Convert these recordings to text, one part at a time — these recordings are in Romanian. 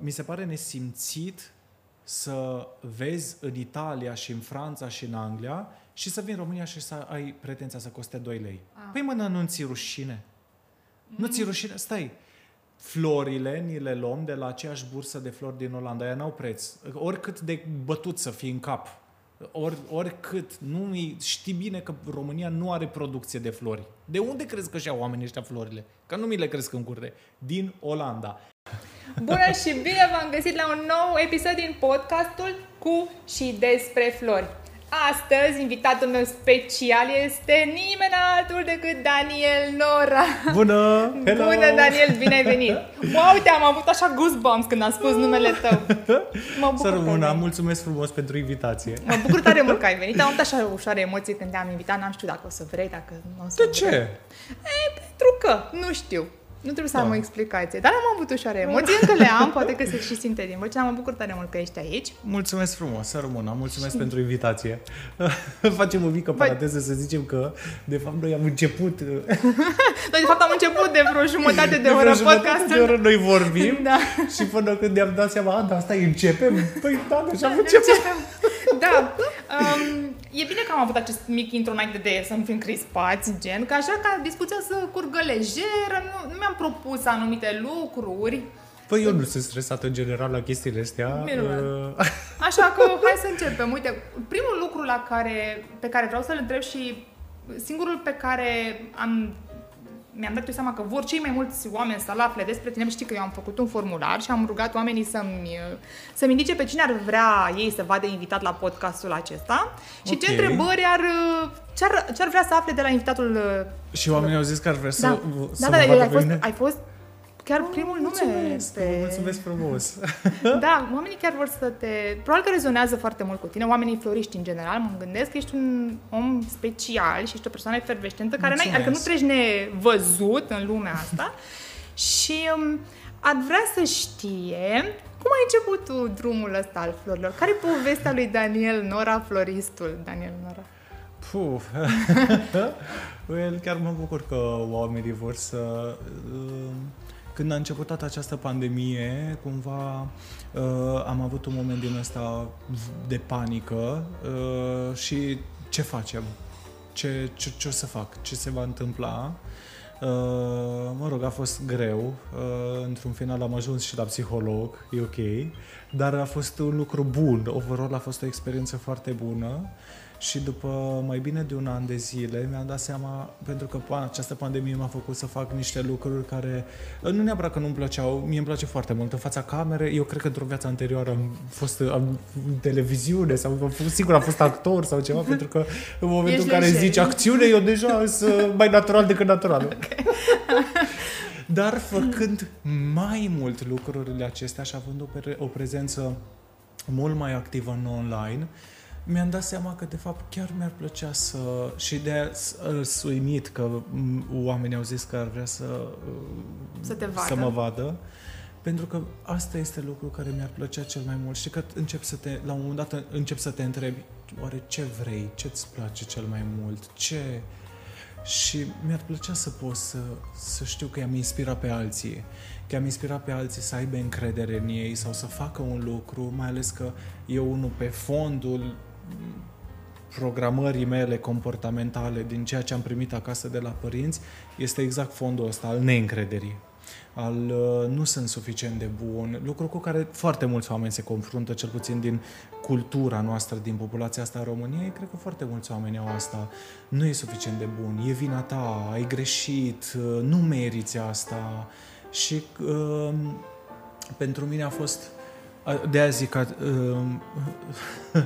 mi se pare nesimțit să vezi în Italia și în Franța și în Anglia și să vii în România și să ai pretenția să coste 2 lei. Ah. Păi mă, nu ți rușine? Nu ți rușine? Stai, florile ni le luăm de la aceeași bursă de flori din Olanda. Ea n-au preț. Oricât de bătut să fii în cap. Or, oricât. Nu știi bine că România nu are producție de flori. De unde crezi că și-au oamenii ăștia florile? Că nu mi le cresc în curte. Din Olanda. Bună și bine v-am găsit la un nou episod din podcastul cu și despre flori. Astăzi, invitatul meu special este nimeni altul decât Daniel Nora. Bună! Hello! Bună, Daniel, bine ai venit! Wow, uite, am avut așa goosebumps când am spus numele tău. Mă bucur Să că ai rămână, venit. mulțumesc frumos pentru invitație. Mă bucur tare mult că ai venit. Am avut așa ușoare emoții când te-am invitat. N-am știut dacă o să vrei, dacă nu o să De vrei. ce? Ei, pentru că, nu știu. Nu trebuie să am Da. o explicație, dar am avut ușoare emoții, încă le am, poate că se și simte din voce, dar mă bucur tare mult că ești aici. Mulțumesc frumos, să rămână, mulțumesc pentru invitație. Facem o mică Băi- paranteză să zicem că, de fapt, noi am început Noi, de fapt, am început de vreo jumătate de vreo oră jumătate podcastul. de oră noi vorbim Da. și până când ne-am dat seama, a, da, asta e, începem? Păi da, deja am început. Începem. Da. Um, e bine că am avut acest mic intro înainte de să nu fim crispați, gen, că așa ca discuția să curgă lejeră, nu, nu mi-am propus anumite lucruri, Păi eu nu sunt stresat în general la chestiile astea. Minunat. Uh, Așa că hai să începem. Uite, primul lucru la care, pe care vreau să-l întreb și singurul pe care am, mi-am dat eu seama că vor cei mai mulți oameni să-l afle despre tine, știi că eu am făcut un formular și am rugat oamenii să-mi, să-mi indice pe cine ar vrea ei să vadă invitat la podcastul acesta și ce Ok. întrebări ar, ce-ar, ce-ar vrea să afle de la invitatul și oamenii au zis că ar vrea să, da, să da, mă da, vadă ai pe fost, mine. ai fost chiar primul nume Mulțumesc, pe... mulțumesc frumos. Da, oamenii chiar vor să te... Probabil că rezonează foarte mult cu tine, oamenii floriști în general, mă gândesc că ești un om special și ești o persoană efervescentă care n-ai, adică nu Mulțumesc. treci nevăzut în lumea asta și um, ar vrea să știe cum a început tu drumul ăsta al florilor. Care e povestea lui Daniel Nora, floristul Daniel Nora? Puf. well, chiar mă bucur că oamenii vor să... uh, Când a început toată această pandemie, cumva uh, am avut un moment din ăsta de panică uh, și ce facem? Ce, ce, ce o să fac? Ce se va întâmpla? Uh, mă rog, a fost greu. Uh, într-un final am ajuns și la psiholog, e ok. Dar a fost un lucru bun. Overall a fost o experiență foarte bună. Și după mai bine de un an de zile mi-am dat seama, pentru că pa, această pandemie m-a făcut să fac niște lucruri care, nu neapărat că nu-mi plăceau, mie îmi place foarte mult în fața camerei, eu cred că într-o viață anterioară am fost am, în televiziune sau am fost, sigur am fost actor sau ceva, pentru că în momentul Ești în care lejer. zici acțiune, eu deja sunt mai natural decât natural. Dar făcând mai mult lucrurile acestea și având o, pre- o prezență mult mai activă în online, mi-am dat seama că de fapt chiar mi-ar plăcea să... Și de aia s- uimit că m, oamenii au zis că ar vrea să, uh, Să te vadă. să mă vadă. Pentru că asta este lucrul care mi-ar plăcea cel mai mult. Și că încep să te, la un moment dat încep să te întrebi, oare ce vrei, ce-ți place cel mai mult, ce... Și mi-ar plăcea să pot să, să știu că i-am inspirat pe alții, că i-am inspirat pe alții să aibă încredere în ei sau să facă un lucru, mai ales că eu unul pe fondul programării mele comportamentale din ceea ce am primit acasă de la părinți este exact fondul ăsta al neîncrederii al uh, nu sunt suficient de bun, lucru cu care foarte mulți oameni se confruntă, cel puțin din cultura noastră, din populația asta a României, cred că foarte mulți oameni au asta. Nu e suficient de bun, e vina ta, ai greșit, uh, nu meriți asta. Și uh, pentru mine a fost, a- de aia zic că uh,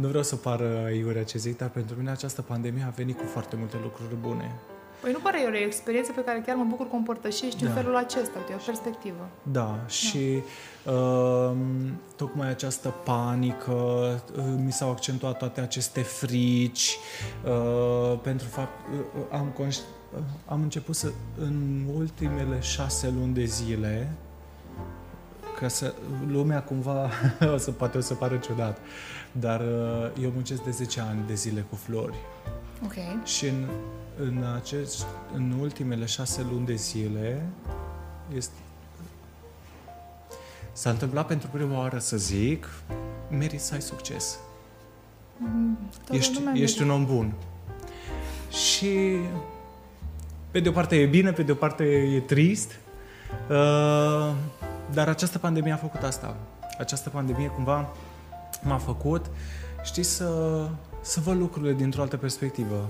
nu vreau să pară iurea ce zic, dar pentru mine această pandemie a venit cu foarte multe lucruri bune. Păi nu pare o experiență pe care chiar mă bucur că o împărtășești în Da. felul acesta, uite, e o perspectivă. Da, și uh, tocmai această panică, uh, mi s-au accentuat toate aceste frici, uh, pentru fapt, uh, am, conș- uh, am început să, în ultimele șase luni de zile, că să, lumea cumva, o să, poate o să pară ciudat, dar uh, eu muncesc de 10 ani de zile cu flori. Ok. Și în, în, acest, în ultimele șase luni de zile este, s-a întâmplat pentru prima oară să zic, meriți să ai succes. Toată Ești, lumea ești merge. un om bun. Și pe de o parte e bine, pe de o parte e trist, uh, dar această pandemie a făcut asta. Această pandemie cumva m-a făcut, știi, să, să văd lucrurile dintr-o altă perspectivă.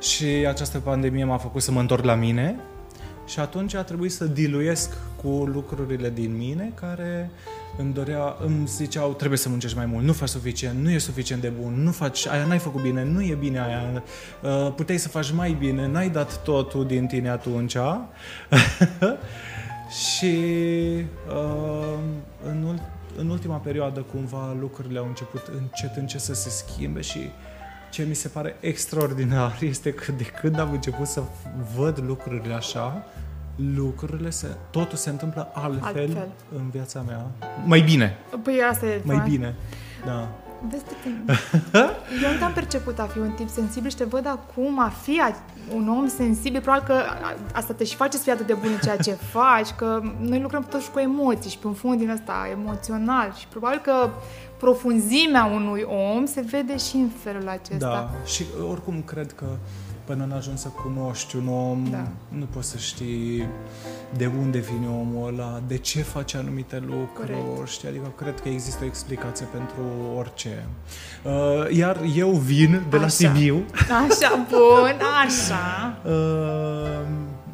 Și această pandemie m-a făcut să mă întorc la mine și atunci a trebuit să diluiesc cu lucrurile din mine care îmi dorea, îmi ziceau trebuie să muncești mai mult, nu faci suficient, nu e suficient de bun, nu faci, aia n-ai făcut bine, nu e bine aia, uh, puteai să faci mai bine, n-ai dat totul din tine atunci. și uh, în, ul- în ultima perioadă cumva lucrurile au început încet încet să se schimbe și ce mi se pare extraordinar este că de când am început să văd lucrurile așa, lucrurile se, totul se întâmplă altfel, Altfel. în viața mea. Mai bine, Păi asta e... mai fain. bine. Da. Vezi de tine. Eu nu te-am perceput a fi un tip sensibil și te văd acum a fi a- un om sensibil. Probabil că a- asta te și face să fii atât de bun în ceea ce faci, că noi lucrăm totuși cu emoții și pe un fond din ăsta emoțional și probabil că profunzimea unui om se vede și în felul acesta. Da, și oricum cred că până n ajungi să cunoști un om, Da. nu poți să știi de unde vine omul ăla, de ce face anumite lucruri, Corect. știi? Adică cred că există o explicație pentru orice. Uh, Iar eu vin de la Așa. Sibiu. Așa, bun, așa. Uh,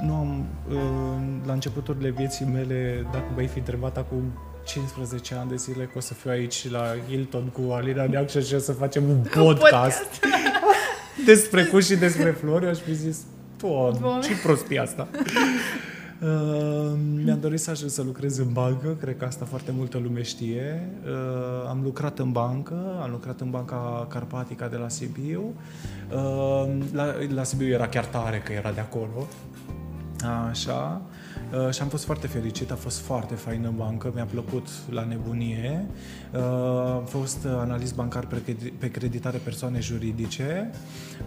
nu am, uh, la începuturile vieții mele, dacă m-ai fi întrebat acum 15 ani de zile că o să fiu aici la Hilton cu Alina Neacșa și o să facem un podcast despre cuși și despre flori, aș fi zis, Doamne, Doamne. ce prostie asta. Uh, mi-am dorit să ajung să lucrez în bancă, cred că asta foarte multă lume știe. Uh, am lucrat în bancă, am lucrat în banca Carpatica de la Sibiu. Uh, la, la Sibiu era chiar tare că era de acolo. Așa. Uh, și am fost foarte fericit, a fost foarte fain în bancă, mi-a plăcut la nebunie. Uh, am fost analist bancar pe, credi- pe creditare persoane juridice.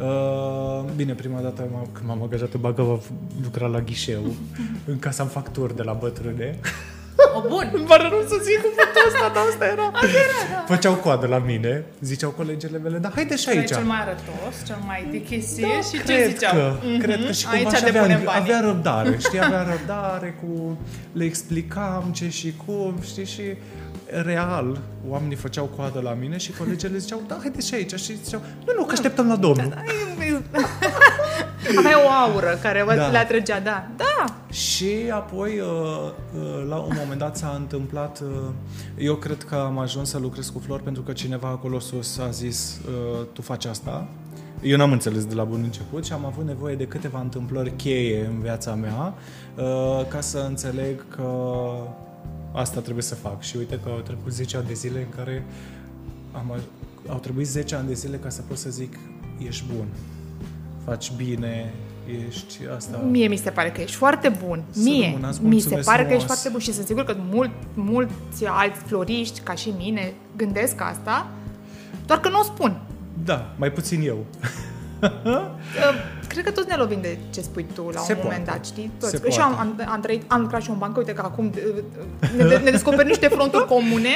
Uh, bine, prima dată m-am, când m-am angajat în bancă, am lucrat la ghișeu, în casa în facturi de la bătrâne. O, bun. Îmi pare rău să zic cuvântul ăsta, dar asta era. Făceau coadă la mine, ziceau colegele mele, da, haide și Care e aici. cel mai arătos, cel mai dichisie și ce cred ziceau? Că, Mhm. Cred că și cumva Aici și de avea, punem banii. avea răbdare, știi, avea răbdare cu... Le explicam ce și cum, știi, și real, oamenii făceau coadă la mine și colegele ziceau, da, haide și aici. Și ziceau, nu, nu, că așteptăm la domnul. Avea o aură care vă Da. le atrăgea, da. Da. Și apoi, uh, uh, la un moment dat s-a întâmplat, uh, eu cred că am ajuns să lucrez cu flori pentru că cineva acolo sus a zis, uh, tu faci asta. Eu n-am înțeles de la bun început și am avut nevoie de câteva întâmplări cheie în viața mea uh, ca să înțeleg că asta trebuie să fac. Și uite că au trecut 10 ani de zile în care am, aj- au trebuit 10 ani de zile ca să pot să zic, ești bun, faci bine, ești asta... Mie mi se pare că ești foarte bun. Să Mie rămână, îți mi se mulțumesc pare că ești frumos. foarte bun și sunt sigur că mult, mulți alți floriști, ca și mine, gândesc asta, doar că nu o spun. Da, mai puțin eu. Uh, Cred că toți ne lovim de ce spui tu la Se un moment poate. dat, știi? Toți. Se și eu am, poate. am, am, trăit, am lucrat și eu în bancă, uite că acum uh, ne, ne descoperim niște fronturi comune.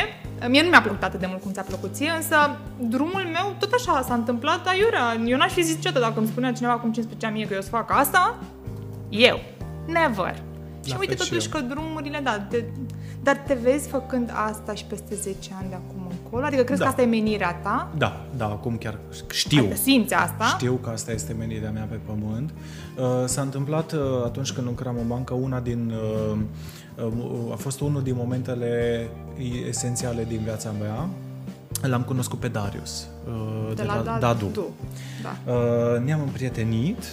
Mie nu mi-a plăcut atât de mult cum ți-a plăcut ție, însă drumul meu tot așa s-a întâmplat aiurea. Eu n-aș fi zis niciodată dacă îmi spunea cineva acum 15 ani mie că eu să fac asta, eu. Never. și La uite fel și totuși eu. că drumurile, da, te, dar te vezi făcând asta și peste 10 ani de acum încolo? Adică crezi Da. că asta e menirea ta? Da, da, acum chiar știu. Adică simți asta? Știu că asta este menirea mea pe pământ. Uh, S-a întâmplat uh, atunci când lucram în bancă, una din, uh, uh, a fost unul din momentele esențiale din viața mea. L-am cunoscut pe Darius, uh, de, la, Dadu. Du. Da. Uh, ne-am împrietenit.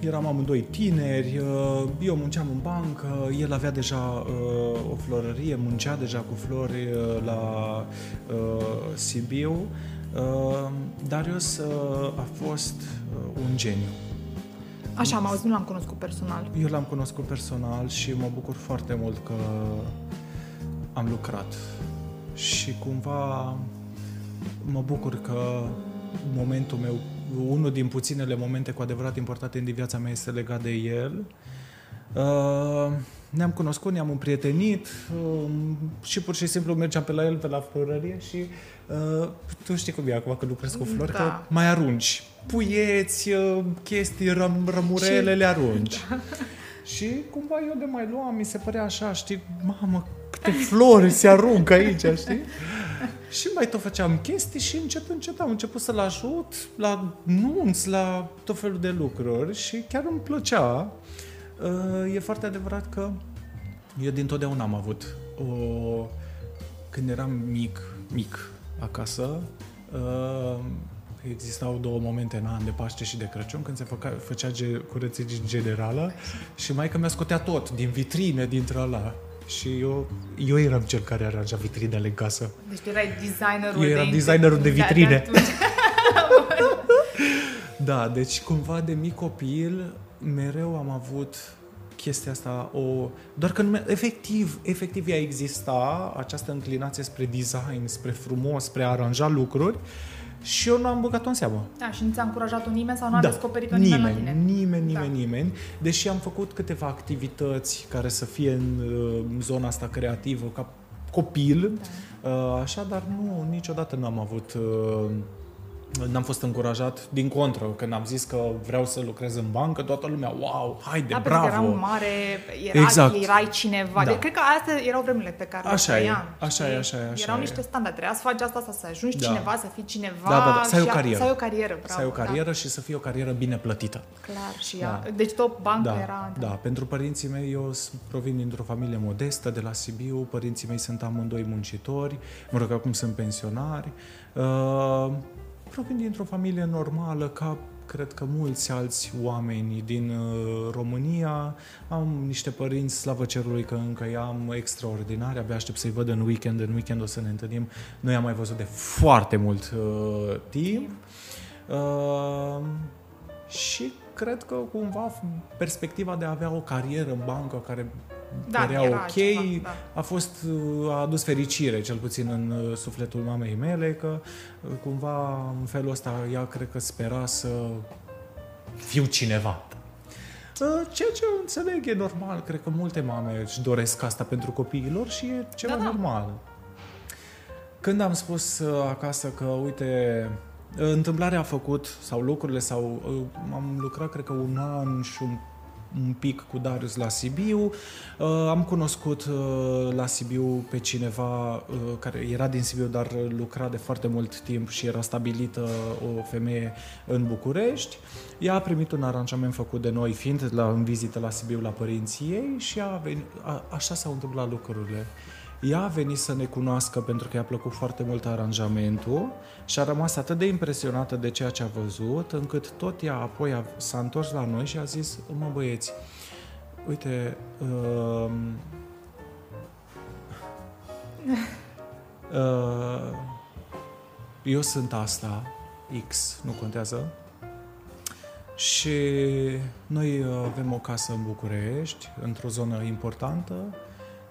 Uh, eram amândoi tineri, uh, eu munceam în bancă, el avea deja uh, o florărie, muncea deja cu flori uh, la uh, Sibiu. Uh, Darius uh, a fost uh, un geniu. Așa am auzit, nu l-am cunoscut personal. Eu l-am cunoscut personal și mă bucur foarte mult că am lucrat. Și cumva mă bucur că momentul meu, unul din puținele momente cu adevărat importante din viața mea este legat de el. Uh, ne-am cunoscut, ne-am împrietenit uh, și pur și simplu mergeam pe la el, pe la florărie și uh, tu știi cum e acum când lucrezi cu flori, Da. că mai arunci puieți, uh, chestii, răm, rămurele, Și- le arunci. Și cumva eu de mai luam, mi se părea așa, știi, mamă, câte flori se aruncă aici, știi? Și mai tot făceam chestii și încet, încet am început să-l ajut la nunți, la tot felul de lucruri și chiar îmi plăcea. Uh, E foarte adevărat că eu dintotdeauna am avut o... Când eram mic, mic acasă, uh, existau două momente în an de Paște și de Crăciun când se făca, făcea ge, curățenie generală și maica mea scotea tot din vitrine, dintre ăla. Și eu, eu eram cel care aranja vitrinele în casă. Deci tu erai designerul Eu de... eram designerul de vitrine. atunci. Da, deci cumva de mic copil mereu am avut chestia asta, o, doar că nume, efectiv, efectiv ea exista, această înclinație spre design, spre frumos, spre a aranja lucruri și eu nu am băgat-o în seamă. Da, și nu ți-a încurajat-o nimeni sau nu a descoperit-o nimeni, nimeni, la tine? nimeni, nimeni, Da. nimeni. Deși am făcut câteva activități care să fie în uh, zona asta creativă ca copil, Da. uh, așa, dar nu, niciodată n-am avut... uh, N-am fost încurajat, din contră, când am zis că vreau să lucrez în bancă, toată lumea, wow, haide, Da, pentru bravo! că era un mare, era, Exact. erai cineva. Da. Deci, cred că astea erau vremurile pe care Așa le e, trăiam. așa știi? e, așa e, așa Erau e. niște standarde. Trebuia să faci asta, asta, să ajungi Da. cineva, să fii cineva Da, da, da, să ai o și a- carieră. Să ai o carieră, bravo. să ai o carieră și să fie o carieră bine plătită. Da, clar. Și Da. ea, deci tot banca Da, era... da, pentru părinții mei eu s- provin dintr-o familie modestă de la Sibiu, părinții mei sunt amândoi muncitori, mă rog, acum sunt pensionari. Uh, provin dintr-o familie normală, ca cred că mulți alți oameni din uh, România. Am niște părinți, slavă cerului că încă i-am, extraordinari, abia aștept să-i văd în weekend, în weekend o să ne întâlnim. Noi am mai văzut de foarte mult uh, timp. Uh, și cred că cumva perspectiva de a avea o carieră în bancă care Da, părea era ok, ceva, da. a fost, uh, a adus fericire, cel puțin în uh, sufletul mamei mele, că uh, cumva în felul ăsta ea cred că spera să fiu cineva. Uh, Ceea ce înțeleg e normal, cred că multe mame își doresc asta pentru copiilor și e ceva Da, da. normal. Când am spus uh, acasă că, uite, uh, întâmplarea a făcut, sau lucrurile, sau uh, am lucrat, cred că un an și un, un pic cu Darius la Sibiu, uh, am cunoscut uh, la Sibiu pe cineva uh, care era din Sibiu, dar lucra de foarte mult timp și era stabilită o femeie în București. Ea a primit un aranjament făcut de noi, fiind la, în vizită la Sibiu la părinții ei și a venit, a, așa s-au întâmplat lucrurile. Ea a venit să ne cunoască pentru că i-a plăcut foarte mult aranjamentul și a rămas atât de impresionată de ceea ce a văzut, încât tot ea apoi a, s-a întors la noi și a zis, mă băieți, uite, uh, uh, eu sunt asta, X, nu contează, și noi uh, avem o casă în București, într-o zonă importantă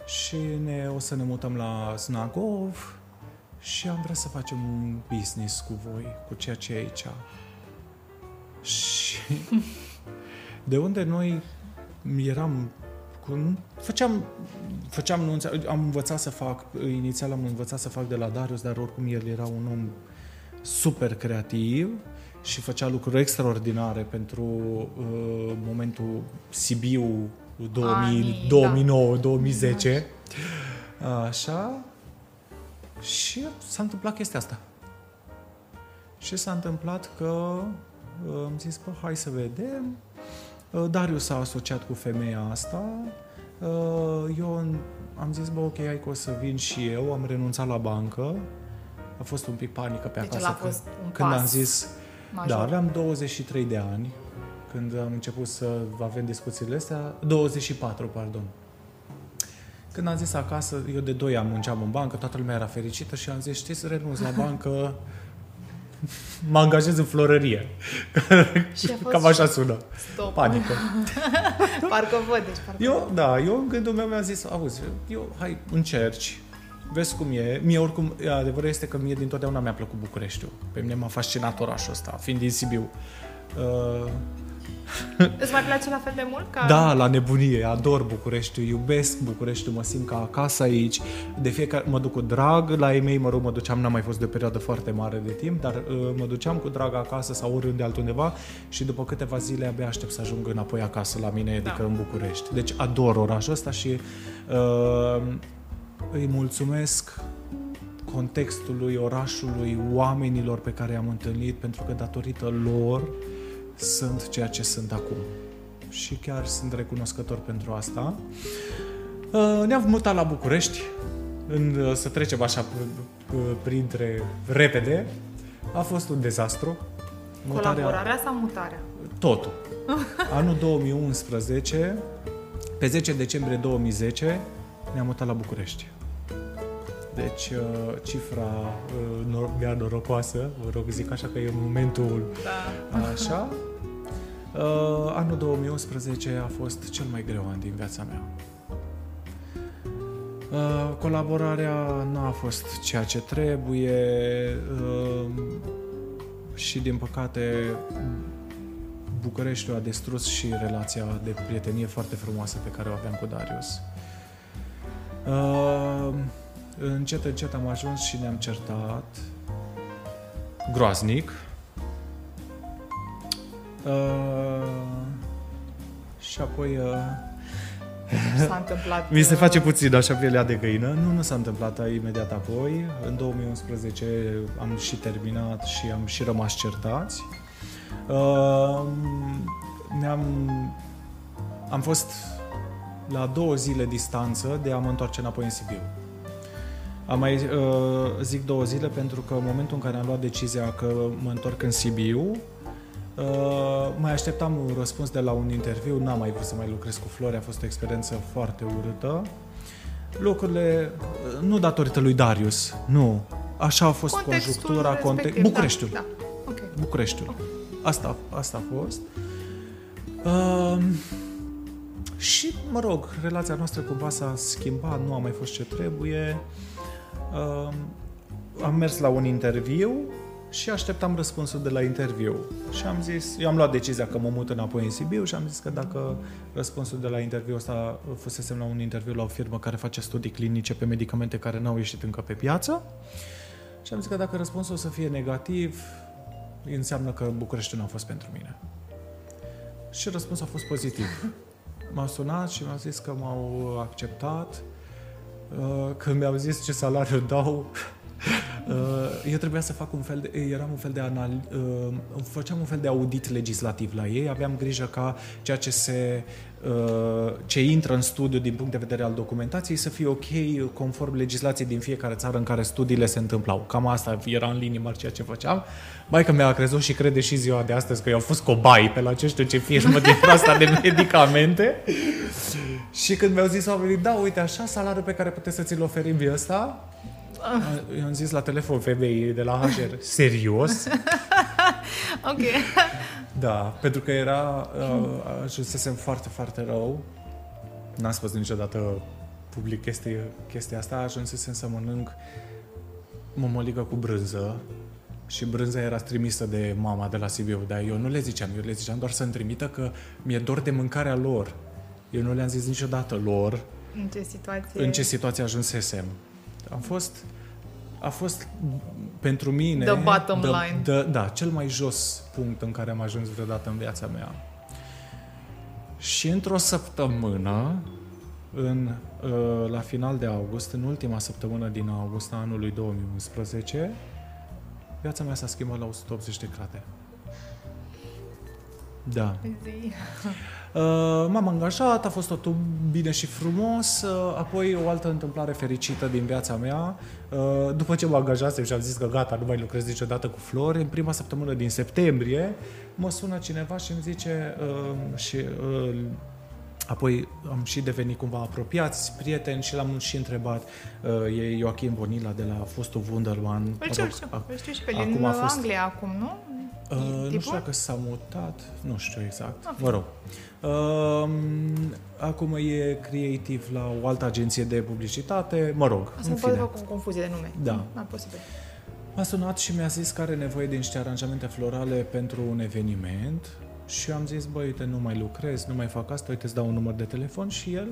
și ne, o să ne mutăm la Snagov și am vrea să facem un business cu voi, cu ceea ce e aici. Și de unde noi eram cu, făceam, făceam nunți, am învățat să fac, inițial am învățat să fac de la Darius, dar oricum el era un om super creativ și făcea lucruri extraordinare pentru uh, momentul Sibiu 2000, Anii, 2009, 2010. Așa. Și s-a întâmplat chestia asta. Și s-a întâmplat că uh, am zis, bă, hai să vedem. Uh, Darius s-a asociat cu femeia asta. Uh, Eu am zis, bă, ok, hai că o să vin și eu. Am renunțat la bancă. A fost un pic panică pe Deci acasă. ăla a când- fost un când pas am zis, major. da, aveam 23 de ani când am început să avem discuțiile astea, 24, pardon. Când am zis acasă, eu de 2 ani munceam în bancă, toată lumea era fericită și am zis, știți, să renunț la bancă, mă angajez în florărie. Și a fost Cam așa sună. Stop. Panică. Parcă văd, deci parcă Eu, da, eu în gândul meu mi-am zis, auzi, eu, hai, încerci, vezi cum e. Mie oricum, adevărul este că mie din totdeauna mi-a plăcut Bucureștiul. Pe mine m-a fascinat orașul ăsta, fiind din Sibiu. Uh, Îți mai place la fel de mult? Ca... Da, la nebunie, ador Bucureștiul, iubesc Bucureștiul, mă simt ca acasă aici. De fiecare mă duc cu drag, la ei mei, mă rog, mă duceam, n-am mai fost de o perioadă foarte mare de timp, dar uh, mă duceam cu drag acasă sau oriunde altundeva și după câteva zile abia aștept să ajung înapoi acasă la mine, adică da. în București. Deci ador orașul ăsta și uh, îi mulțumesc contextului, orașului, oamenilor pe care i-am întâlnit, pentru că datorită lor sunt ceea ce sunt acum. Și chiar sunt recunoscător pentru asta. Uh, ne-am mutat la București, în, uh, să trecem așa printre repede. A fost un dezastru. Mutarea, Colaborarea sau mutarea? Totul. Anul 2011, pe 10 decembrie 2010, ne-am mutat la București. Deci, uh, cifra uh, mea norocoasă, vă rog zic așa că e momentul da. așa. Uh, anul 2011 a fost cel mai greu an din viața mea. Colaborarea nu a fost ceea ce trebuie și, din păcate, Bucureștiul a distrus și relația de prietenie foarte frumoasă pe care o aveam cu Darius. Uh, încet, încet am ajuns și ne-am certat groaznic. Uh, și apoi uh, s-a întâmplat... Mi se face uh, puțin așa pielea de găină. Nu, nu s-a întâmplat imediat apoi. În 2011 am și terminat și am și rămas certați. Uh, ne-am... Am fost la două zile distanță de a mă întoarce înapoi în Sibiu. Am mai uh, zic două zile pentru că în momentul în care am luat decizia că mă întorc în Sibiu, uh, mai așteptam un răspuns de la un interviu, n-am mai vrut să mai lucrez cu flori, a fost o experiență foarte urâtă. Lucrurile, uh, nu datorită lui Darius, nu. Așa a fost Contextul conjunctura, context, Bucureștiul. Da, da. Okay. Bucureștiul. Okay. Asta, asta a fost. Uh, și, mă rog, relația noastră cumva s-a schimbat, nu a mai fost ce trebuie. Uh, am mers la un interviu și așteptam răspunsul de la interviu. Și am zis, eu am luat decizia că mă mut înapoi în Sibiu și am zis că dacă răspunsul de la interviu ăsta fusese la un interviu la o firmă care face studii clinice pe medicamente care n-au ieșit încă pe piață, și am zis că dacă răspunsul o să fie negativ, înseamnă că București nu a fost pentru mine. Și răspunsul a fost pozitiv. M-a sunat și mi-a zis că m-au acceptat. Uh, când mi-au zis ce salariu dau, uh, eu trebuia să fac un fel de, eram un fel de anal, uh, făceam un fel de audit legislativ la ei, aveam grijă ca ceea ce se ce intră în studiu din punct de vedere al documentației să fie ok conform legislației din fiecare țară în care studiile se întâmplau. Cam asta era în linii mari ceea ce făceam. Mai că mi-a crezut și crede și ziua de astăzi că eu au fost cobai pe la ce știu ce firmă din asta de medicamente. și când mi-au zis oamenii, da, uite, așa salariul pe care puteți să ți-l oferim e ăsta, eu am zis la telefon femeii de la HR, serios? ok. Da, pentru că era, uh, ajunsesem foarte, foarte rău. N-am spus niciodată public chestia, chestia asta, ajunsesem să mănânc mămăligă cu brânză și brânza era trimisă de mama de la Sibiu, dar eu nu le ziceam, eu le ziceam doar să-mi trimită că mi-e dor de mâncarea lor. Eu nu le-am zis niciodată lor în ce situație, în ce situație ajunsesem. Am fost, a fost pentru mine the bottom the, line. The, da, cel mai jos punct în care am ajuns vreodată în viața mea. Și într-o săptămână, în, uh, la final de august, în ultima săptămână din august anului 2011, viața mea s-a schimbat la 180 de grade. Da. Zi. Uh, m-am angajat, a fost totul bine și frumos, uh, apoi o altă întâmplare fericită din viața mea. Uh, după ce mă angajasem și am zis că gata, nu mai lucrez niciodată cu flori, în prima săptămână din septembrie mă sună cineva și îmi zice și Apoi am și devenit cumva apropiați, prieteni și l-am și întrebat. E Joachim Bonila de la fostul Wunderman. Păi știu, știu, știu și pe din a fost... Anglia acum, nu? Uh, nu știu dacă s-a mutat, nu știu exact, okay. mă rog. Uh, acum e creativ la o altă agenție de publicitate, mă rog, Asta în fine. Asta cu confuzie de nume. Da. Nu, posibil. M-a sunat și mi-a zis că are nevoie de niște aranjamente florale pentru un eveniment Și am zis, băi, uite, nu mai lucrez, nu mai fac asta, uite, îți dau un număr de telefon și el,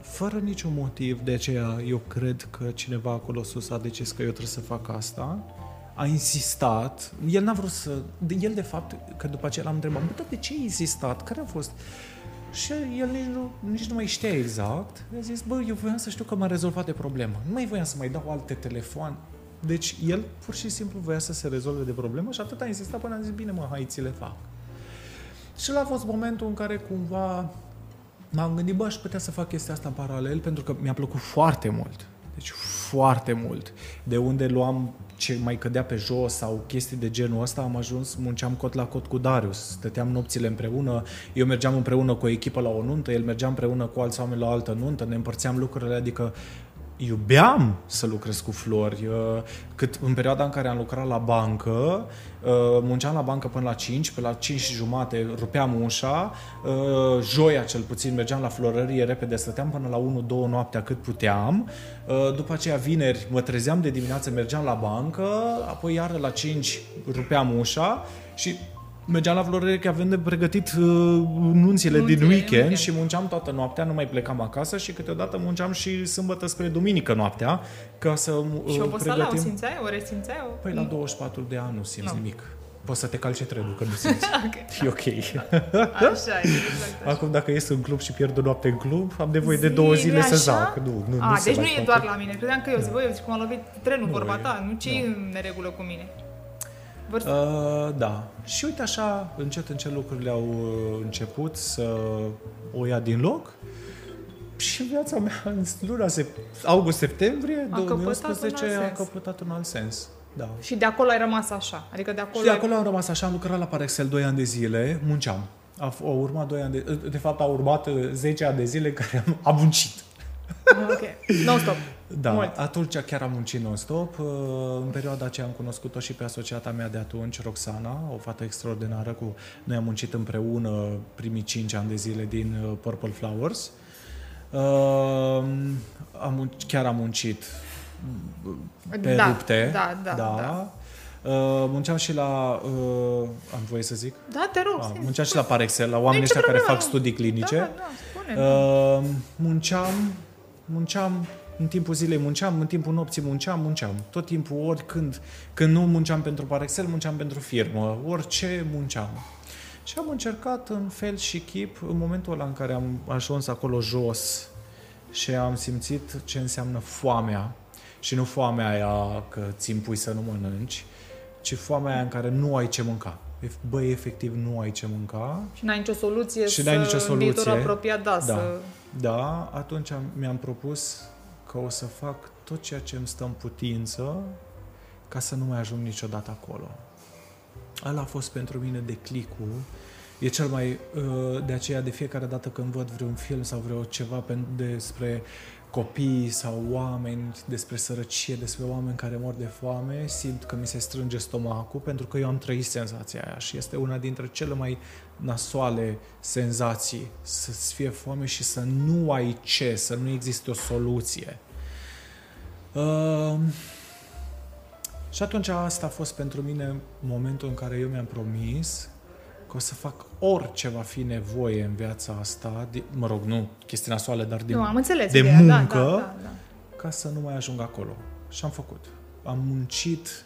fără niciun motiv, de aceea eu cred că cineva acolo sus a decis că eu trebuie să fac asta, a insistat, el n-a vrut să, el de fapt, că după aceea l-am întrebat, bă, de ce ai insistat, care a fost? Și el nici nu, nici nu mai știa exact. I-a zis, bă, eu voiam să știu că m-a rezolvat de problemă. Nu mai voiam să mai dau alte telefoane. Deci el pur și simplu voia să se rezolve de problemă și atât a insistat până a zis, bine mă, hai, ți le fac. Și a fost momentul în care cumva m-am gândit, bă, aș putea să fac chestia asta în paralel pentru că mi-a plăcut foarte mult. Deci foarte mult. De unde luam ce mai cădea pe jos sau chestii de genul ăsta, am ajuns, munceam cot la cot cu Darius. Stăteam nopțile împreună, eu mergeam împreună cu o echipă la o nuntă, el mergea împreună cu alți oameni la o altă nuntă, ne împărțeam lucrurile, adică iubeam să lucrez cu flori. Uh, cât în perioada în care am lucrat la bancă, uh, munceam la bancă până la 5, pe la 5 și jumate rupeam ușa, uh, joia cel puțin mergeam la florărie repede, stăteam până la 1-2 noaptea cât puteam, după aceea vineri mă trezeam de dimineață, mergeam la bancă, apoi iară la 5 rupeam ușa și mergeam la florărie avem de pregătit uh, nunțile, nunțile din weekend, weekend și munceam toată noaptea, nu mai plecam acasă și câteodată munceam și sâmbătă spre duminică noaptea ca să uh, Și oboseala pregătim... o simțeai? O resimțeai? Păi la 24 de ani nu simți no. nimic. Poți să te calci trenul, că nu simți. okay. E ok. așa, e exact așa. Acum, dacă ies în club și pierd o noapte în club, am nevoie Zi, de două zile să zac. Nu, nu, A, nu deci nu e doar la mine. Credeam că eu zic, băi, eu zic cum a lovit trenul, nu vorba ta. Nu ce e în neregulă cu mine. Vârstă? Uh, da. Și uite așa, încet, încet lucrurile au uh, început să o ia din loc și viața mea în luna august-septembrie 2011 a căpătat un alt sens. Da. Și de acolo ai rămas așa? Adică de acolo și de acolo ai... am rămas așa, am lucrat la Parexel 2 ani de zile, munceam. A, au urmat 2 ani de, de fapt au urmat 10 uh, ani de zile care am, am muncit. Ok. Non-stop. Da, Mult. atunci chiar am muncit non-stop. Uh, în perioada aceea am cunoscut-o și pe asociata mea de atunci, Roxana, o fată extraordinară cu... Noi am muncit împreună primii 5 ani de zile din uh, Purple Flowers. Uh, am, chiar am muncit pe da, rupte. Da, da, da. da. Uh, munceam și la... Uh, am voie să zic? Da, te rog. Ah, munceam și la Parexel, la oamenii ăștia care fac studii clinice. Da, da, spune. Uh, munceam munceam în timpul zilei munceam, în timpul nopții munceam, munceam. Tot timpul, oricând, când nu munceam pentru Parexel, munceam pentru firmă, orice munceam. Și am încercat în fel și chip, în momentul ăla în care am ajuns acolo jos și am simțit ce înseamnă foamea, și nu foamea aia că ți impui să nu mănânci, ci foamea aia în care nu ai ce mânca. Băi, efectiv, nu ai ce mânca. Și n-ai nicio soluție și n-ai nicio soluție. apropiat, da, da. să da, atunci mi-am propus că o să fac tot ceea ce îmi stă în putință ca să nu mai ajung niciodată acolo. Ăla a fost pentru mine declicul. E cel mai... Uh, de aceea, de fiecare dată când văd vreun film sau vreo ceva despre copii sau oameni, despre sărăcie, despre oameni care mor de foame, simt că mi se strânge stomacul pentru că eu am trăit senzația aia și este una dintre cele mai nasoale senzații, să-ți fie foame și să nu ai ce, să nu existe o soluție. Uh, și atunci asta a fost pentru mine momentul în care eu mi-am promis că o să fac orice va fi nevoie în viața asta, de, mă rog, nu chestii nasoale, dar de, nu, am înțeles de ideea, muncă, da, da, da, da. ca să nu mai ajung acolo. Și am făcut. Am muncit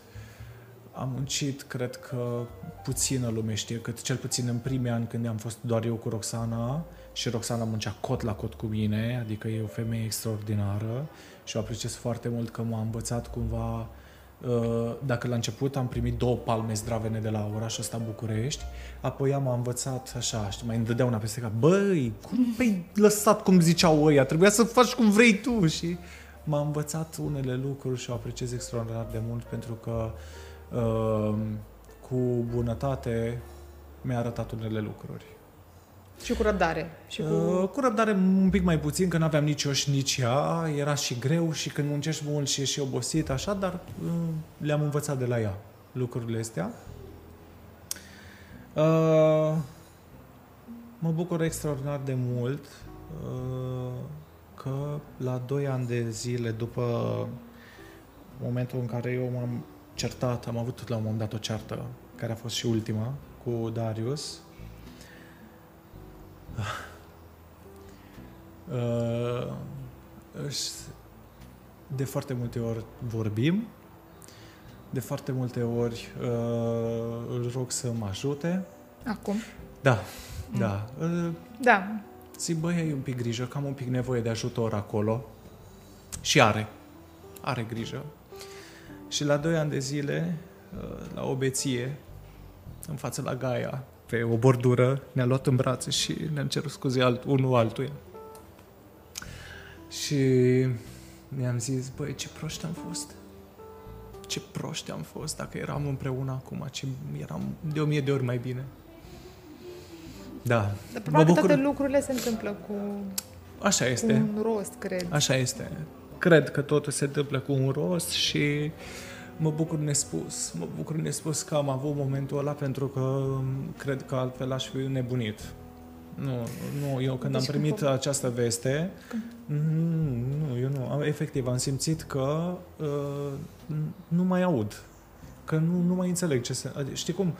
am muncit, cred că puțină lume știe, cât cel puțin în primii ani când am fost doar eu cu Roxana și Roxana muncea cot la cot cu mine, adică e o femeie extraordinară și o apreciez foarte mult că m-a învățat cumva uh, dacă la început am primit două palme zdravene de la orașul ăsta București, apoi am învățat așa, știi, mai îmi dădea una peste cap, băi, cum ai lăsat cum ziceau ăia, trebuia să faci cum vrei tu. Și m-a învățat unele lucruri și o apreciez extraordinar de mult pentru că uh, Ehm, cu bunătate mi-a arătat unele lucruri. Și cu răbdare. Și cu... Uh, cu răbdare un pic mai puțin, că nu aveam nici eu și nici ea. Era și greu și când muncești mult și ești obosit, așa, dar uh, le-am învățat de la ea lucrurile astea. Uh, mă bucur extraordinar de mult uh, că la 2 ani de zile după momentul în care eu m-am certat, am avut la un moment dat o ceartă, care a fost și ultima, cu Darius. Uh, de foarte multe ori vorbim, de foarte multe ori uh, îl rog să mă ajute. Acum? Da, mm. da. Uh, da. Zic, băi, ai un pic grijă, că am un pic nevoie de ajutor acolo. Și are. Are grijă. Și la doi ani de zile, uh, la o beție, în față la Gaia, pe o bordură, ne-a luat în brațe și ne-am cerut scuze alt, unul altuia. Și mi-am zis, băi, ce proști am fost. Ce proști am fost dacă eram împreună acum, ce eram de o mie de ori mai bine. Da. Dar probabil bucur... toate lucrurile se întâmplă cu, Așa este. cu un rost, cred. Așa este. Cred că totul se întâmplă cu un rost și mă bucur nespus. Mă bucur nespus că am avut momentul ăla pentru că cred că altfel aș fi nebunit. Nu, nu, eu când deci am primit cum? această veste, mm, nu, eu nu, am, efectiv am simțit că uh, nu mai aud, că nu, nu mai înțeleg ce se... Adică, știi cum?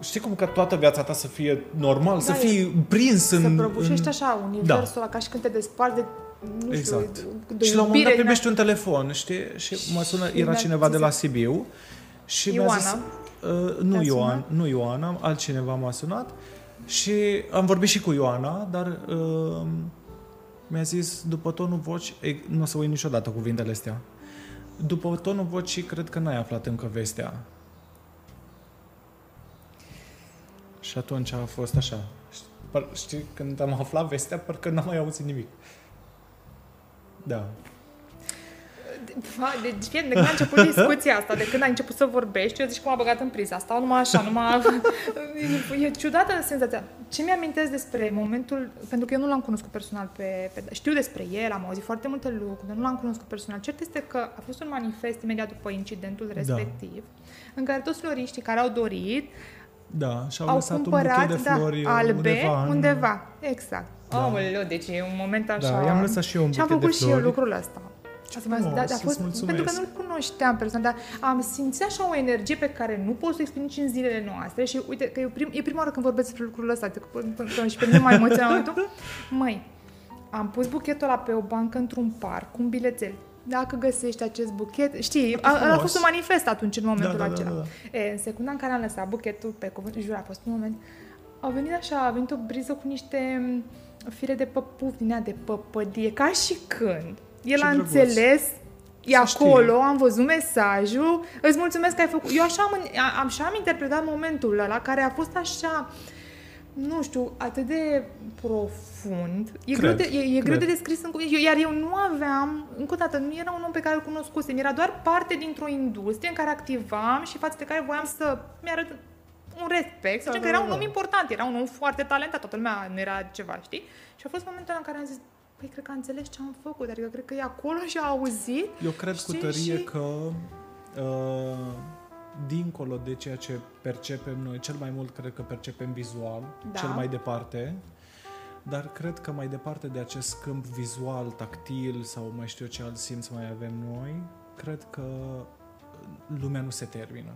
Știi cum că toată viața ta să fie normal, da, să fii prins să în... Să prăbușești în... așa universul da. ca și când te desparți de nu exact. știu, de Și la un moment dat primești un telefon, știi? Și mă sună, era cineva de la Sibiu și Ioana. mi-a zis... Uh, nu, Ioan, nu Ioana, altcineva m-a sunat și am vorbit și cu Ioana, dar uh, mi-a zis, după tonul voci, nu o să uit niciodată cuvintele astea, după tonul vocii, cred că n-ai aflat încă vestea. Și atunci a fost așa. Știi, când am aflat vestea, parcă n-am mai auzit nimic. Da. Deci, fie, de când a început discuția asta, de când ai început să vorbești, eu zici cum a băgat în priză. Asta numai așa, numai... e ciudată senzația. Ce mi-amintesc despre momentul... Pentru că eu nu l-am cunoscut personal pe, pe... Știu despre el, am auzit foarte multe lucruri, dar nu l-am cunoscut personal. Cert este că a fost un manifest imediat după incidentul da. respectiv, da. în care toți floriștii care au dorit da, și-au au lăsat cumpărat, un buchet de da, flori da, albe undeva. În... undeva. Exact. Da. Oh, deci e un moment așa. Da, i-am lăsat și eu un buchet Și am făcut și eu lucrul ăsta. Ce frumos, da, da, a fost, pentru că nu-l cunoșteam personal, dar am simțit așa o energie pe care nu pot să o exprim nici în zilele noastre și uite că e, prim, e prima oară când vorbesc despre lucrul ăsta, că, că, și pe mine mai emoționat Măi, am pus buchetul ăla pe o bancă într-un parc cu un bilețel. Dacă găsești acest buchet, știi, a, a fost un manifest atunci în momentul da, da, acela. Da, da, da. E, în secunda în care am lăsat buchetul pe cuvânt, jur, a fost un moment, a venit așa, a venit o briză cu niște fire de păpuf din ea de păpădie, ca și când el Ce a drăguț. înțeles, e să acolo, știi. am văzut mesajul, îți mulțumesc că ai făcut. Eu așa am, am, așa am interpretat momentul ăla, care a fost așa, nu știu, atât de profund. E, cred, greu, de, e, e greu de descris în cuvinte. Iar eu nu aveam, încă o dată, nu era un om pe care îl cunoscusem, era doar parte dintr-o industrie în care activam și față de care voiam să mi-arăt un respect, să da, că era da, un om da. important, era un om foarte talentat, toată lumea nu era ceva, știi? Și a fost momentul în care am zis, Păi cred că a înțeles ce am făcut, adică cred că e acolo și a auzit. Eu cred știi? cu tărie și... că uh, dincolo de ceea ce percepem noi, cel mai mult cred că percepem vizual, da. cel mai departe, dar cred că mai departe de acest câmp vizual, tactil sau mai știu eu ce alt simț mai avem noi, cred că lumea nu se termină.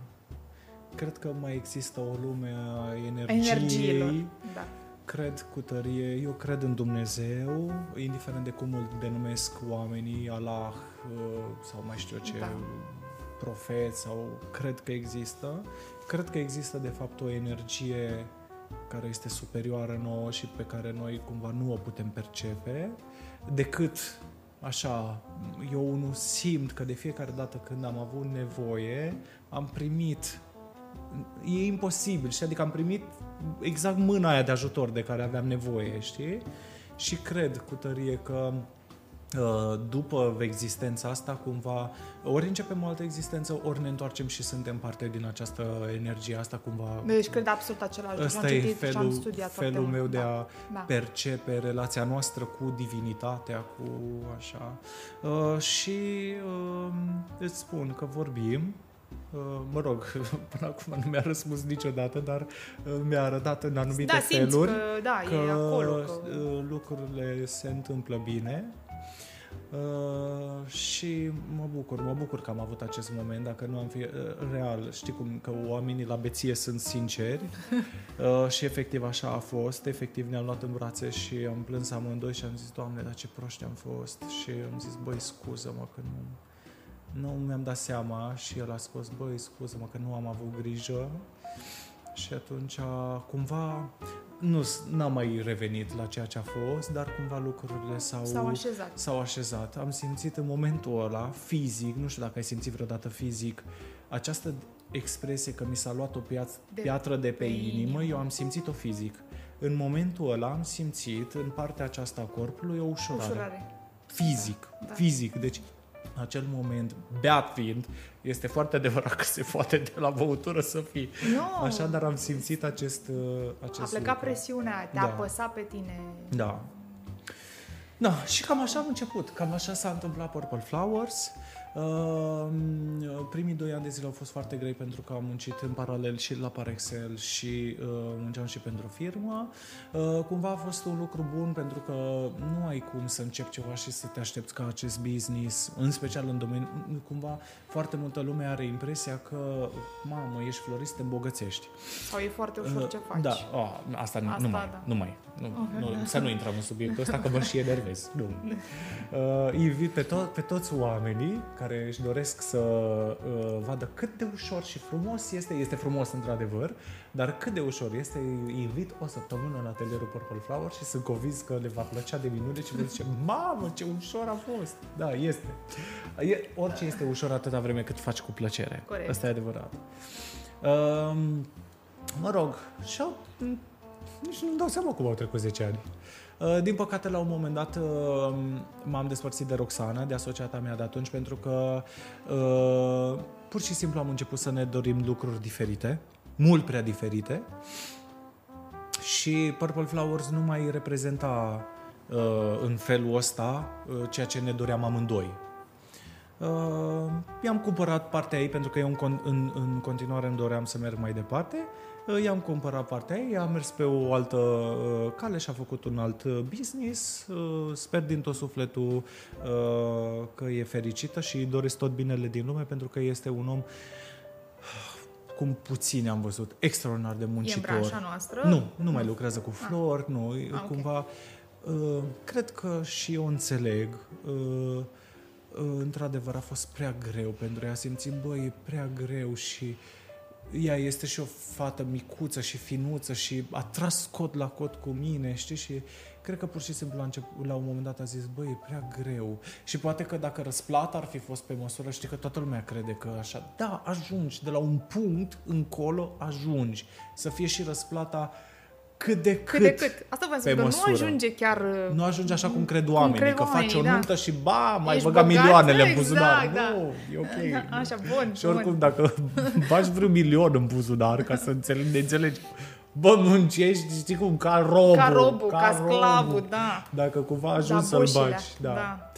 Cred că mai există o lume a energiei, Energiilor. Da cred cu tărie, eu cred în Dumnezeu, indiferent de cum îl denumesc oamenii, Allah uh, sau mai știu ce, da. profet sau cred că există. Cred că există de fapt o energie care este superioară nouă și pe care noi cumva nu o putem percepe, decât așa, eu nu simt că de fiecare dată când am avut nevoie, am primit e imposibil, știi? Adică am primit exact mâna aia de ajutor de care aveam nevoie, știi? Și cred cu tărie că uh, după existența asta, cumva, ori începem o altă existență, ori ne întoarcem și suntem parte din această energie asta, cumva... Deci cred absolut același Ăsta e felul, felul meu de a da. percepe relația noastră cu divinitatea, cu așa. Uh, și uh, îți spun că vorbim, Uh, mă rog, până acum nu mi-a răspuns niciodată, dar uh, mi-a arătat în anumite da, feluri că, da, că, e acolo, că uh, lucrurile se întâmplă bine. Uh, și mă bucur, mă bucur că am avut acest moment, dacă nu am fi uh, real, știi cum, că oamenii la beție sunt sinceri? Uh, și efectiv așa a fost, efectiv ne-am luat în brațe și am plâns amândoi și am zis, Doamne, dar ce proști am fost? Și am zis, băi, scuză-mă că nu, nu mi-am dat seama și el a spus, băi, scuză-mă că nu am avut grijă și atunci cumva nu n-am mai revenit la ceea ce a fost, dar cumva lucrurile s-au, s-au așezat. S-au așezat. Am simțit în momentul ăla, fizic, nu știu dacă ai simțit vreodată fizic, această expresie că mi s-a luat o piaț- de, piatră de pe, pe inimă, inimă, eu am simțit-o fizic. În momentul ăla am simțit în partea aceasta a corpului o ușurare. ușurare. Fizic, da. fizic. Deci acel moment, beat fiind, este foarte adevărat că se poate de la băutură să fii. No. Așa, dar am simțit acest, uh, acest A plecat lucru. presiunea, te-a da. apăsat pe tine. Da. Da, și cam așa am început. Cam așa s-a întâmplat Purple Flowers. Uh, Ehm, primii doi ani de zile au fost foarte grei pentru că am muncit în paralel și la Parexel și uh, munceam și pentru firmă. Uh, cumva a fost un lucru bun pentru că nu ai cum să începi ceva și să te aștepți ca acest business, în special în domeniu, cumva foarte multă lume are impresia că, mamă, ești florist, te îmbogățești. Sau e foarte ușor uh, ce faci. Da, oh, asta, asta nu mai, da. nu mai. Nu, nu, să nu intrăm în subiectul ăsta că mă și enervez. Nu. Uh, invit pe, to- pe toți oamenii care își doresc să uh, vadă cât de ușor și frumos este, este frumos într-adevăr, dar cât de ușor este, invit o săptămână în atelierul Purple Flower și sunt convins că le va plăcea de minune și vă zice, mamă, ce ușor a fost. Da, este. E, orice este ușor atâta vreme cât faci cu plăcere. Corect. Asta e adevărat. Uh, mă rog, și nici nu-mi dau seama cum au trecut 10 ani. Uh, din păcate, la un moment dat uh, m-am despărțit de Roxana, de asociata mea de atunci, pentru că uh, pur și simplu am început să ne dorim lucruri diferite, mult prea diferite și Purple Flowers nu mai reprezenta în felul ăsta ceea ce ne doream amândoi. Uh, i-am cumpărat partea ei pentru că eu în, în, în continuare îmi doream să merg mai departe Uh, i-am cumpărat partea ei, a mers pe o altă uh, cale și a făcut un alt uh, business. Sper din tot sufletul că e fericită și îi doresc tot binele din lume pentru că este un om cum puțin am văzut, extraordinar de muncitor. E în noastră? Nu, nu mai lucrează cu ah. flori, ah. nu, ah, cumva... Okay. cred că și eu înțeleg într-adevăr a fost prea greu pentru ea, a simțit, băi, e prea greu și ea este și o fată micuță și finuță și a tras cot la cot cu mine, știi? Și cred că pur și simplu la, început, la un moment dat a zis, băi, e prea greu. Și poate că dacă răsplata ar fi fost pe măsură, știi că toată lumea crede că așa, da, ajungi, de la un punct încolo ajungi. Să fie și răsplata cât de cât. Cât de cât. Asta vă spun, că nu ajunge chiar... Nu ajunge așa cum cred oamenii, cred că faci o da. nuntă da. și ba, mai băga milioanele exact, în buzunar. Da. Nu, e ok. Așa, bun. Și oricum, bun. dacă faci vreun milion în buzunar, ca să înțelegi, ne înțelegi, bă, muncești, știi cum, ca robul. Ca robul, ca, ca sclavul, da. Dacă cumva ajungi da, să-l bagi. Da. da.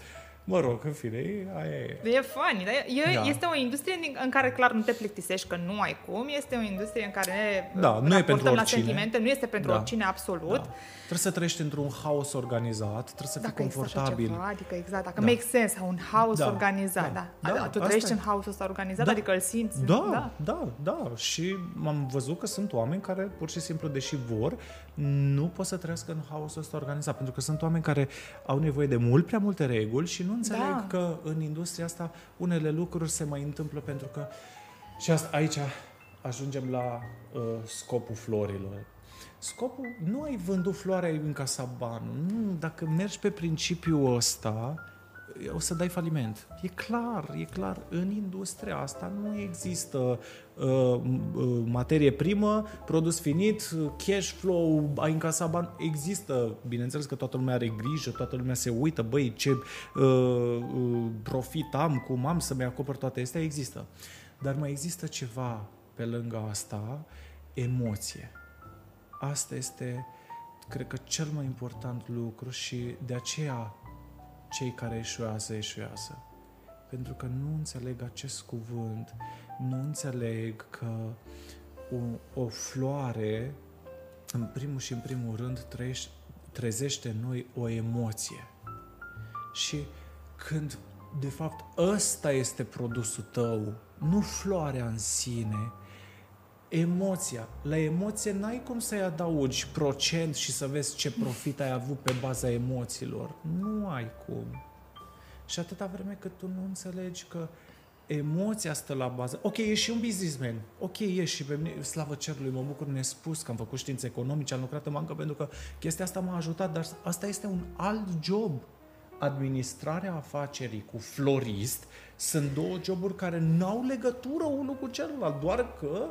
Mă rog, în fine, aia e. E funny, dar e, da. este o industrie în care clar nu te plictisești, că nu ai cum. Este o industrie în care ne da, nu e pentru la sentimente, nu este pentru da. oricine absolut. Da. Trebuie să trăiești într-un haos organizat, trebuie să dacă fii confortabil. Ceva, adică exact, dacă da. make sense, un haos da. organizat, da. da. da. Tu trăiești în haosul ăsta organizat, da. adică îl simți. Da, da, da, da. Și am văzut că sunt oameni care pur și simplu, deși vor, nu pot să trăiască în haosul ăsta organizat, pentru că sunt oameni care au nevoie de mult prea multe reguli și nu înțeleg da. că în industria asta unele lucruri se mai întâmplă pentru că și asta aici ajungem la uh, scopul florilor Scopul, nu ai vândut floarea, ai încasat banul. Nu, dacă mergi pe principiul ăsta, o să dai faliment. E clar, e clar. În industria asta nu există uh, uh, materie primă, produs finit, cash flow, ai încasat bani. Există, bineînțeles că toată lumea are grijă, toată lumea se uită, băi, ce uh, uh, profit am, cum am să-mi acopăr toate astea, există. Dar mai există ceva pe lângă asta, emoție Asta este, cred că, cel mai important lucru și de aceea cei care eșuează, eșuează. Pentru că nu înțeleg acest cuvânt, nu înțeleg că o, o floare, în primul și în primul rând, trezește în noi o emoție. Și când de fapt ăsta este produsul tău, nu floarea în sine, emoția. La emoție n-ai cum să-i adaugi procent și să vezi ce profit ai avut pe baza emoțiilor. Nu ai cum. Și atâta vreme cât tu nu înțelegi că emoția stă la bază. Ok, ești și un businessman. Ok, ești și pe mine, slavă cerului, mă bucur nespus că am făcut științe economice, am lucrat în bancă pentru că chestia asta m-a ajutat, dar asta este un alt job. Administrarea afacerii cu florist sunt două joburi care n-au legătură unul cu celălalt, doar că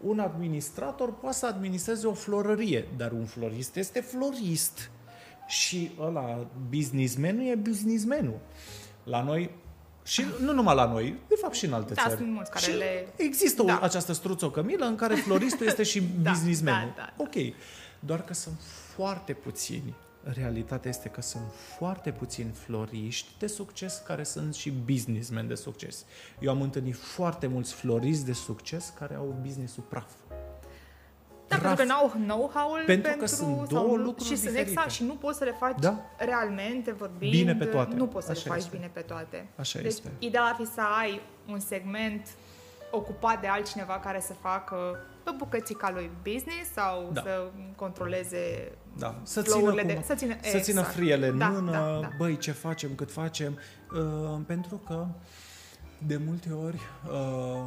un administrator poate să administreze o florărie, dar un florist este florist. Și ăla, businessmenul e businessmenul. La noi, și nu numai la noi, de fapt și în alte Da, țări. sunt mulți care și le- Există Da. o, această struțocămilă în care floristul este și Da, businessmenul. da, da, da. Ok. Doar că sunt foarte puțini. Realitatea este că sunt foarte puțini floriști de succes care sunt și businessmen de succes. Eu am întâlnit foarte mulți floriști de succes care au business-ul praf. Da, Praf. pentru că n-au know-how-ul Pentru că sunt sau două nu- lucruri și sunt diferite. exact și nu poți să le faci Da. realmente vorbind. Bine pe toate. Nu poți să Așa le faci este. bine pe toate. Așa deci, este. ideal ar fi să ai un segment ocupat de altcineva care să facă pe bucățica lui business sau Da. să controleze Da, să țină, flow-urile cum, de... Să țină, să țină exact. friele în Da, mână, da, da. băi, ce facem, cât facem, uh, pentru că de multe ori, uh,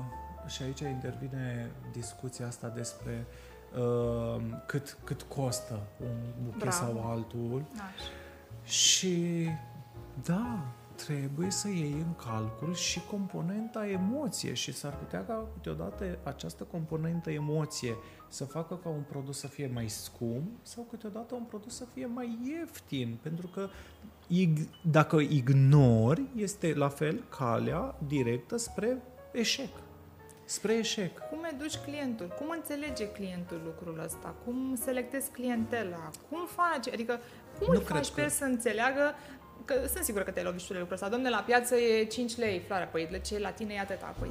și aici intervine discuția asta despre uh, cât, cât costă un buchet Bravo. sau altul Așa. și da, trebuie să iei în calcul și componenta emoție și s-ar putea ca câteodată această componentă emoție să facă ca un produs să fie mai scump sau câteodată un produs să fie mai ieftin, pentru că ig- dacă ignori, este la fel calea directă spre eșec. Spre eșec. Cum educi clientul? Cum înțelege clientul lucrul ăsta? Cum selectezi clientela? Cum faci? Adică cum Nu îl cred faci pe că- el să înțeleagă că sunt sigură că te-ai lovit și tu de lucrul ăsta. Domne, la piață e 5 lei floarea, păi de ce la tine e atâta? Păi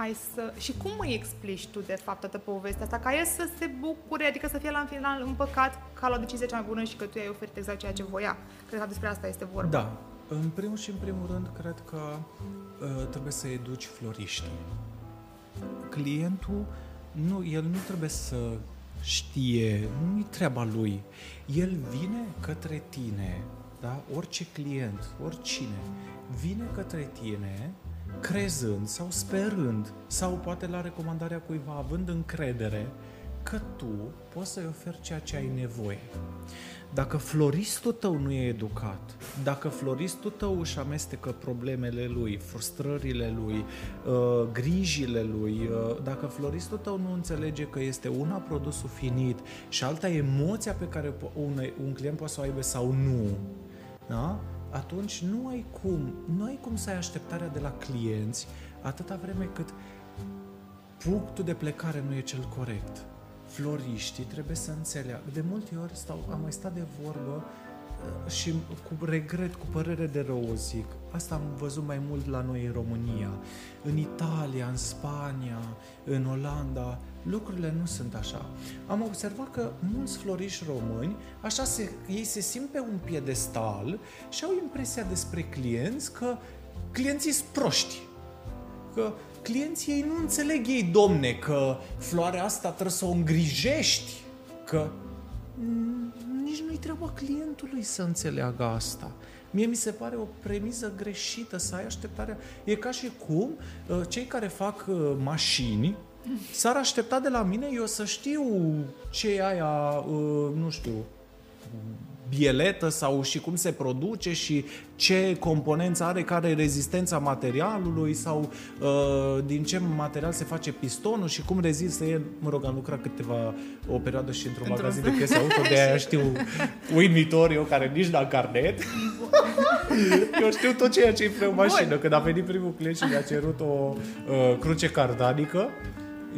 hai să... Și cum îi explici tu, de fapt, toată povestea asta? Ca el să se bucure, adică să fie la în final împăcat că a luat decizia cea mai bună și că tu i-ai oferit exact ceea ce voia. Cred că despre asta este vorba. Da. În primul și în primul rând, cred că uh, trebuie să educi floriștii. Clientul, nu, el nu trebuie să știe, nu-i treaba lui. El vine către tine, da? Orice client, oricine, vine către tine crezând sau sperând sau poate la recomandarea cuiva având încredere că tu poți să-i oferi ceea ce ai nevoie. Dacă floristul tău nu e educat, dacă floristul tău își amestecă problemele lui, frustrările lui, uh, grijile lui, uh, dacă floristul tău nu înțelege că este una produsul finit și alta emoția pe care po- un, un client poate să o aibă sau nu, da? Atunci nu ai cum, nu ai cum să ai așteptarea de la clienți atâta vreme cât punctul de plecare nu e cel corect. Floriștii trebuie să înțeleagă. De multe ori stau, am mai stat de vorbă uh, și cu regret, cu părere de rău o zic. Asta am văzut mai mult la noi în România. În Italia, în Spania, în Olanda, lucrurile nu sunt așa. Am observat că mulți floriși români, așa se, ei se simt pe un piedestal și au impresia despre clienți că clienții sunt proști că clienții ei nu înțeleg ei, domne, că floarea asta trebuie să o îngrijești, că mm, nici nu-i treaba clientului să înțeleagă asta. Mie mi se pare o premisă greșită să ai așteptarea. E ca și cum uh, cei care fac uh, mașini s-ar aștepta de la mine eu să știu ce e aia, uh, nu știu, bieletă sau și cum se produce și ce componență are, care e rezistența materialului sau uh, din ce material se face pistonul și cum rezistă el. Mă rog, am lucrat câteva, o perioadă și într-un Într-un- magazin de piese auto, de aia știu uimitor eu care nici n-am carnet. eu știu tot ceea ce e pe o mașină. Când a venit primul client și mi-a cerut o uh, cruce cardanică,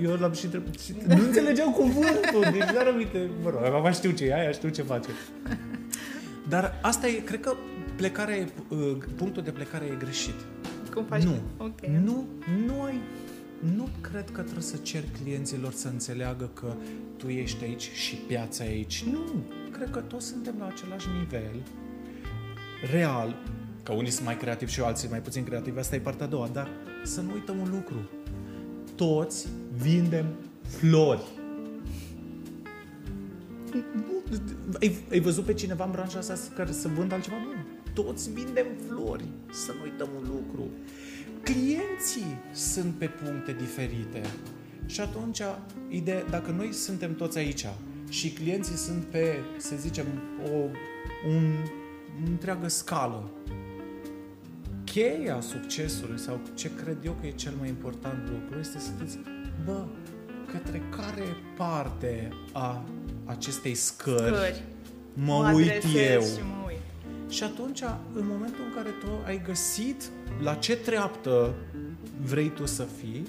eu l-am și întrebat. și Nu înțelegeam cuvântul, deci n-ar aminte. Mă rog, acum știu ce e aia, știu ce face. Dar asta e, cred că plecarea e, uh, punctul de plecare e greșit. Cum faci? Nu. Ok. Nu, nu ai nu cred că trebuie să cer clienților să înțeleagă că tu ești aici și piața e aici. Nu, cred că toți suntem la același nivel real. Că unii sunt mai creativi și alții mai puțin creativi, asta e partea a doua. Dar să nu uităm un lucru. Toți vindem flori. Ai, ai văzut pe cineva în branșa asta care să vândă altceva? Nu. Toți vindem flori. Să nu uităm un lucru. Clienții sunt pe puncte diferite. Și atunci, ideea, dacă noi suntem toți aici și clienții sunt pe, să zicem, o, un, o întreagă scală, cheia succesului sau ce cred eu că e cel mai important lucru este să știți, bă, către care parte a acestei scări, scări. mă, mă uit eu. Și, mă uit. și atunci, în momentul în care tu ai găsit la ce treaptă vrei tu să fii,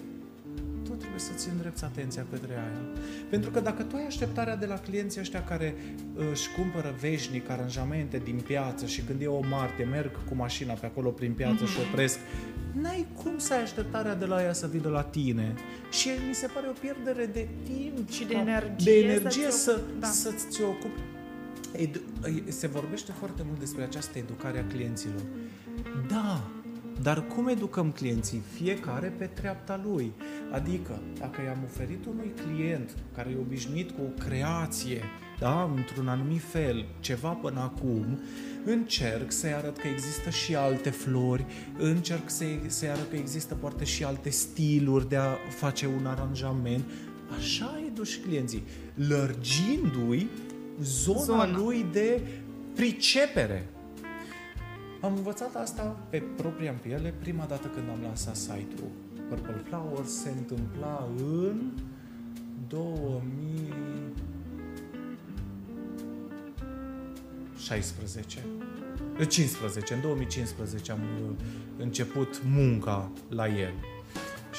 tu trebuie să-ți îndrepți atenția către aia. Pentru că dacă tu ai așteptarea de la clienții ăștia care uh, își cumpără veșnic aranjamente din piață și când e o martie merg cu mașina pe acolo prin piață mm-hmm. și opresc, n-ai cum să ai așteptarea de la ea să vină la tine. Și mi se pare o pierdere de timp și de energie, de energie să, să, da. să-ți ocupi. Edu- se vorbește foarte mult despre această educare a clienților. Da, dar cum educăm clienții? Fiecare pe treapta lui. Adică, dacă i-am oferit unui client care e obișnuit cu o creație, da, într-un anumit fel, ceva până acum, încerc să-i arăt că există și alte flori, încerc să-i, să arăt că există poate și alte stiluri de a face un aranjament. Așa educi clienții, lărgindu-i zona, zona lui de pricepere. Am învățat asta pe propria în piele prima dată când am lansat site-ul. Purple Flowers se întâmpla în 2016. 15. În 2015 am uh, început munca la el.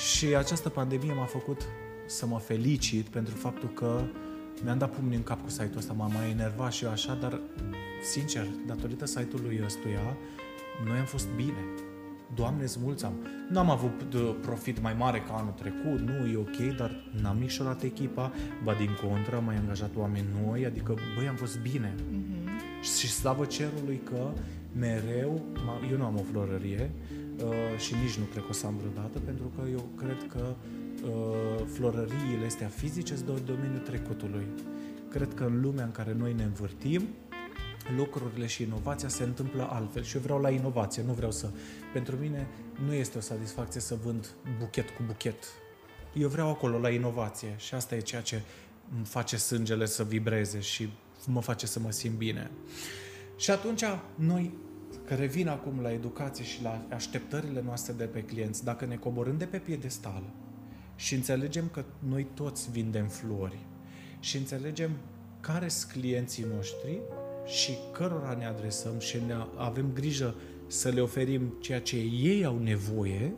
Și această pandemie m-a făcut să mă felicit pentru faptul că mi-am dat pumni în cap cu site-ul ăsta, m-am mai enervat și eu așa, dar sincer, datorită site-ului ăstuia, noi am fost bine. Doamne, mulți am. N-am avut profit mai mare ca anul trecut, nu, e ok, dar n-am micșorat echipa, ba din contră, am mai angajat oameni noi, adică, băi, am fost bine. Mm-hmm. Și slavă cerului că mereu, eu nu am o florărie uh, și nici nu cred că o să am vreodată, pentru că eu cred că uh, florăriile astea fizice sunt domeniul trecutului. Cred că în lumea în care noi ne învârtim, lucrurile și inovația se întâmplă altfel și eu vreau la inovație, nu vreau să... Pentru mine nu este o satisfacție să vând buchet cu buchet. Eu vreau acolo la inovație și asta e ceea ce îmi face sângele să vibreze și mă face să mă simt bine. Și atunci noi care vin acum la educație și la așteptările noastre de pe clienți, dacă ne coborâm de pe piedestal și înțelegem că noi toți vindem flori și înțelegem care sunt clienții noștri, și cărora ne adresăm și ne avem grijă să le oferim ceea ce ei au nevoie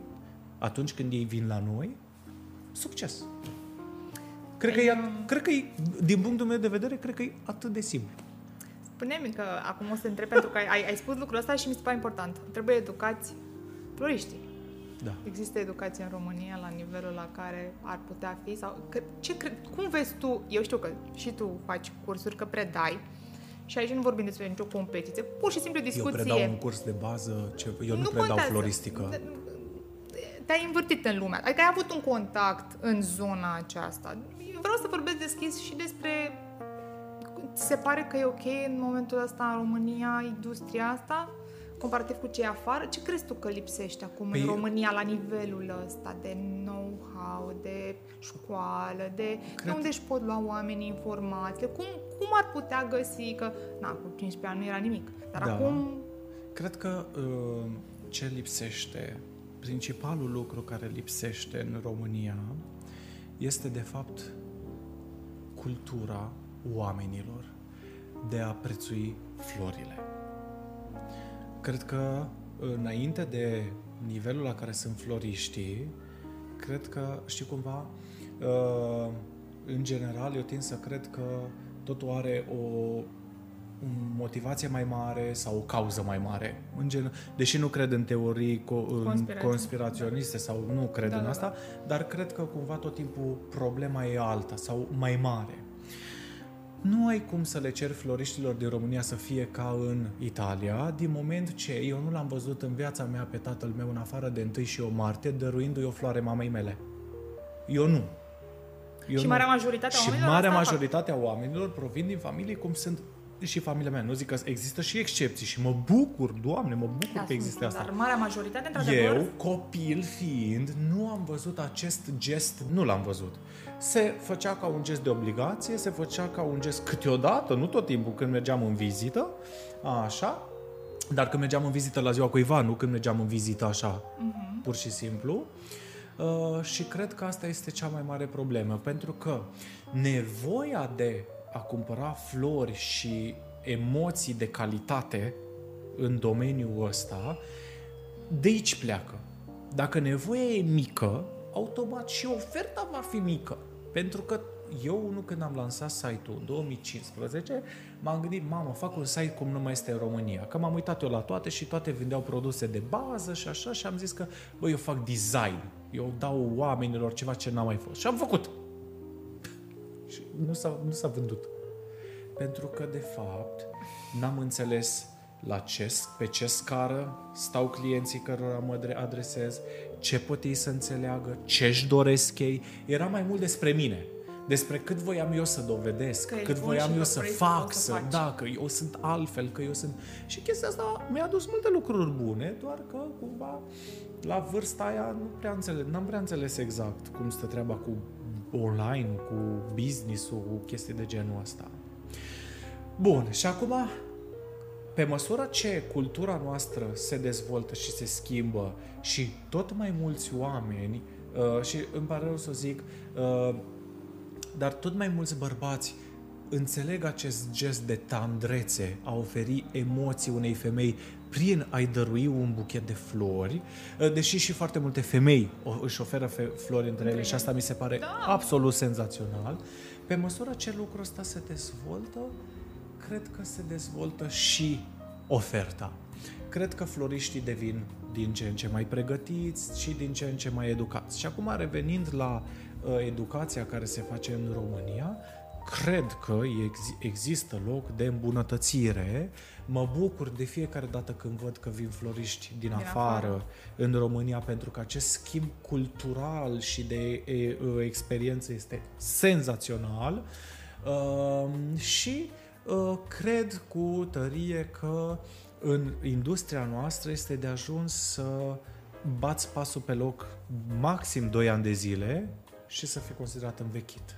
atunci când ei vin la noi, succes. Cred că, e, cred că e, din punctul meu de vedere, cred că e atât de simplu. Spune-mi că acum o să te întreb pentru că ai, ai spus lucrul ăsta și mi se pare important. Trebuie educați floriștii. Da. Există educație în România la nivelul la care ar putea fi? sau că, ce cre- Cum vezi tu, eu știu că și tu faci cursuri, că predai, și aici nu vorbim despre nicio competiție, pur și simplu discuție. Eu predau un curs de bază, ce, eu nu, nu predau contează. floristică. Te-ai învârtit în lumea, adică ai avut un contact în zona aceasta. Eu vreau să vorbesc deschis și despre ți se pare că e ok în momentul ăsta în România industria asta? Comparativ cu cei afară, ce crezi tu că lipsește acum păi în România la nivelul ăsta de know-how, de școală, de, Cred... de unde își pot lua oamenii informații, cum, cum ar putea găsi că, na, cu 15 ani nu era nimic, dar da. acum... Cred că uh, ce lipsește, principalul lucru care lipsește în România este de fapt cultura oamenilor de a prețui florile. Cred că înainte de nivelul la care sunt floriștii, cred că, știi cumva, uh, în general, eu tind să cred că totul are o motivație mai mare sau o cauză mai mare. În gen, deși nu cred în teorii co- conspiraționiste sau nu cred da, în da, asta, da. dar cred că cumva tot timpul problema e alta sau mai mare. Nu ai cum să le ceri floriștilor din România să fie ca în Italia, din moment ce eu nu l-am văzut în viața mea pe tatăl meu în afară de 1 și o martie, dăruindu-i o floare mamei mele. Eu nu. Eu și nu. marea majoritatea și oamenilor marea asta fac. majoritatea oamenilor provin din familii cum sunt și familia mea. Nu zic că există și excepții și mă bucur, Doamne, mă bucur Da, că sunt, există asta. Dar marea majoritate, într-adevăr, Eu, copil fiind, nu am văzut acest gest, nu l-am văzut. Se făcea ca un gest de obligație, se făcea ca un gest câteodată, nu tot timpul când mergeam în vizită, așa, dar când mergeam în vizită la ziua cuiva, nu când mergeam în vizită așa, uh-huh. pur și simplu. Uh, și cred că asta este cea mai mare problemă, pentru că nevoia de a cumpăra flori și emoții de calitate în domeniul ăsta, de aici pleacă. Dacă nevoia e mică, automat și oferta va fi mică. Pentru că eu, nu când am lansat site-ul în 2015, m-am gândit, mamă, fac un site cum nu mai este în România. Că m-am uitat eu la toate și toate vindeau produse de bază și așa și am zis că, bă, eu fac design. Eu dau oamenilor ceva ce n-a mai fost. Și am făcut. Și nu s-a, nu s-a vândut. Pentru că, de fapt, n-am înțeles la ce, pe ce scară stau clienții cărora mă adresez, ce pot ei să înțeleagă, ce își doresc ei. Era mai mult despre mine. Despre cât voiam eu să dovedesc, Că ești cât bun voiam și eu că să vrei să fac, poți să să, faci. da, că eu sunt altfel, că eu sunt... Și chestia asta mi-a adus multe lucruri bune, doar că cumva la vârsta aia nu prea înțeles, n-am prea înțeles exact cum stă treaba cu online, cu business-ul, cu chestii de genul ăsta. Bun, și acum, pe măsură ce cultura noastră se dezvoltă și se schimbă și tot mai mulți oameni, uh, și îmi pare rău să zic, uh, dar tot mai mulți bărbați înțeleg acest gest de tandrețe, a oferi emoții unei femei prin a-i dărui un buchet de flori, uh, deși și foarte multe femei o- își oferă fe- flori între ele și asta mi se pare Da. absolut senzațional. Pe măsură ce lucrul ăsta se dezvoltă, cred că se dezvoltă și oferta. Cred că floriștii devin din ce în ce mai pregătiți și din ce în ce mai educați. Și acum, revenind la uh, educația care se face în România, cred că ex- există loc de îmbunătățire. Mă bucur de fiecare dată când văd că vin floriști din, Din afară, afară. în România, pentru că acest schimb cultural și de e, e, experiență este senzațional. Uh, și uh, cred cu tărie că în industria noastră este de ajuns să bați pasul pe loc maxim 2 ani de zile și să fii considerat învechit.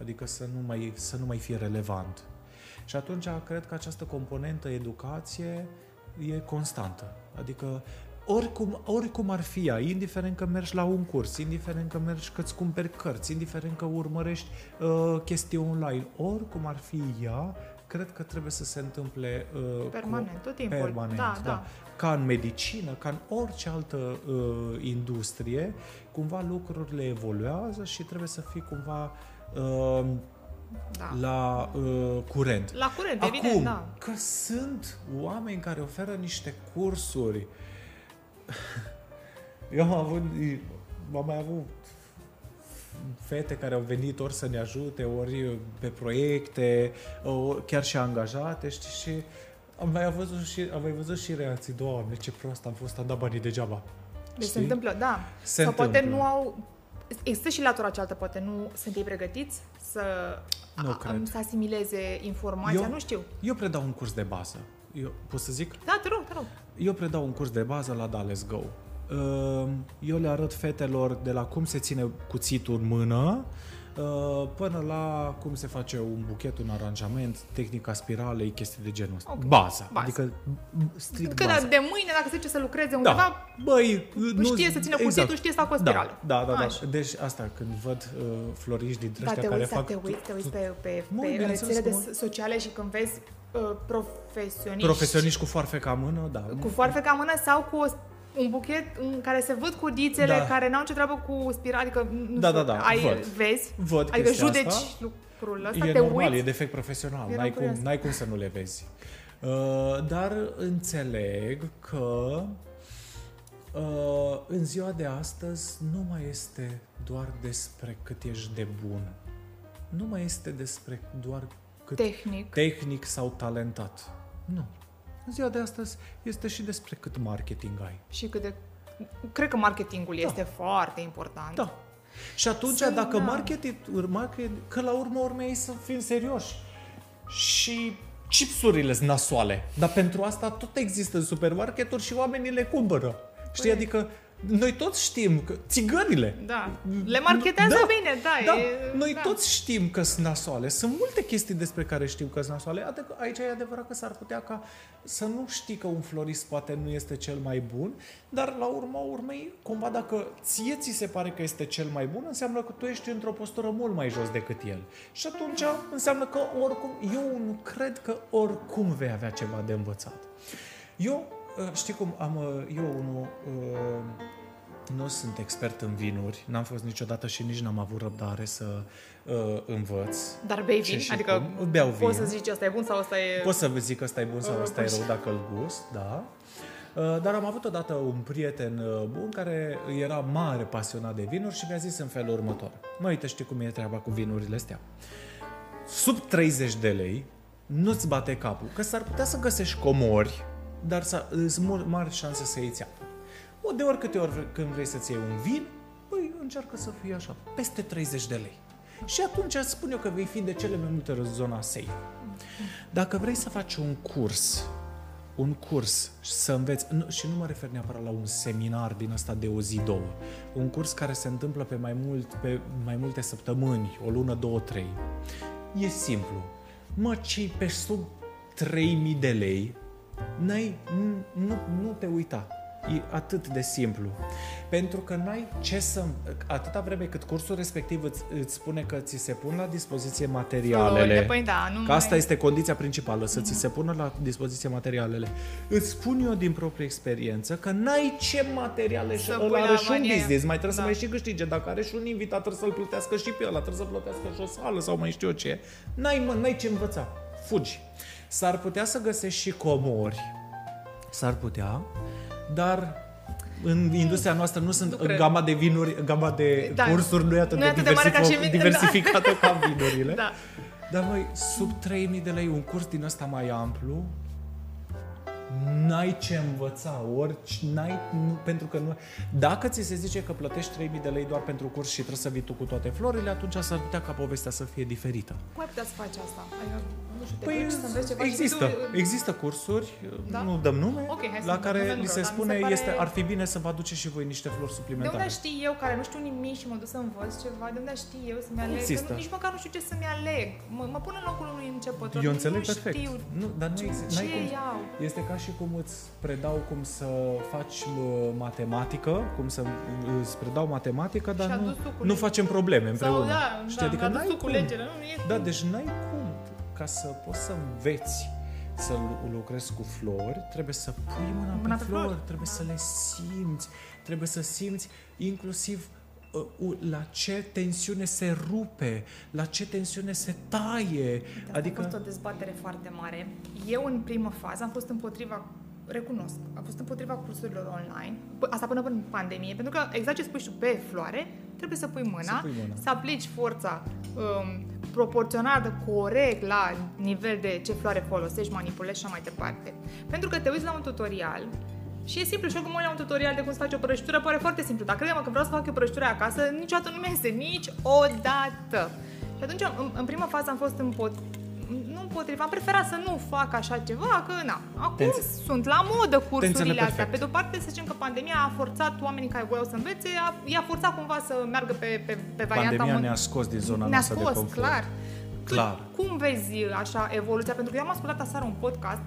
Adică să nu mai, să nu mai fie relevant. Și atunci cred că această componentă educație e constantă. Adică oricum, oricum ar fi ea, indiferent că mergi la un curs, indiferent că mergi că îți cumperi cărți, indiferent că urmărești uh, chestii online, oricum ar fi ea, cred că trebuie să se întâmple uh, Permanent, tot timpul. Permanent, Da, da. da. Ca în medicină, ca în orice altă uh, industrie, cumva lucrurile evoluează și trebuie să fii cumva uh, da. la uh, curent. La curent, Acum, evident, da. că sunt oameni care oferă niște cursuri. Eu am avut, am mai avut fete care au venit ori să ne ajute, ori pe proiecte, ori chiar și angajate, știi, și am mai văzut și, am mai văzut și reacții, doamne, ce prost am fost, am dat banii degeaba. Deci se Știi? întâmplă, da. Se Sau poate întâmplă. nu au... Există și latura cealaltă, poate nu sunt ei pregătiți să, Nu a- cred. să asimileze informația, Eu- nu știu. Eu predau un curs de bază. Eu, pot să zic? Da, te rog, te rog. Eu predau un curs de bază la Da Let's Go. Uh, Eu le arăt fetelor de la cum se ține cuțitul în mână uh, până la cum se face un buchet, un aranjament, tehnica spiralei, chestii de genul ăsta. Ok. Baza. Bază. Adică strict Că bază. de mâine, dacă se zice să lucreze undeva, Da. Băi, nu, știe să țină cuțitul, știe să facă o spirală. Da, da, da. da. Așa. Deci asta, când văd uh, floriști dintre da, ăștia te care uiți, da, fac... te uiți, te uiți pe, pe, Mă, pe bineînțeles rețelele că de mă- sociale și când vezi uh, profesioniști, Profesioniști cu foarfeca în mână, da. cu foarfeca în mână sau cu o, un buchet în care se văd cudițele Da. care n-au ce treabă cu spiral, adică nu Da, știu, da, da, ai, văd. vezi, Văd adică chestia judeci asta. lucrul ăsta, E te normal, uiți. e defect profesional, Eram n-ai cum, curioasă. n-ai cum să nu le vezi. Uh, dar înțeleg că uh, în ziua de astăzi nu mai este doar despre cât ești de bun. Nu mai este despre doar cât Tehnic. tehnic sau talentat. Nu. În ziua de astăzi este și despre cât marketing ai. Și cât de... Cred că marketingul este foarte important. Da. Și atunci, Să- dacă da. marketing, market, că la urmă urmei să fim serioși. Și chipsurile sunt nasoale. Dar pentru asta tot există în supermarketuri și oamenii le cumpără. Știi? Păi- Adică noi toți știm că țigările Da. Le marketează Da, bine, da. Da, e, noi da. toți știm că sunt nasoale. Sunt multe chestii despre care știm că sunt nasoale. Adică aici e adevărat că s-ar putea ca să nu știi că un florist poate nu este cel mai bun, dar la urma urmei, cumva dacă ție ți se pare că este cel mai bun, înseamnă că tu ești într-o postură mult mai jos decât el. Și atunci înseamnă că oricum, eu nu cred că oricum vei avea ceva de învățat. Eu, uh, știi cum am, uh, eu unul, uh, nu sunt expert în vinuri, n-am fost niciodată și nici n-am avut răbdare să uh, învăț. Dar bei Ce vin? și Adică cum. Beau vin. poți să zici ăsta e bun sau ăsta e... Pot să vă zic că ăsta e bun sau Uh, ăsta e poți- rău dacă îl gust, da. Uh, Dar am avut odată un prieten uh, bun care era mare pasionat de vinuri și mi-a zis în felul următor. Mă, uite, știi cum e treaba cu vinurile astea. Sub 30 de lei nu-ți bate capul, că s-ar putea să găsești comori, dar să- sunt mult- mari șanse să iei țeapă. O, de oricâte ori vre- când vrei să-ți iei un vin, păi încearcă să fie așa, peste 30 de lei. Și atunci îți spun eu că vei fi de cele mai multe ori în zona safe. Dacă vrei să faci un curs, un curs și să înveți, nu, și nu mă refer neapărat la un seminar din ăsta de o zi, două, un curs care se întâmplă pe mai, mult, pe mai multe săptămâni, o lună, două, trei, e simplu. Mă, cei pe sub 3000 de lei, n-ai, nu, nu, nu te uita. E atât de simplu. Pentru că n-ai ce să... Atâta vreme cât cursul respectiv îți, îți spune că ți se pun la dispoziție materialele. Păi da, nu Că asta mai- este condiția principală, să ți se pună la dispoziție materialele. Îți spun eu din proprie experiență că n-ai ce materiale și Să ăla pui are la și un manie. business, mai trebuie Da. să mai și câștige. Dacă are și un invitat, trebuie să-l plătească și pe ăla, trebuie să plătească și o sală sau mai știu eu ce. N-ai, mă, n-ai ce învăța. Fugi. S-ar putea să găsești și comori, s-ar putea, dar în industria noastră nu sunt Nu în cred. gama de vinuri, gama de Da. cursuri nu e atât Nu e de, atât de mare ca diversific- și vin- diversificată ca vinurile. Da. Dar măi, sub 3000 de lei un curs din ăsta mai amplu, n-ai ce învăța, orici, n-ai, nu, pentru că nu... Dacă ți se zice că plătești 3000 de lei doar pentru curs și trebuie să vii tu cu toate florile, atunci s-ar putea ca povestea să fie diferită. Cum ai putea să faci asta? Adică, nu știu, te Păi duci să înveți ceva și există, tu- există cursuri, Da? nu dăm nume, Ok, hai să la nu dăm care nume, nu li se vreau, dar mi spune se pare- este, ar fi bine să vă aduceți și voi niște flori De suplimentare. unde știu eu, care nu știu nimic și mă duc să învăț ceva, de unde știu eu să-mi aleg? Există. Că nu, nici măcar nu știu ce să-mi aleg. Mă, mă pun în locul unui începător. Eu înțeleg nu perfect. Știu. Nu, dar nu Ce, există. ce n-ai cum, iau? Este ca și cum îți predau cum să faci uh, matematică, cum să uh, îți predau matematică, dar Și nu, adus tu cu nu lege. facem probleme împreună. Sau da, Știi? da, adică mi-a n-ai dus tu cu cum. legele, nu, nu e Da, cum. deci n-ai cum. Ca să poți să înveți să lu- lucrezi cu flori, trebuie să pui mâna, Mâna pe, pe flori, flori. trebuie să le simți, trebuie să simți inclusiv uh, uh, la ce tensiune se rupe, la ce tensiune se taie. Da, adică A fost o dezbatere foarte mare. Eu, în primă fază, am fost împotriva recunosc, am fost împotriva cursurilor online, P- asta până în pandemie, pentru că exact ce spui și tu, pe floare, trebuie să pui mâna, Să pui mâna. să aplici forța um, proporționată corect la nivel de ce floare folosești, manipulezi și așa mai departe. Pentru că te uiți la un tutorial și e simplu, și oricum mă uit la un tutorial de cum să faci o prăjitură, pare foarte simplu. Dar crede-mă că vreau să fac eu prăjitură acasă, niciodată nu mi iese, niciodată. Și atunci, în, în prima fază am fost împot- nu împotriva, am preferat să nu fac așa ceva, că na, acum Te înțe- sunt la modă înțeleg cursurile astea. perfect. Pe de o parte, să zicem că pandemia a forțat oamenii care voiau să învețe, a, i-a forțat cumva să meargă pe, pe, pe varianta pandemia mon- ne-a scos din zona ne-a noastră de scos, confort. clar. Clar. Cum vezi așa evoluția? Pentru că eu am ascultat aseară un podcast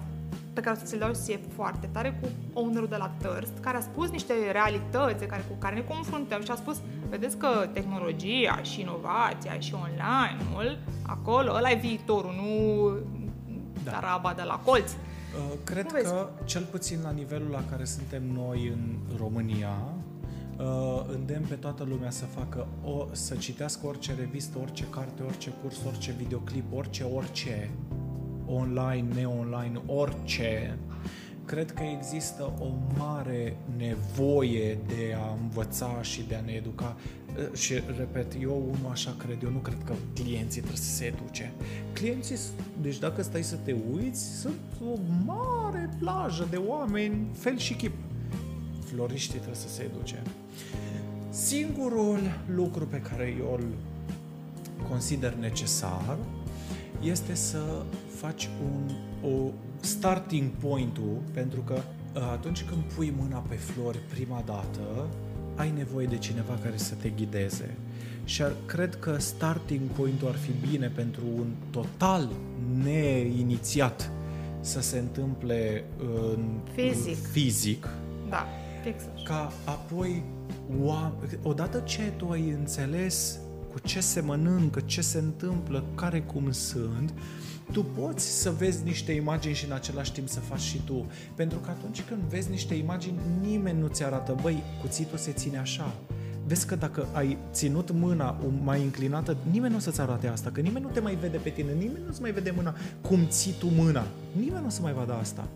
pe care o să ți-l dau ție foarte tare cu ownerul de la Thirst, care a spus niște realități care, cu care ne confruntăm și a spus, vedeți că tehnologia și inovația și online-ul, acolo, ăla e viitorul, nu Da. taraba de la colț. Uh, Cred Cum vezi? că, cel puțin la nivelul la care suntem noi în România, uh, îndemn pe toată lumea să facă o, să citească orice revistă, orice carte, orice curs, orice videoclip, orice, orice, online, ne-online, orice. Cred că există o mare nevoie de a învăța și de a ne educa. Uh, și, repet, eu unul așa cred, eu nu cred că clienții trebuie să se educe. Clienții, deci dacă stai să te uiți, sunt o mare plajă de oameni, fel și chip. Floriștii trebuie să se educe. Singurul lucru pe care eu îl consider necesar este să faci un, o starting point-ul, pentru că uh, atunci când pui mâna pe flori prima dată, ai nevoie de cineva care să te ghideze. Și ar, cred că starting point-ul ar fi bine pentru un total neinițiat să se întâmple în fizic. fizic da, fix Ca apoi, odată ce tu ai înțeles cu ce se mănâncă, ce se întâmplă, care cum sunt, tu poți să vezi niște imagini și în același timp să faci și tu. Pentru că atunci când vezi niște imagini, nimeni nu ți arată, băi, cuțitul se ține așa. Vezi că dacă ai ținut mâna mai înclinată, nimeni nu o să-ți arate asta, că nimeni nu te mai vede pe tine, nimeni nu-ți mai vede mâna cum ții tu mâna. Nimeni nu o să mai vadă asta.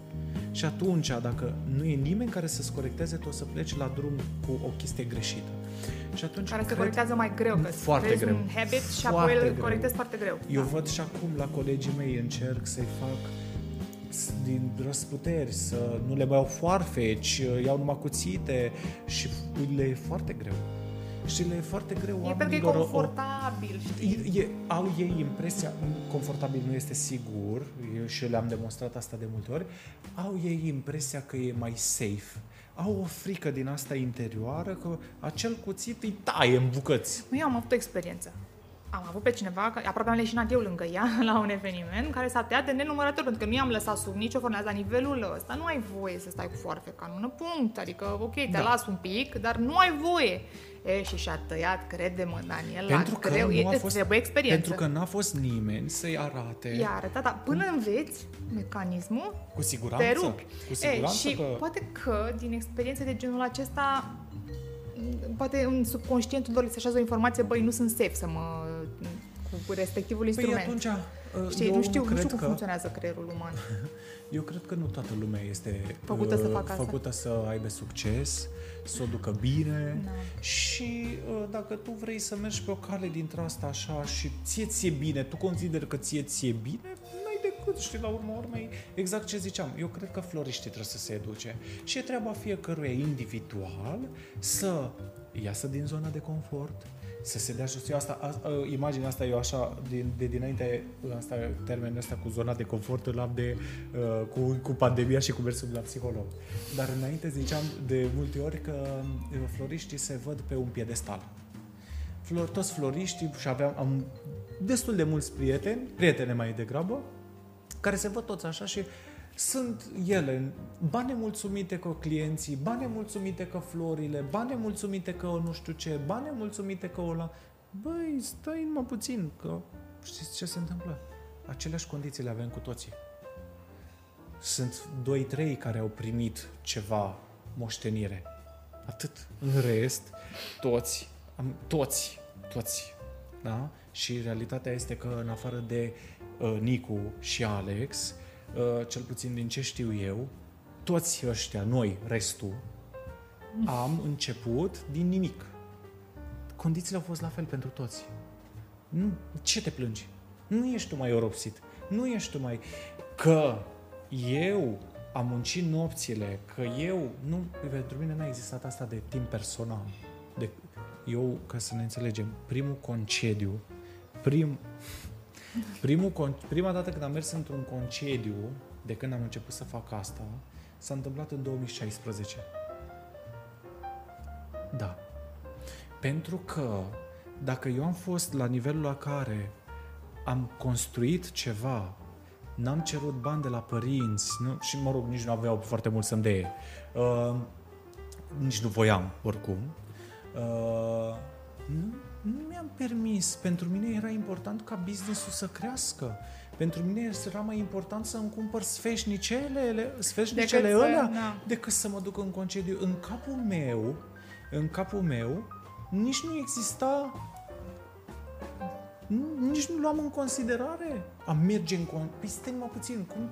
Și atunci, dacă nu e nimeni care să-ți corecteze, tu o să pleci la drum cu o chestie greșită. Și atunci care se corectează mai greu, că foarte greu. un habit și foarte apoi îl corectezi foarte greu. Eu da. văd și acum la colegii mei încerc să-i fac din răsputeri, să nu le mai iau foarfeci, iau numai cuțite și le e foarte greu și le e foarte greu e pentru că e confortabil, știi? E, au ei impresia, confortabil nu este sigur, eu și le-am demonstrat asta de multe ori, au ei impresia că e mai safe. Au o frică din asta interioară că acel cuțit îi taie în bucăți. Eu am avut o experiență am avut pe cineva, aproape am leșinat eu lângă ea la un eveniment, care s-a tăiat de nenumărător, pentru că nu i-am lăsat sub nicio formă. La nivelul ăsta nu ai voie să stai cu foarfeca în mână, punct. Adică, ok, te da. las un pic, dar nu ai voie. E, și și-a tăiat, crede-mă, Daniel, pentru că greu. Nu a fost, trebuie experiență. Pentru că n-a fost nimeni să-i arate. I-a arătat, dar până înveți mecanismul, cu siguranță, te rupi. Cu siguranță e, și că... poate că din experiențe de genul acesta poate în subconștientul lor se așează o informație, băi, nu sunt safe să mă cu respectivul păi instrument. atunci, Știi, nu știu, nu știu cum că... funcționează creierul uman. Eu cred că nu toată lumea este făcută, uh, să, facă făcută asta. să aibă succes, să o ducă bine no. și uh, dacă tu vrei să mergi pe o cale dintre asta așa și ție ție bine, tu consideri că ție ție bine, n-ai decât, știi, la urmă urmei, exact ce ziceam, eu cred că floriștii trebuie să se educe și e treaba fiecăruia individual să iasă din zona de confort, să se dea jos. Eu asta, a, a, imaginea asta, eu așa, din, de dinainte, asta, termenul ăsta cu zona de confort îl am de, uh, cu, cu pandemia și cu mersul la psiholog. Dar înainte ziceam de multe ori că uh, floriștii se văd pe un piedestal. Flor, toți floriștii și aveam am destul de mulți prieteni, prietene mai degrabă, care se văd toți așa și sunt ele, ba nemulțumite că clienții, ba nemulțumite că florile, ba nemulțumite că nu știu ce, ba nemulțumite că ăla. Băi, stai numai puțin, că știți ce se întâmplă? Aceleași condiții le avem cu toții. Sunt doi, trei care au primit ceva moștenire. Atât. În rest, toți, am, toți, toți, da? Și realitatea este că în afară de uh, Nicu și Alex, Uh, cel puțin din ce știu eu, toți ăștia, noi, restul, am început din nimic. Condițiile au fost la fel pentru toți. Nu, ce te plângi? Nu ești tu mai oropsit. Nu ești tu mai... Că eu am muncit nopțile, că eu... Nu, pentru mine n-a existat asta de timp personal. De, eu, ca să ne înțelegem, primul concediu, prim, Primul, prima dată când am mers într-un concediu, de când am început să fac asta, s-a întâmplat în 2016. Da. Pentru că dacă eu am fost la nivelul la care am construit ceva, n-am cerut bani de la părinți nu? și, mă rog, nici nu aveau foarte mult să-mi deie. Uh, nici nu voiam, oricum. Uh, nu, nu mi-am permis. Pentru mine era important ca businessul să crească. Pentru mine era mai important să-mi cumpăr sfeșnicele, sfeșnicele decât alea să, da. decât să mă duc în concediu. În capul meu, în capul meu, nici nu exista nici nu luam în considerare a merge în concediu. Păi stai mă puțin, cum,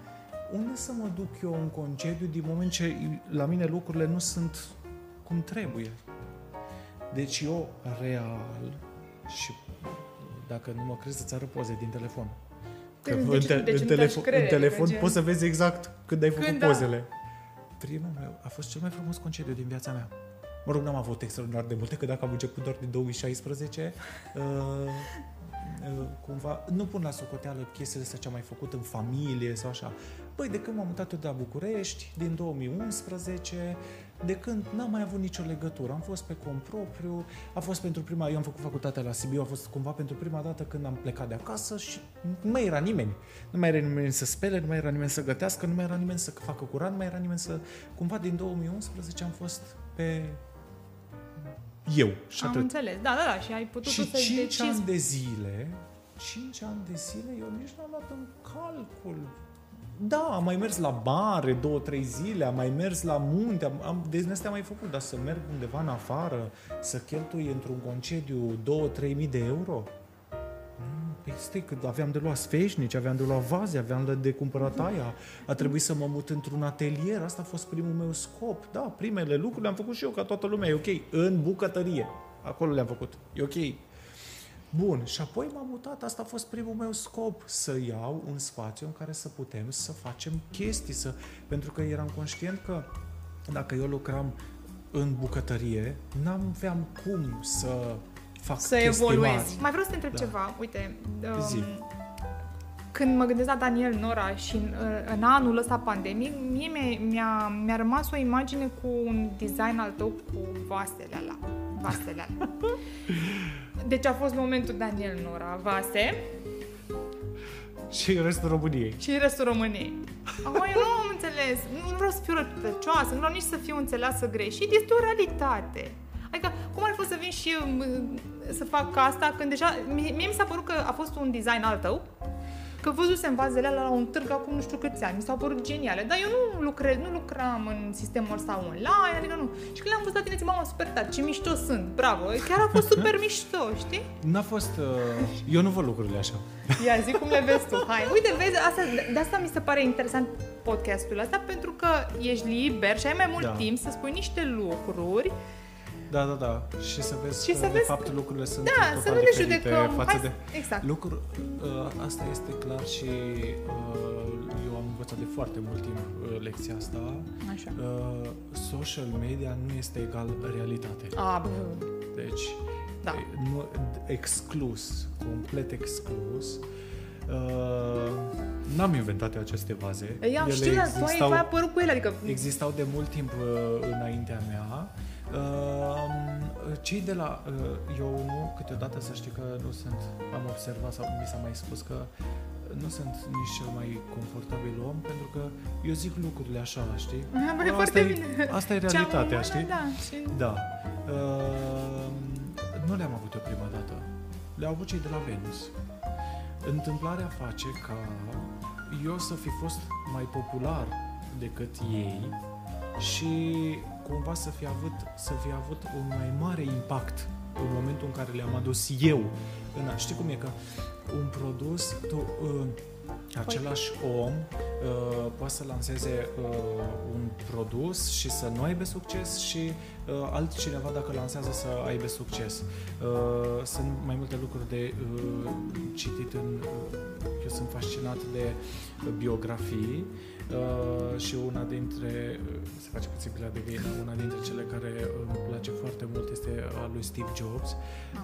unde să mă duc eu în concediu din moment ce la mine lucrurile nu sunt cum trebuie? Deci eu, real, și dacă nu mă crezi, să-ți arăt poze din telefon. Că Deci- în, te- deci în, nu telefon, te-aș crede, în telefon că gen- poți să vezi exact când ai făcut Când, da. pozele. Primul meu a fost cel mai frumos concediu din viața mea. Mă rog, n-am avut extraordinar de multe, că dacă am început doar din 2016, uh, uh, cumva, nu pun la socoteală chestiile astea ce am mai făcut în familie sau așa. Băi, de când m-am mutat eu de la București, din 2011, de când n-am mai avut nicio legătură. Am fost pe cont propriu, a fost pentru prima, eu am făcut facultatea la Sibiu, a fost cumva pentru prima dată când am plecat de acasă și nu mai era nimeni. Nu mai era nimeni să spele, nu mai era nimeni să gătească, nu mai era nimeni să facă curat, nu mai era nimeni să... Cumva din 2011 am fost pe eu și Am atât. înțeles. Da, da, da. Și ai putut Și să 5 decizi. ani de zile, 5 ani de zile, eu nici n-am luat în calcul. Da, am mai mers la bare două, trei zile, am mai mers la munte, am, am, de astea am mai făcut, dar să merg undeva în afară, să cheltui într-un concediu 2-3 mii de euro? Mm, Păi stai, că aveam de luat sfeșnici, aveam de luat vaze, aveam de, de cumpărat aia, a trebuit să mă mut într-un atelier, asta a fost primul meu scop. Da, primele lucruri le-am făcut și eu ca toată lumea, e ok, în bucătărie. Acolo le-am făcut, e ok. Bun, și apoi m-am mutat, asta a fost primul meu scop, să iau un spațiu în care să putem să facem chestii, să... pentru că eram conștient că dacă eu lucram în bucătărie, n-am aveam cum să fac să chestii evoluezi. mari. Mai vreau să te întreb Da. ceva. Uite, Zi. um, când mă gândesc la Daniel Nora și în, în anul ăsta pandemic, mie mi-a, mi-a, mi-a rămas o imagine cu un design al tău cu vasele alea. Vasele alea. Deci a fost momentul Daniel Nora, vase Și restul României. și restul României. Acum eu nu am înțeles, nu vreau să fiu rătăcioasă, nu vreau nici să fiu înțeleasă greșit, este o realitate. Adică, cum ar fi să vin și eu m, să fac asta când deja, mie, mie mi s-a părut că a fost un design al tău, că văzusem vazele alea la un târg acum nu știu câți ani, mi s-au părut geniale, dar eu nu lucrez, nu lucram în sistemul ăsta online, adică nu. Și când le-am văzut la tine, zic, mamă, super tare, ce mișto sunt, bravo, chiar a fost super mișto, știi? N-a fost... Uh, eu nu văd lucrurile așa. Ia zi cum le vezi tu. Hai, uite, vezi, asta, de asta mi se pare interesant podcastul ăsta, pentru că ești liber și ai mai mult Da. timp să spui niște lucruri. Da, da, da. Și să vezi Și că, să de vezi- fapt, lucrurile sunt Da, total să nu ne diferite judecăm. față Hai, de... să- exact. Lucru, uh, asta este clar și uh, eu am învățat de foarte mult timp uh, lecția asta. Așa. Uh, social media nu este egal realitate. A, bă, Deci, Da. e, nu, exclus, complet exclus. Uh, n-am inventat eu aceste vaze. Ia, Ele știu, dar tu ai, existau- tu ai apărut cu ele, adică... Existau de mult timp uh, înaintea mea. Uh, cei de la... Uh, eu nu, câteodată să știi că nu sunt... Am observat sau mi s-a mai spus că nu sunt nici cel mai confortabil om, pentru că eu zic lucrurile așa, știi? Ah, bă, e asta, foarte e, bine. asta e Ce-am realitatea, urmat, știi? Da, și... Da. Uh, nu le-am avut eu prima dată. Le-au avut cei de la Venus. Întâmplarea face ca eu să fi fost mai popular decât ei și cumva să fi avut, să fi avut un mai mare impact în momentul în care le-am adus eu. În, a- știi cum e că un produs, tu, uh, același om uh, poate să lanseze uh, un produs și să nu aibă succes și uh, altcineva dacă lansează să aibă succes. Uh, sunt mai multe lucruri de uh, citit în... Uh, eu sunt fascinat de uh, biografii uh, și una dintre, uh, se face puțin pila de găină, una dintre cele care îmi place foarte mult este a lui Steve Jobs.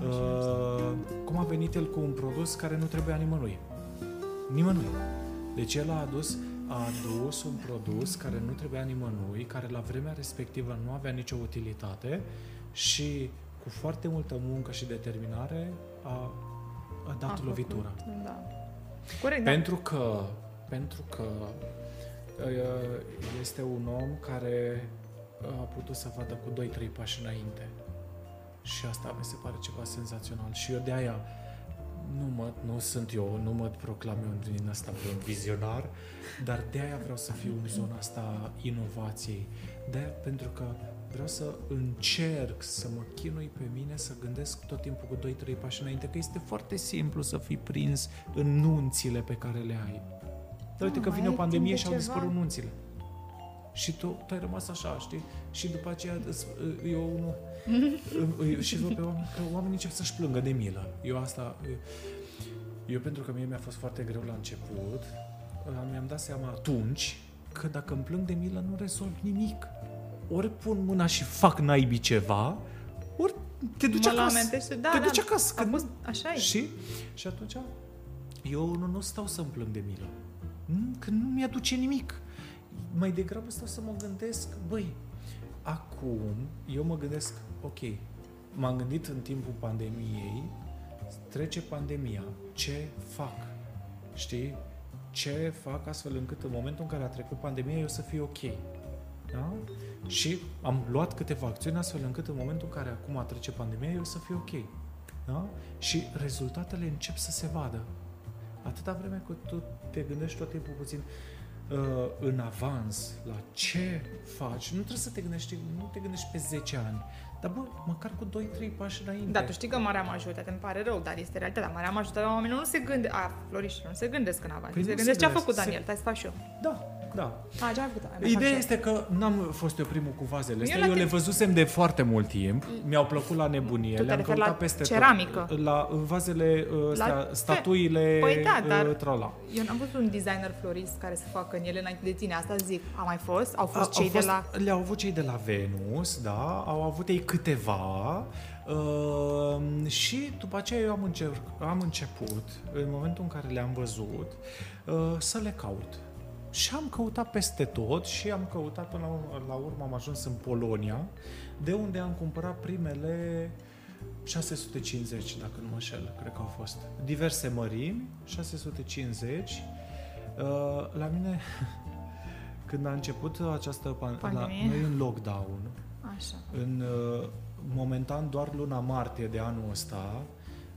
Uh, cum a venit el cu un produs care nu trebuia nimănui. Nimănui. Deci el a adus, a adus un produs care nu trebuia nimănui, care la vremea respectivă nu avea nicio utilitate și cu foarte multă muncă și determinare a, a dat A făcut, lovitura. Da. Corect, da. Pentru că, pentru că uh, este un om care a putut să vadă cu 2-3 pași înainte. Și asta mi se pare ceva senzațional. Și eu de aia nu, mă, nu sunt eu, nu mă proclam eu din asta pe un vizionar, dar de aia vreau să fiu în zona asta inovației. De aia pentru că vreau să încerc să mă chinui pe mine, să gândesc tot timpul cu 2-3 pași înainte, că este foarte simplu să fii prins în nunțile pe care le ai. Dar uite Ah, că mai vine o ai pandemie timp și de au ceva? dispărut nunțile. Și tu, tu ai rămas așa, știi? Și după aceea îți- eu nu... și văd pe oameni că oamenii încep să-și plângă de milă. Eu asta... Eu pentru că mie mi-a fost foarte greu la început, mi-am dat seama atunci că dacă îmi plâng de milă nu rezolv nimic. Ori pun mâna și fac naibii ceva, ori te duci Mă acasă. lamentește, da, te da. duci acasă. A Că fost, așa e. și, și atunci eu nu, nu stau să-mi plâng de milă. Nu, că nu mi-aduce nimic. Mai degrabă stau să mă gândesc, băi, acum eu mă gândesc, ok, m-am gândit în timpul pandemiei, trece pandemia, ce fac? Știi? Ce fac astfel încât în momentul în care a trecut pandemia eu să fiu ok? Da? Și am luat câteva acțiuni astfel încât în momentul în care acum trece pandemia eu să fiu ok. Da? Și rezultatele încep să se vadă. Atâta vreme cât tu te gândești tot timpul puțin uh, în avans la ce faci, nu trebuie să te gândești, nu te gândești pe 10 ani, dar bă, măcar cu 2-3 pași înainte. Da, tu știi că marea majoritate, îmi pare rău, dar este realitatea. Marea majoritate a oamenilor nu se gândesc, a, floriștilor, nu se gândesc în avans. Păi se nu gândesc se ce a gândesc, făcut se- Daniel, stai să fac și eu. Da, da. A, ce a făcut? Hai, mai fac și Ideea eu. este că n-am fost eu primul cu vazele astea, Eu la eu le timp- văzusem de foarte mult timp, mi-au plăcut la nebunie, Tu te le-am referi căutat la peste ceramică? tot. La vazele, uh, astea, La- statuile, Păi da, dar- uh, trala. Eu n-am văzut un designer florist care să facă în ele înainte de tine. Asta zic. A mai fost? Au fost A- cei au fost, de la... Le-au avut cei de la Venus, da, au avut ei câteva uh, și după aceea eu am, încerc, am început, în momentul în care le-am văzut, uh, să le caut. Și am căutat peste tot și am căutat până la, urmă- la urmă am ajuns în Polonia, de unde am cumpărat primele 650, dacă nu mă înșel, cred că au fost. Diverse mărimi, 650. Uh, la mine, când a început această pan- la, Pandemie? noi în lockdown, Așa. în uh, momentan doar luna martie de anul ăsta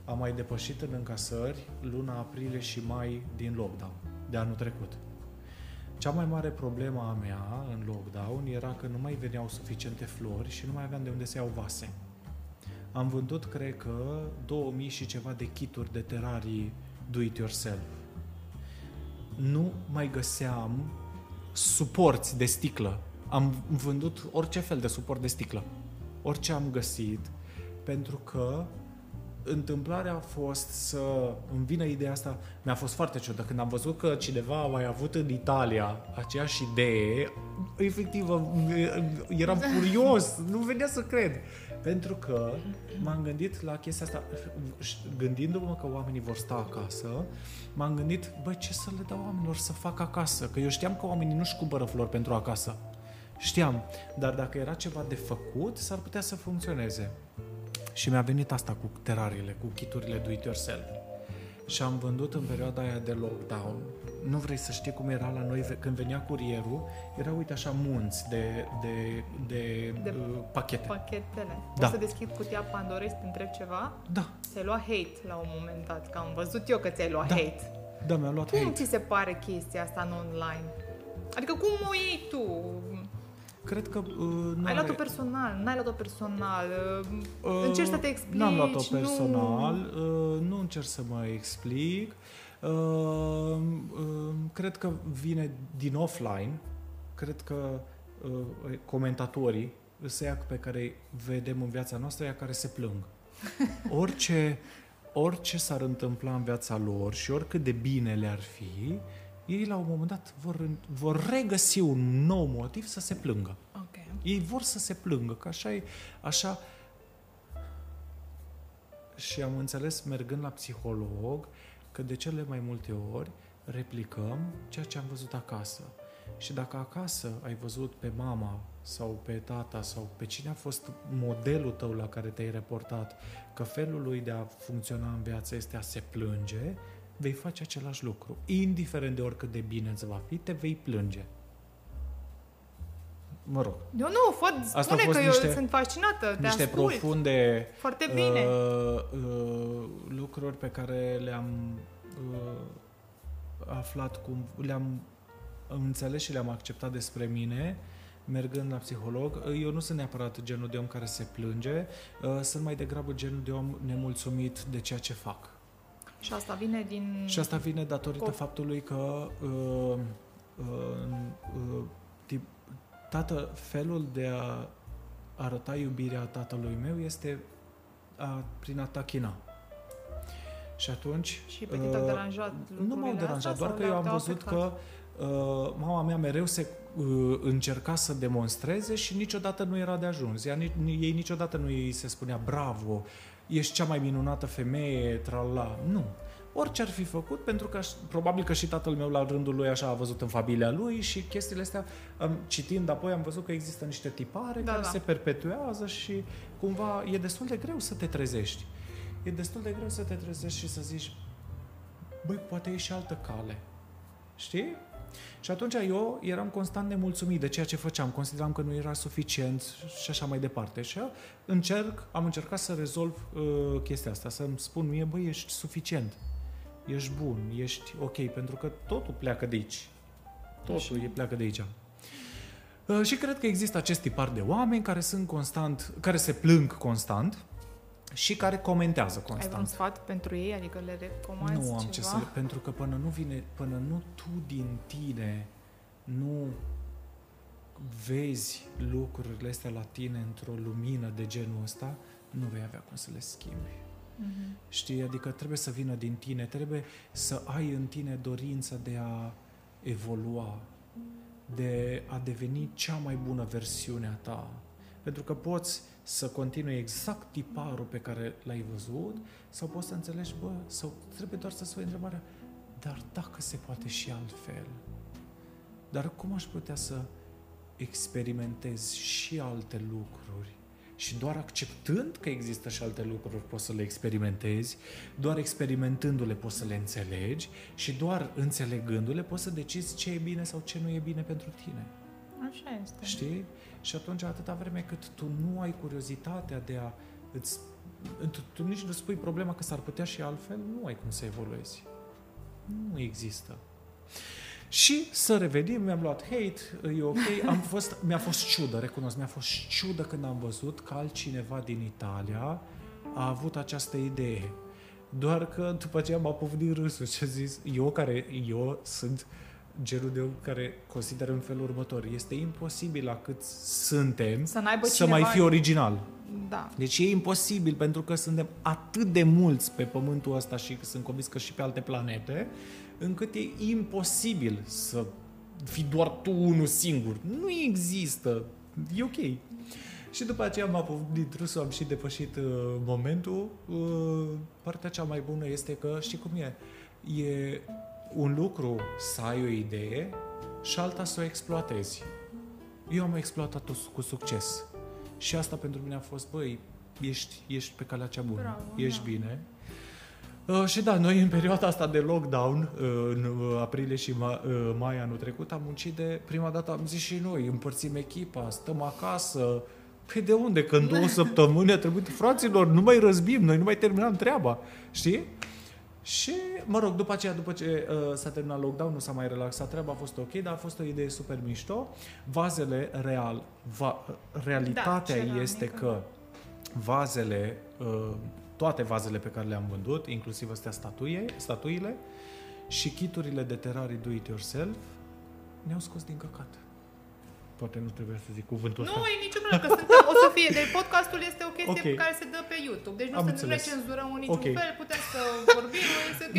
am mai depășit în încasări luna aprilie și mai din lockdown de anul trecut. Cea mai mare problemă a mea în lockdown era că nu mai veneau suficiente flori și nu mai aveam de unde să iau vase. Am vândut, cred că, 2000 și ceva de kituri de terarii do-it-yourself. Nu mai găseam suporți de sticlă. Am vândut orice fel de suport de sticlă. Orice am găsit, pentru că întâmplarea a fost să îmi vină ideea asta, mi-a fost foarte ciudă. Când am văzut că cineva a mai avut în Italia aceeași idee, efectiv eram furios, nu venea să cred. Pentru că m-am gândit la chestia asta, gândindu-mă că oamenii vor sta acasă, m-am gândit, băi, ce să le dau oamenilor să facă acasă? Că eu știam că oamenii nu-și cumpără flori pentru acasă. Știam, dar dacă era ceva de făcut, s-ar putea să funcționeze. Și mi-a venit asta cu terariile, cu kiturile do it yourself. Și am vândut în perioada aia de lockdown. Nu vrei să știi cum era la noi când venea curierul, era uite așa munți de, de, de, De uh, pachete. Pachetele. Da. O să deschid cutia Pandorei să te întreb ceva? Da, Ți-ai luat hate la un moment dat, că am văzut eu că ți-ai luat Da. hate. da, mi-a luat Cum hate. ți se pare chestia asta în online? Adică cum o iei tu? Cred că uh, nu Ai luat-o are- personal, n-ai luat-o personal, Uh, încerci să te explici, N-am luat-o nu- personal, uh, nu încerc să mă explic. Uh, uh, cred că vine din offline. Cred că uh, comentatorii sunt ea pe care îi vedem în viața noastră, ea care se plâng. Orice, orice s-ar întâmpla în viața lor și oricât de bine le-ar fi, ei la un moment dat vor, vor regăsi un nou motiv să se plângă. Ok. Ei vor să se plângă, că așa e, așa... Și am înțeles, mergând la psiholog, că de cele mai multe ori replicăm ceea ce am văzut acasă. Și dacă acasă ai văzut pe mama sau pe tata sau pe cine a fost modelul tău la care te-ai reportat, că felul lui de a funcționa în viață este a se plânge, vei face același lucru. Indiferent de oricât de bine îți va fi, te vei plânge. Mă rog, Eu nu, fă, Asta spune au fost că niște- eu sunt fascinată, te niște ascult. profunde Foarte bine. uh, uh, lucruri pe care le-am uh, aflat, cum le-am înțeles și le-am acceptat despre mine mergând la psiholog. Eu nu sunt neapărat genul de om care se plânge, uh, sunt mai degrabă genul de om nemulțumit de ceea ce fac. Și asta vine din... Și asta vine datorită Cop- faptului că uh, uh, uh, tip, tată, felul de a arăta iubirea tatălui meu este a, prin a tachina. Și atunci... Și pe tine uh, deranjat Nu m-au deranjat, doar că eu am văzut afectat? că uh, mama mea mereu se uh, încerca să demonstreze și niciodată nu era de ajuns. Ea, ei niciodată nu îi se spunea bravo, ești cea mai minunată femeie, trala. Nu. Orice ar fi făcut, pentru că probabil că și tatăl meu la rândul lui așa a văzut în familia lui și chestiile astea, citind apoi am văzut că există niște tipare da, care da. se perpetuează și cumva e destul de greu să te trezești. E destul de greu să te trezești și să zici, băi, poate e și altă cale. Știi? Și atunci eu eram constant nemulțumit de ceea ce făceam, consideram că nu era suficient și așa mai departe. Și încerc, am încercat să rezolv uh, chestia asta, să-mi spun mie, băi, ești suficient, ești bun, ești ok, pentru că totul pleacă de aici. Totul e pleacă de aici. Uh, și cred că există acest tipar de oameni care sunt constant, care se plâng constant, și care comentează constant. Ai un sfat pentru ei? Adică le recomanzi Nu am ceva? ce să le... Pentru că până nu vine, până nu tu din tine nu vezi lucrurile astea la tine într-o lumină de genul ăsta, nu vei avea cum să le schimbi. Mm-hmm. Știi? Adică trebuie să vină din tine, trebuie să ai în tine dorința de a evolua, de a deveni cea mai bună versiune a ta. Pentru că poți să continui exact tiparul pe care l-ai văzut sau poți să înțelegi, bă, sau trebuie doar să spui întrebarea, dar dacă se poate și altfel, dar cum aș putea să experimentez și alte lucruri? Și doar acceptând că există și alte lucruri poți să le experimentezi, doar experimentându-le poți să le înțelegi și doar înțelegându-le poți să decizi ce e bine sau ce nu e bine pentru tine. Așa este. Știi? Și atunci, atâta vreme cât tu nu ai curiozitatea de a îți, tu, tu nici nu spui problema că s-ar putea și altfel, nu ai cum să evoluezi. Nu există. Și să revenim, mi-am luat hate, e ok, am fost, mi-a fost ciudă, recunosc, mi-a fost ciudă când am văzut că altcineva din Italia a avut această idee. Doar că după aceea m-a povnit râsul și a zis, eu care, eu sunt uh, genul de om care consideră în felul următor. Este imposibil la cât suntem să, să mai fi original. Da. Deci e imposibil pentru că suntem atât de mulți pe pământul ăsta și sunt convins că și pe alte planete, încât e imposibil să fii doar tu unul singur. Nu există. E ok. Și după aceea m-a povnit râsul, am și depășit uh, momentul. Uh, partea cea mai bună este că, știi cum e, e un lucru să ai o idee și alta să o exploatezi. Eu am exploatat-o cu succes. Și asta pentru mine a fost, băi, ești, ești pe calea cea bună, Bravo, ești da. bine. Uh, și da, noi în perioada asta de lockdown, uh, în uh, aprilie și ma, uh, mai anul trecut, am muncit de prima dată, am zis și noi, împărțim echipa, stăm acasă. Păi de unde? Când două săptămâni a trebuit, fraților, nu mai răzbim, noi nu mai terminam treaba. Știi? Și, mă rog, după aceea, după ce uh, s-a terminat lockdown, nu s-a mai relaxat treaba, a fost ok, dar a fost o idee super mișto. Vazele real, va, realitatea da, este mică. că vazele, uh, toate vazele pe care le-am vândut, inclusiv astea statuie, statuile și kiturile de terrarii do-it-yourself, ne-au scos din căcat. Poate nu trebuie să zic cuvântul ăsta. Nu, e niciun problemă, că suntem, o să fie. Deci podcastul este o chestie okay. care se dă pe YouTube. Deci nu, Am să, nu ne cenzurăm în niciun okay. fel, putem să vorbim.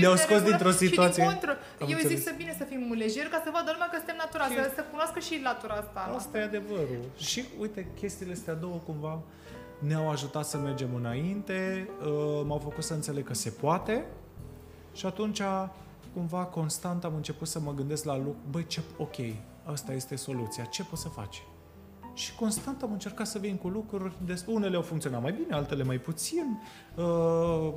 Ne-au scos dintr-o situație. Și din contră, eu înțeles. zic să bine să fim lejeri ca să vadă lumea că suntem naturali, să, să cunoască și latura asta. Asta e adevărul. Și uite, chestiile astea două cumva ne-au ajutat să mergem înainte, uh, m-au făcut să înțeleg că se poate și atunci cumva constant am început să mă gândesc la lucru, băi, ce, ok, asta este soluția, ce poți să faci? Și constant am încercat să vin cu lucruri, despre unele au funcționat mai bine, altele mai puțin, uh,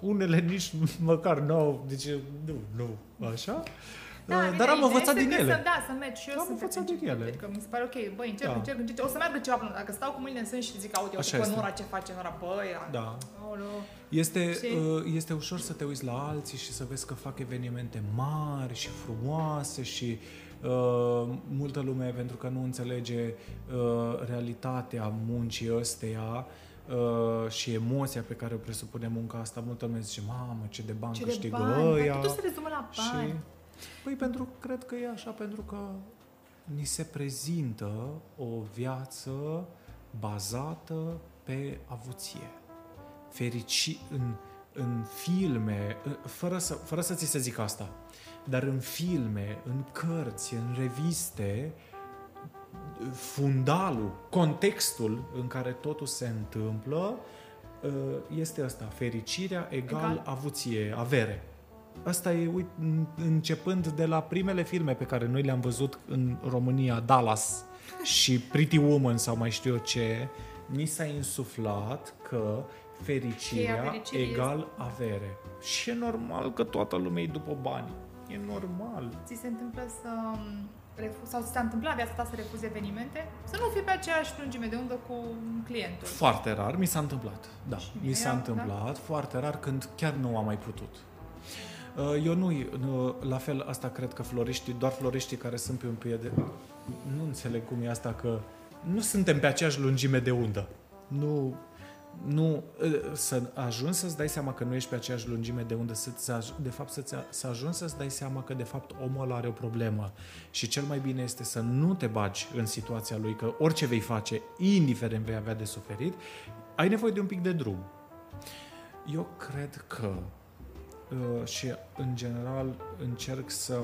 unele nici măcar nu au, deci nu, nu, așa. Da, uh, dar am învățat din ele. Să, da, să mergi și eu am învățat din ele. Adică mi se pare ok, băi, încerc, da. încerc, încerc, o să meargă ceva până dacă stau cu mâinile în sân și zic, aude, eu, Nora ce face, Nora, băi, da. Este, și... uh, este ușor să te uiți la alții și să vezi că fac evenimente mari și frumoase și Uh, multă lume, pentru că nu înțelege uh, realitatea muncii ăsteia, uh, și emoția pe care o presupune munca asta, multă lume zice, mamă, ce de bani ce câștigă de bani? ăia. Totul se rezumă la bani. Și, păi pentru, cred că e așa, pentru că ni se prezintă o viață bazată pe avuție. Ferici în, în filme, fără să, fără să ți se zic asta, dar în filme, în cărți, în reviste, fundalul, contextul în care totul se întâmplă uh, este ăsta, fericirea egal, egal. avuție, avere. Asta e, uite, începând de la primele filme pe care noi le-am văzut în România, Dallas și Pretty Woman sau mai știu eu ce, ni s-a insuflat că fericirea egal este... avere. Și e normal că toată lumea e după bani. E normal. Ți se întâmplă să refuz, sau ți s-a întâmplat viața ta să refuzi evenimente? Să nu fii pe aceeași lungime de undă cu clientul. Foarte rar, mi s-a întâmplat. Da, mi s-a da? întâmplat da? foarte rar când chiar nu am mai putut. Uh, eu nu, la fel, asta cred că floriștii, doar floriștii care sunt pe un pied de... Nu înțeleg cum e asta că nu suntem pe aceeași lungime de undă. Nu, nu, să ajungi să-ți dai seama că nu ești pe aceeași lungime de undă, să de fapt să, să ajungi să-ți dai seama că de fapt omul are o problemă și cel mai bine este să nu te bagi în situația lui, că orice vei face, indiferent vei avea de suferit, ai nevoie de un pic de drum. Eu cred că uh, și în general încerc să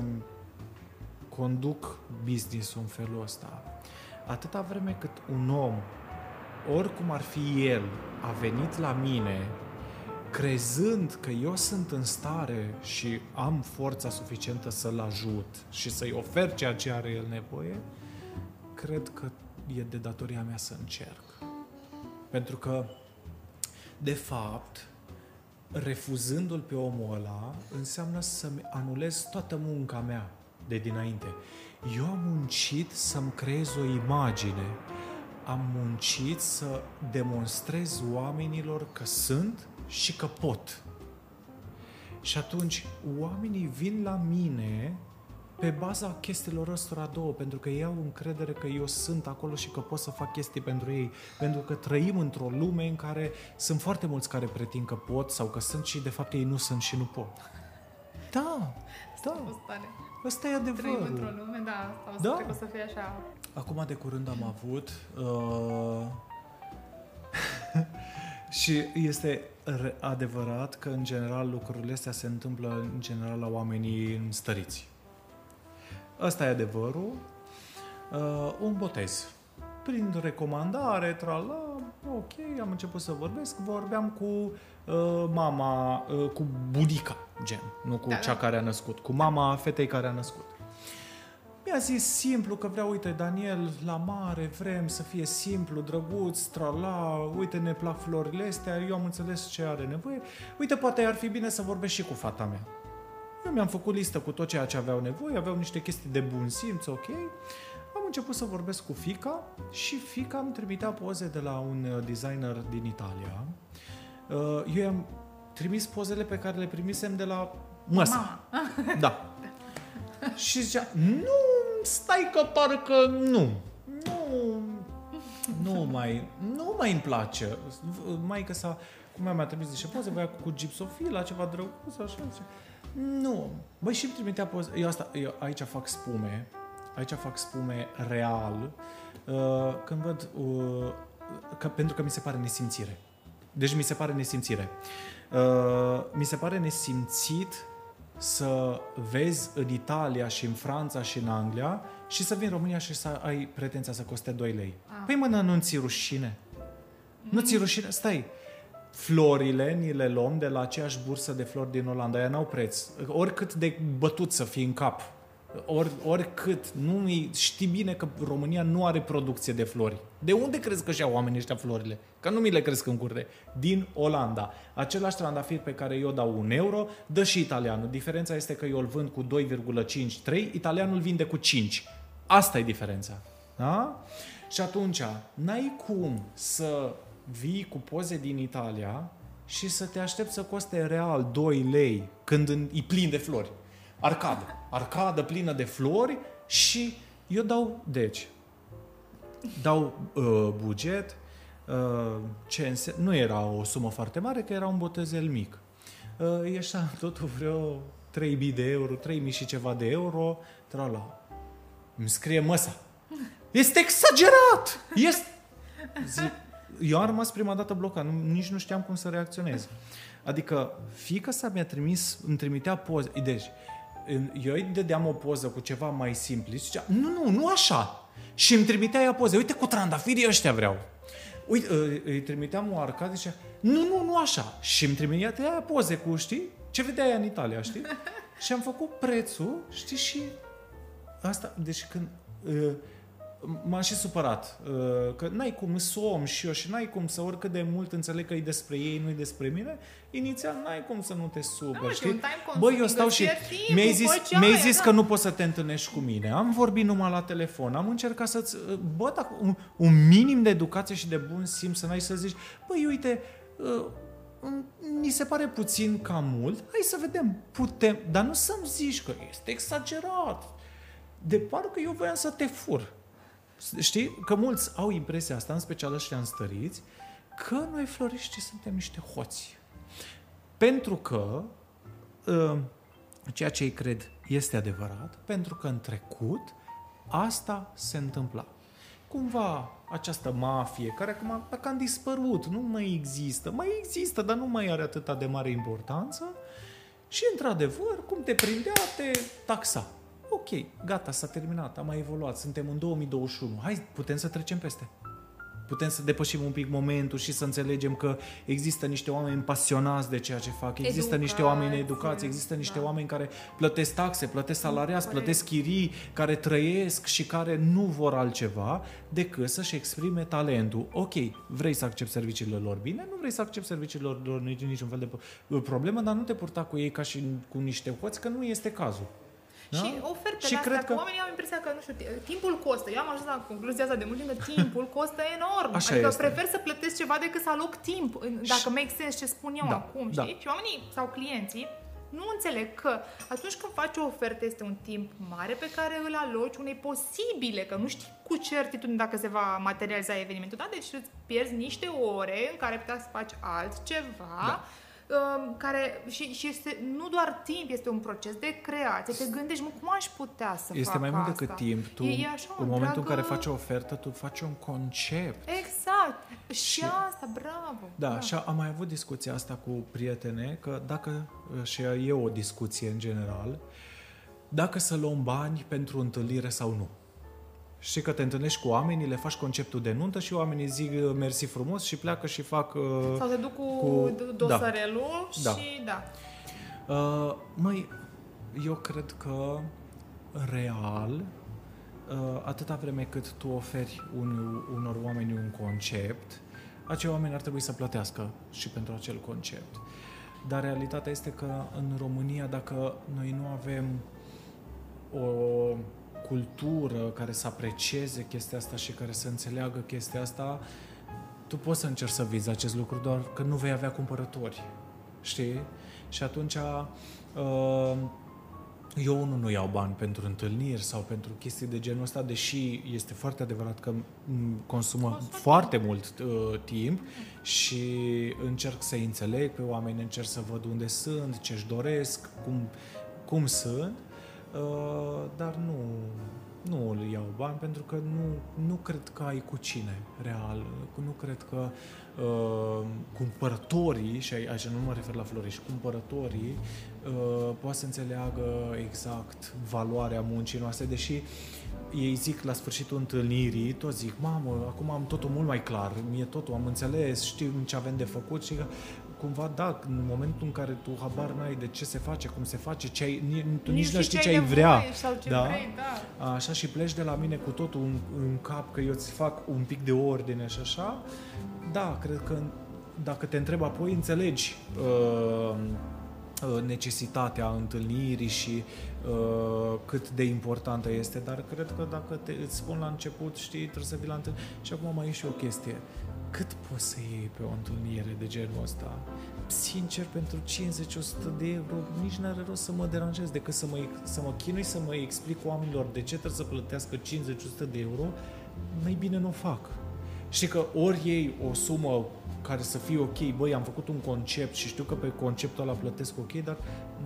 conduc business-ul în felul ăsta. Atâta vreme cât un om oricum ar fi el, a venit la mine crezând că eu sunt în stare și am forța suficientă să-l ajut și să-i ofer ceea ce are el nevoie, cred că e de datoria mea să încerc. Pentru că, de fapt, refuzându-l pe omul ăla, înseamnă să-mi anulez toată munca mea de dinainte. Eu am muncit să-mi creez o imagine am muncit să demonstrez oamenilor că sunt și că pot. Și atunci oamenii vin la mine pe baza chestiilor ăstora două, pentru că ei au încredere că eu sunt acolo și că pot să fac chestii pentru ei. Pentru că trăim într-o lume în care sunt foarte mulți care pretind că pot sau că sunt și de fapt ei nu sunt și nu pot. Da, da. Asta e adevărul. Trăim într-o lume, da, o să, da? o să fie așa. Acum de curând am avut uh, și este adevărat că în general lucrurile astea se întâmplă în general la oamenii înstăriți. Asta e adevărul. Uh, un botez. Prin recomandare, trala, ok, am început să vorbesc, vorbeam cu uh, mama, uh, cu budica, gen, nu cu da, cea da. care a născut, cu mama fetei care a născut. Mi-a zis simplu că vreau, uite, Daniel, la mare vrem să fie simplu, drăguț, trala, uite, ne plac florile astea, eu am înțeles ce are nevoie. Uite, poate ar fi bine să vorbești și cu fata mea. Eu mi-am făcut listă cu tot ceea ce aveau nevoie, aveau niște chestii de bun simț, ok. Am început să vorbesc cu fica și fica îmi trimitea poze de la un uh, designer din Italia. Uh, eu i-am trimis pozele pe care le primisem de la măsa. Mama. Da. și zicea, nu, stai că parcă nu. Nu, nu mai, nu mai îmi place. Mai că s-a, cum mi-a trimis niște poze, voia cu gipsofila, ceva drăguț, așa, zice. Nu. Băi, și îmi trimitea poze. Eu, asta, eu aici fac spume. Aici fac spume real. Uh, când văd... Uh, că, pentru că mi se pare nesimțire. Deci mi se pare nesimțire. Uh, mi se pare nesimțit să vezi în Italia și în Franța și în Anglia și să vii în România și să ai pretenția să coste 2 lei. Ah. Păi mână, nu ți rușine? Mm. Nu ți rușine? Stai, florile ni le luăm de la aceeași bursă de flori din Olanda. Aia n-au preț. Oricât de bătut să fii în cap Or, oricât, nu știi bine că România nu are producție de flori. De unde crezi că și-au oamenii ăștia florile? Că nu mi le cresc în curte. Din Olanda. Același trandafir pe care eu dau un euro, dă și italianul. Diferența este că eu îl vând cu 2,53, italianul vinde cu 5. Asta e diferența. Da? Și atunci, n-ai cum să vii cu poze din Italia și să te aștepți să coste real 2 lei când e plin de flori arcadă. Arcadă plină de flori și eu dau, deci, dau uh, buget, uh, ce înse- nu era o sumă foarte mare, că era un botezel mic. Uh, ieșea totul vreo 3.000 de euro, 3.000 și ceva de euro, tra la. Îmi scrie măsa. Este exagerat! Este... Zic, eu am rămas prima dată blocat, nu, nici nu știam cum să reacționez. Adică, fiica sa mi-a trimis, îmi trimitea poze, deci, eu îi dădeam o poză cu ceva mai simplu și zicea, nu, nu, nu așa. Și îmi trimitea ea poze, uite cu trandafirii ăștia vreau. Uite, îi trimiteam o arcadă și zicea, nu, nu, nu așa. Și îmi trimitea ea poze cu, știi, ce vedea ea în Italia, știi? și am făcut prețul, știi, și asta, deci când m-am și supărat. Uh, că n-ai cum să om și eu și n-ai cum să oricât de mult înțeleg că e despre ei, nu e despre mine, inițial n-ai cum să nu te superi, da, știi? Băi, eu stau și mi-ai zis, mi zis da. că nu poți să te întâlnești cu mine. Am vorbit numai la telefon, am încercat să-ți... Uh, bă, dacă un, un minim de educație și de bun simț să n-ai să zici, băi, uite, uh, mi se pare puțin cam mult, hai să vedem, putem, dar nu să-mi zici că este exagerat. De parcă eu voiam să te fur. Știi? Că mulți au impresia asta, în special ăștia înstăriți, că noi floriști suntem niște hoți. Pentru că ă, ceea ce ei cred este adevărat, pentru că în trecut asta se întâmpla. Cumva această mafie, care acum a cam dispărut, nu mai există, mai există, dar nu mai are atâta de mare importanță și, într-adevăr, cum te prindea, te taxa ok, gata, s-a terminat, am mai evoluat, suntem în 2021, hai, putem să trecem peste. Putem să depășim un pic momentul și să înțelegem că există niște oameni pasionați de ceea ce fac, există Educație, niște oameni educați, există niște da. oameni care plătesc taxe, plătesc salariați, plătesc chirii, care trăiesc și care nu vor altceva decât să-și exprime talentul. Ok, vrei să accepti serviciile lor bine, nu vrei să accepti serviciile lor nici niciun fel de problemă, dar nu te purta cu ei ca și cu niște hoți, că nu este cazul. Da? Și ofertele și astea, cred că... oamenii au impresia că, nu știu, timpul costă. Eu am ajuns la concluzia asta de mult timp că timpul costă enorm. Așa adică este. prefer să plătesc ceva decât să aloc timp, dacă și... make sense ce spun eu da, acum, da. știi? Și oamenii sau clienții nu înțeleg că atunci când faci o ofertă este un timp mare pe care îl aloci unei posibile, că nu știi cu certitudine dacă se va materializa evenimentul, da? Deci îți pierzi niște ore în care putea să faci altceva da Um, care și, și este nu doar timp, este un proces de creație. Te gândești, mă, cum aș putea să Este fac mai mult asta? decât timp. Tu, e, e așa, în momentul în care faci o ofertă, tu faci un concept. Exact. Și, și asta, bravo. Da, bravo. și am mai avut discuția asta cu prietene, că dacă, și e o discuție în general, dacă să luăm bani pentru întâlnire sau nu. Știi că te întâlnești cu oamenii, le faci conceptul de nuntă și oamenii zic uh, mersi frumos și pleacă și fac... Uh, Sau se duc cu, cu dosarelul da. și da. da. Uh, măi, eu cred că real, uh, atâta vreme cât tu oferi un, unor oameni un concept, acei oameni ar trebui să plătească și pentru acel concept. Dar realitatea este că în România, dacă noi nu avem o cultură care să aprecieze chestia asta și care să înțeleagă chestia asta, tu poți să încerci să vizi acest lucru, doar că nu vei avea cumpărători. Știi? Și atunci uh, eu unul nu iau bani pentru întâlniri sau pentru chestii de genul ăsta, deși este foarte adevărat că consumă Consum. foarte mult uh, timp și încerc să înțeleg pe oameni, încerc să văd unde sunt, ce-și doresc, cum, cum sunt Uh, dar nu, nu îl iau bani pentru că nu, nu cred că ai cu cine, real. Nu cred că uh, cumpărătorii, și aici nu mă refer la floriști, cumpărătorii uh, poate să înțeleagă exact valoarea muncii noastre, deși ei zic la sfârșitul întâlnirii, tot zic, mamă, acum am totul mult mai clar, mie totul am înțeles, știu ce avem de făcut și că cumva, da, în momentul în care tu habar n-ai de ce se face, cum se face, ce ai, tu nici, nici nu știi ce ai vrea. Sau ce da? Vrei, da. Așa și pleci de la mine cu totul în, în cap, că eu îți fac un pic de ordine și așa, da, cred că dacă te întreb apoi, înțelegi uh, uh, necesitatea întâlnirii și uh, cât de importantă este, dar cred că dacă te, îți spun la început, știi, trebuie să vii la întâlnire. Și acum mai e și o chestie cât poți să iei pe o întâlnire de genul ăsta? Sincer, pentru 50-100 de euro nici n-are rost să mă deranjez decât să mă, să mă chinui să mă explic oamenilor de ce trebuie să plătească 50-100 de euro, mai bine nu o fac. Și că ori iei o sumă care să fie ok, băi, am făcut un concept și știu că pe conceptul ăla plătesc ok, dar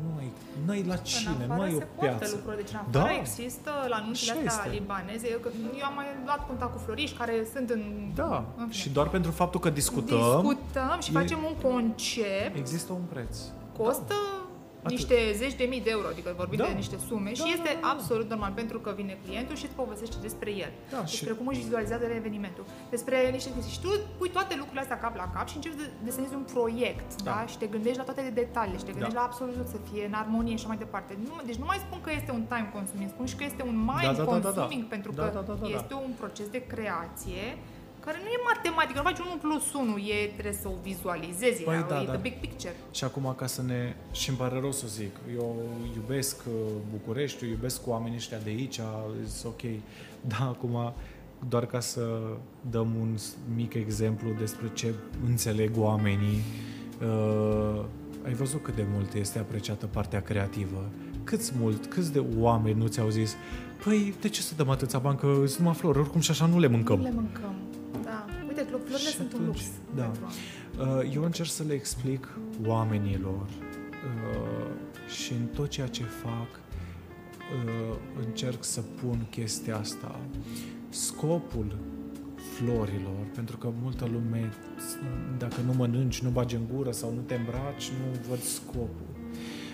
nu ai N-ai la cine, în nu afară ai o se poartă piață. lucruri, deci în afară Da. există la anunțile Așa astea este. libaneze. Eu, că- eu am mai luat contact cu floriști care sunt în... Da, în și fine. doar pentru faptul că discutăm, Discutăm și e- facem un concept există un preț. costă Atât. niște zeci de mii de euro, adică vorbim Da. de niște sume și Da, este da, da, da. absolut normal pentru că vine clientul și îți povestește despre el, Da, și despre cum își vizualizează evenimentul, despre niște chestii. Și tu pui toate lucrurile astea cap la cap și începi să desenezi un proiect, da? Da. Și te gândești la toate detaliile și te gândești Da. la absolut tot să fie în armonie și așa mai departe. Nu, deci nu mai spun că este un time consuming, spun și că este un mind Da, da, da, da, da. consuming pentru Da, că da, da, da, da. este un proces de creație care nu e matematică, nu faci 1 plus 1, e, trebuie să o vizualizezi, Păi e, da, e da. the big picture. Și acum ca să ne... și îmi pare rău să o zic, eu iubesc uh, Bucureștiul, iubesc oamenii ăștia de aici, e ok. Da, acum doar ca să dăm un s- mic exemplu despre ce înțeleg oamenii, uh, ai văzut cât de mult este apreciată partea creativă. Câți mult, câți de oameni nu ți-au zis Păi, de ce să dăm atâția bani, că sunt numai flori, oricum și așa nu le mâncăm. Nu le mâncăm. Da. Uite, florile Și sunt un atunci, lux da. pentru oameni. Uh, Eu încerc să le explic oamenilor uh, și în tot ceea ce fac uh, încerc să pun chestia asta. Scopul florilor, pentru că multă lume, dacă nu mănânci, nu bagi în gură sau nu te îmbraci, nu văd scopul.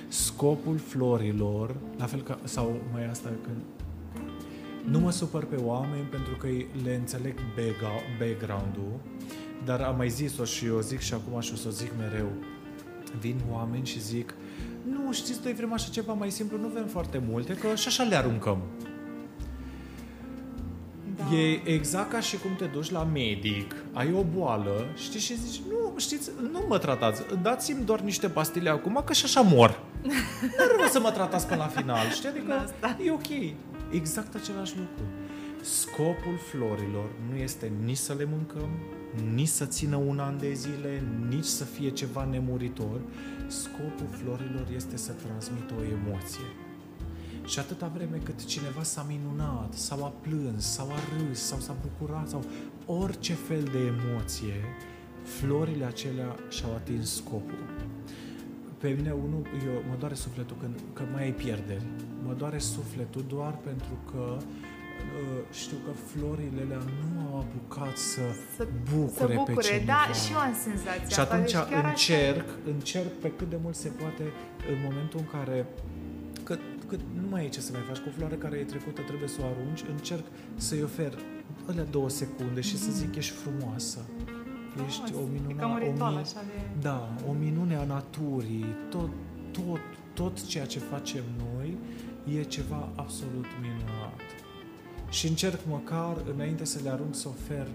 Scopul florilor, la fel ca, sau mai asta când nu mă supăr pe oameni pentru că le înțeleg backgou- background-ul, dar am mai zis-o și eu zic și acum și o să o zic mereu. Vin oameni și zic, nu, știți, noi vrem așa ceva mai simplu, nu vrem foarte multe, că și așa le aruncăm. Da. E exact ca și cum te duci la medic, ai o boală, știi, și zici, nu, știți, nu mă tratați, dați-mi doar niște pastile acum, că și așa mor. Nu are rost să mă tratați până la final, știi? Adică Asta. e ok. Exact același lucru. Scopul florilor nu este nici să le mâncăm, nici să țină un an de zile, nici să fie ceva nemuritor. Scopul florilor este să transmită o emoție. Și atâta vreme cât cineva s-a minunat, sau a plâns, sau a râs, sau s-a bucurat, sau orice fel de emoție, florile acelea și-au atins scopul. Pe mine, unul, eu, mă doare sufletul când, că mai ai pierderi. Mă doare sufletul doar pentru că uh, știu că florile alea nu au apucat să, Să, bucure, să bucure. pe cineva. Da, și eu am senzația Și asta. atunci Deci chiar încerc, încerc pe cât de mult se poate în momentul în care că, că nu mai e ce să mai faci cu o floare care e trecută, trebuie să o arunci, încerc să-i ofer alea două secunde și să zic ești frumoasă. Ești o E ca un minunată, o, ritual min- așa de... da, o minune a naturii, tot, tot, tot ceea ce facem noi e ceva absolut minunat. Și încerc măcar, înainte să le arunc, să ofer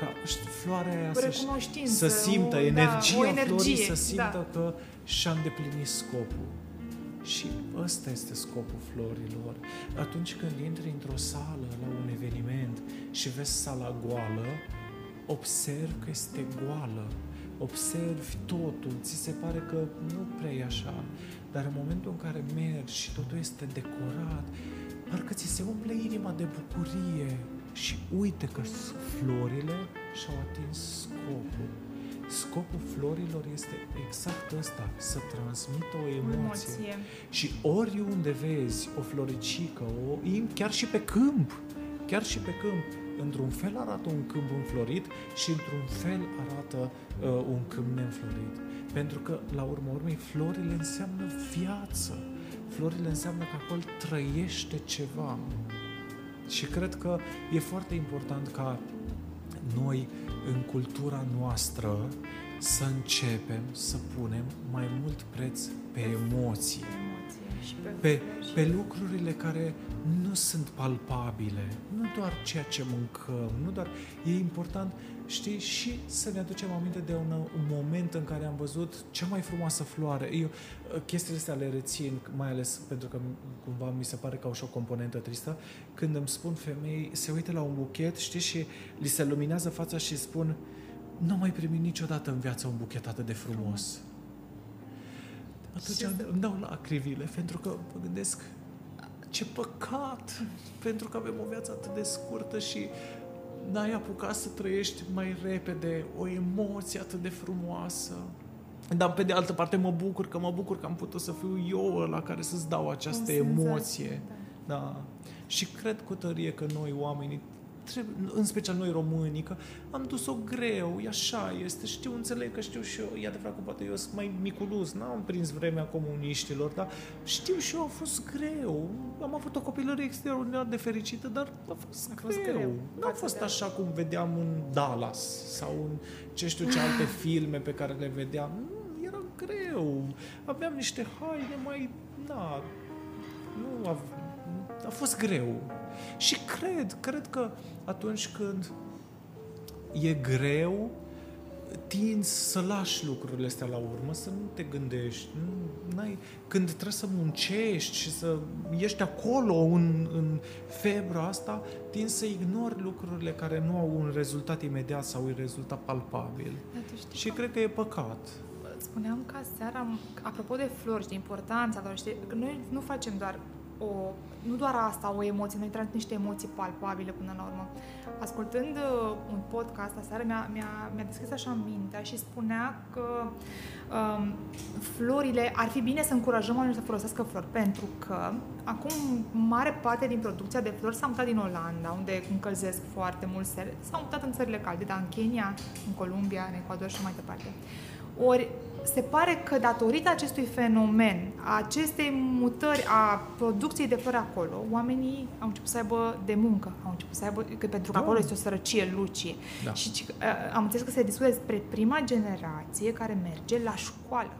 ca știi, floarea aia O să, recunoștință, să simtă o, energia, da, o energie, florii, să simtă da. că și-a îndeplinit scopul. Și ăsta este scopul florilor. Atunci când intri într-o sală la un eveniment și vezi sala goală, observi că este goală. Observi totul, ți se pare că nu prea e așa. Dar în momentul în care mergi și totul este decorat, parcă ți se umple inima de bucurie și uite că florile și-au atins scopul. Scopul florilor este exact ăsta, să transmită o O emoție. emoție. Și oriunde vezi o floricică, o, chiar și pe câmp, chiar și pe câmp, într-un fel arată un câmp înflorit și într-un fel arată uh, un câmp neînflorit. Pentru că, la urmă urmei, florile înseamnă viață. Florile înseamnă că acolo trăiește ceva. Și cred că e foarte important ca noi, în cultura noastră, să începem să punem mai mult preț pe emoție Emoție și pe, pe, flori. pe lucrurile care nu sunt palpabile, nu doar ceea ce mâncăm, nu doar... E important, știi, și să ne aducem aminte de un, un moment în care am văzut cea mai frumoasă floare. Eu chestiile astea le rețin, mai ales pentru că cumva mi se pare că au și o componentă tristă, când îmi spun femei, se uită la un buchet, știi, și li se luminează fața și spun nu am mai primit niciodată în viață un buchet atât de frumos. Atunci Și îmi dau lacrimile, pentru că mă gândesc ce păcat, pentru că avem o viață atât de scurtă și n-ai apucat să trăiești mai repede o emoție atât de frumoasă. Dar pe de altă parte mă bucur că mă bucur că am putut să fiu eu la care să-ți dau această O senzație, emoție. da. Da. Și cred cu tărie că noi oamenii trebuie, în special noi românii, că am dus-o greu, e așa este, știu, înțeleg că știu și eu, e adevărat că poate eu sunt mai miculuz, n-am prins vremea comuniștilor, dar știu și eu, a fost greu, am avut o copilărie extraordinar de fericită, dar a fost, A fost greu. greu Nu a față fost de- așa cum vedeam în Dallas sau în ce știu ce alte filme pe care le vedeam. Nu, era greu. Aveam niște haine mai, na, nu a, a fost greu. Și cred, cred că atunci când e greu, tinzi să lași lucrurile astea la urmă, să nu te gândești. Nu, n-ai, când trebuie să muncești și să ești acolo în, în febra asta, tinzi să ignori lucrurile care nu au un rezultat imediat sau un rezultat palpabil. Dar tu știi Și că- cred că e păcat. Spuneam că seara, apropo de flori și de importanța lor, știi, că noi nu facem doar o, nu doar asta, o emoție, noi transmitem niște emoții palpabile până la urmă. Ascultând uh, un podcast aseară, mi-a, mi-a, mi-a deschis așa mintea și spunea că um, florile, ar fi bine să încurajăm oamenii să folosească flori, pentru că acum mare parte din producția de flori s-a mutat din Olanda, unde încălzesc foarte mult sere, s-au mutat în țările calde, dar în Kenya, în Columbia, în Ecuador și mai departe. Ori se pare că datorită acestui fenomen, a acestei mutări a producției de flori acolo, oamenii au început să aibă de muncă, au început să aibă, că pentru că Da. acolo este o sărăcie lucie. Da. Și ci- uh, am înțeles că se discută despre prima generație care merge la școală.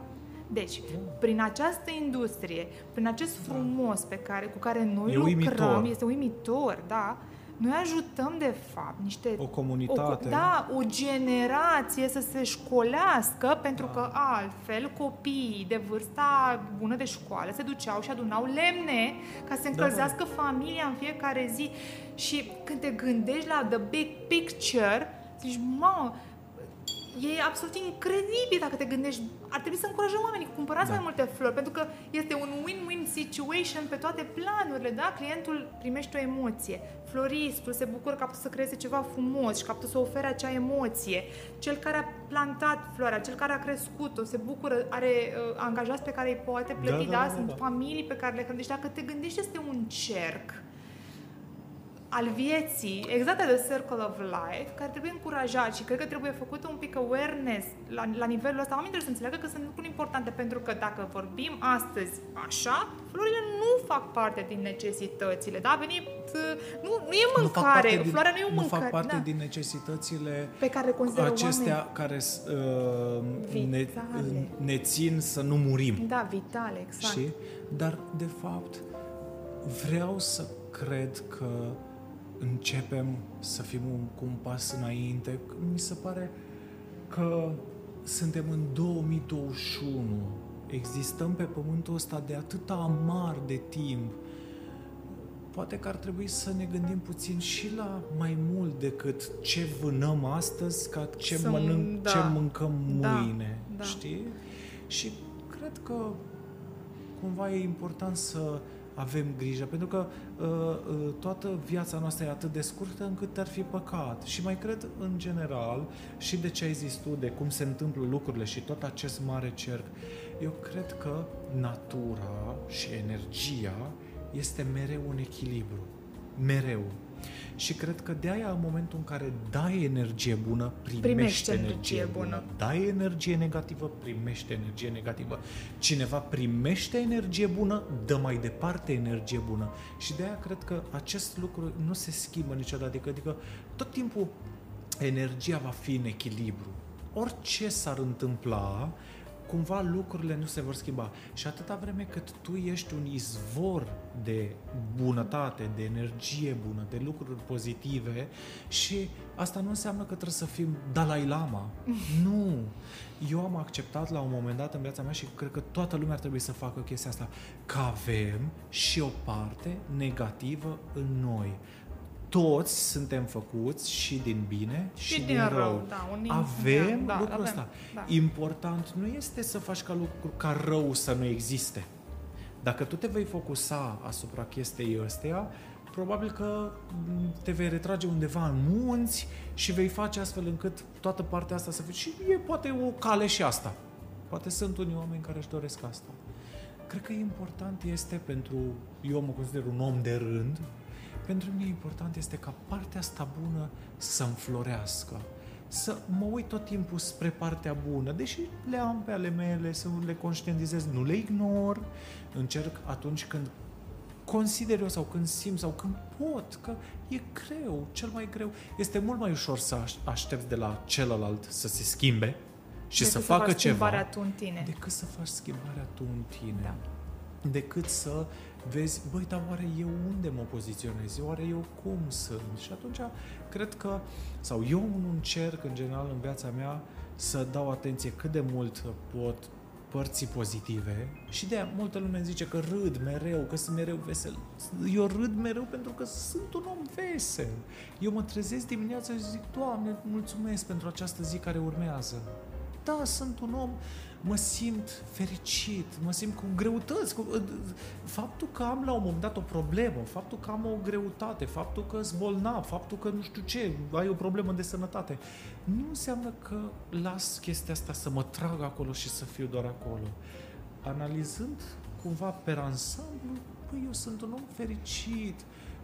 Deci, Da. prin această industrie, prin acest frumos pe care, cu care noi E lucrăm, uimitor. este uimitor, da, noi ajutăm de fapt niște O comunitate. o, da, o generație să se școlească, pentru Da. că altfel copiii de vârsta bună de școală se duceau și adunau lemne ca să se Da, încălzească familia în fiecare zi. Și când te gândești la the big picture, zici, mamă, e absolut incredibil dacă te gândești. Ar trebui să încurajăm oamenii, cumpărați Da. mai multe flori, pentru că este un win-win situation pe toate planurile, da? Clientul primește o emoție, floristul se bucură că a putut să creeze ceva frumos și că a putut să ofere acea emoție. Cel care a plantat floarea, cel care a crescut-o, se bucură, are uh, angajați pe care îi poate plăti, Da, da, da, da, Sunt da. familii pe care le hrănești. Dacă te gândești, este un cerc al vieții, exact de Circle of Life, care trebuie încurajat și cred că trebuie făcut un pic awareness la, la nivelul ăsta. Oamenii trebuie să înțeleagă că sunt lucruri importante pentru că dacă vorbim astăzi așa, florile nu fac parte din necesitățile, da? A venit, uh, nu, nu e Nu fac mâncare, parte din- floarea nu e o Nu mâncare, fac parte da, din necesitățile pe care le consideră acestea oamenii. care uh, ne, Vitale. ne țin să nu murim. Da, vitale, exact. Știi? Dar, de fapt, vreau să cred că începem să fim un, cu un pas înainte. Mi se pare că suntem în 2021. Existăm pe pământul ăsta de atâta amar de timp. Poate că ar trebui să ne gândim puțin și la mai mult decât ce vânăm astăzi, ca ce, Să- mănânc, da. ce mâncăm Da, mâine. da. Știi? Și cred că cumva e important să avem grijă, pentru că uh, uh, toată viața noastră e atât de scurtă încât ar fi păcat. Și mai cred în general și de ce ai zis tu, de cum se întâmplă lucrurile și tot acest mare cerc, eu cred că natura și energia este mereu un echilibru. Mereu. Și cred că de aia în momentul în care dai energie bună, primești, Primești energie, energie bună. bună. Dai energie negativă, primește energie negativă. Cineva primește energie bună, dă mai departe energie bună. Și de aia cred că acest lucru nu se schimbă niciodată. Adică, adică tot timpul energia va fi în echilibru. Orice s-ar întâmpla, cumva lucrurile nu se vor schimba. Și atâta vreme cât tu ești un izvor de bunătate, de energie bună, de lucruri pozitive și asta nu înseamnă că trebuie să fim Dalai Lama. Nu! Eu am acceptat la un moment dat în viața mea și cred că toată lumea ar trebui să facă chestia asta, că avem și o parte negativă în noi. Toți suntem făcuți și din bine și, Și din, din rău. rău, da, unii- avem da, da, lucrul avem, ăsta. da. Important nu este să faci ca lucru ca rău să nu existe. Dacă tu te vei focusa asupra chestiei ăsteia, probabil că m, te vei retrage undeva în munți și vei face astfel încât toată partea asta să fie. Și e poate o cale și asta. Poate sunt unii oameni care își doresc asta. Cred că important este pentru, eu mă consider un om de rând, pentru mine important este ca partea asta bună să înflorească. Să mă uit tot timpul spre partea bună, deși le am pe ale mele, să le conștientizez, nu le ignor, încerc atunci când consider eu sau când simt sau când pot, că e greu, cel mai greu. Este mult mai ușor să aștepți de la celălalt să se schimbe și decât să, să facă ceva tu în tine. decât să faci schimbarea tu în tine. Da. Decât să vezi, băi, dar oare eu unde mă poziționez? Oare eu cum sunt? Și atunci cred că, sau eu nu încerc în general în viața mea să dau atenție cât de mult pot părții pozitive și de aia multă lume zice că râd mereu, că sunt mereu vesel. Eu râd mereu pentru că sunt un om vesel. Eu mă trezesc dimineața și zic, Doamne, mulțumesc pentru această zi care urmează. Da, sunt un om, mă simt fericit, mă simt cu greutăți. Cu, faptul că am la un moment dat o problemă, faptul că am o greutate, faptul că sunt bolnav, faptul că nu știu ce, ai o problemă de sănătate, nu înseamnă că las chestia asta să mă trag acolo și să fiu doar acolo. Analizând cumva pe ansamblu, păi eu sunt un om fericit,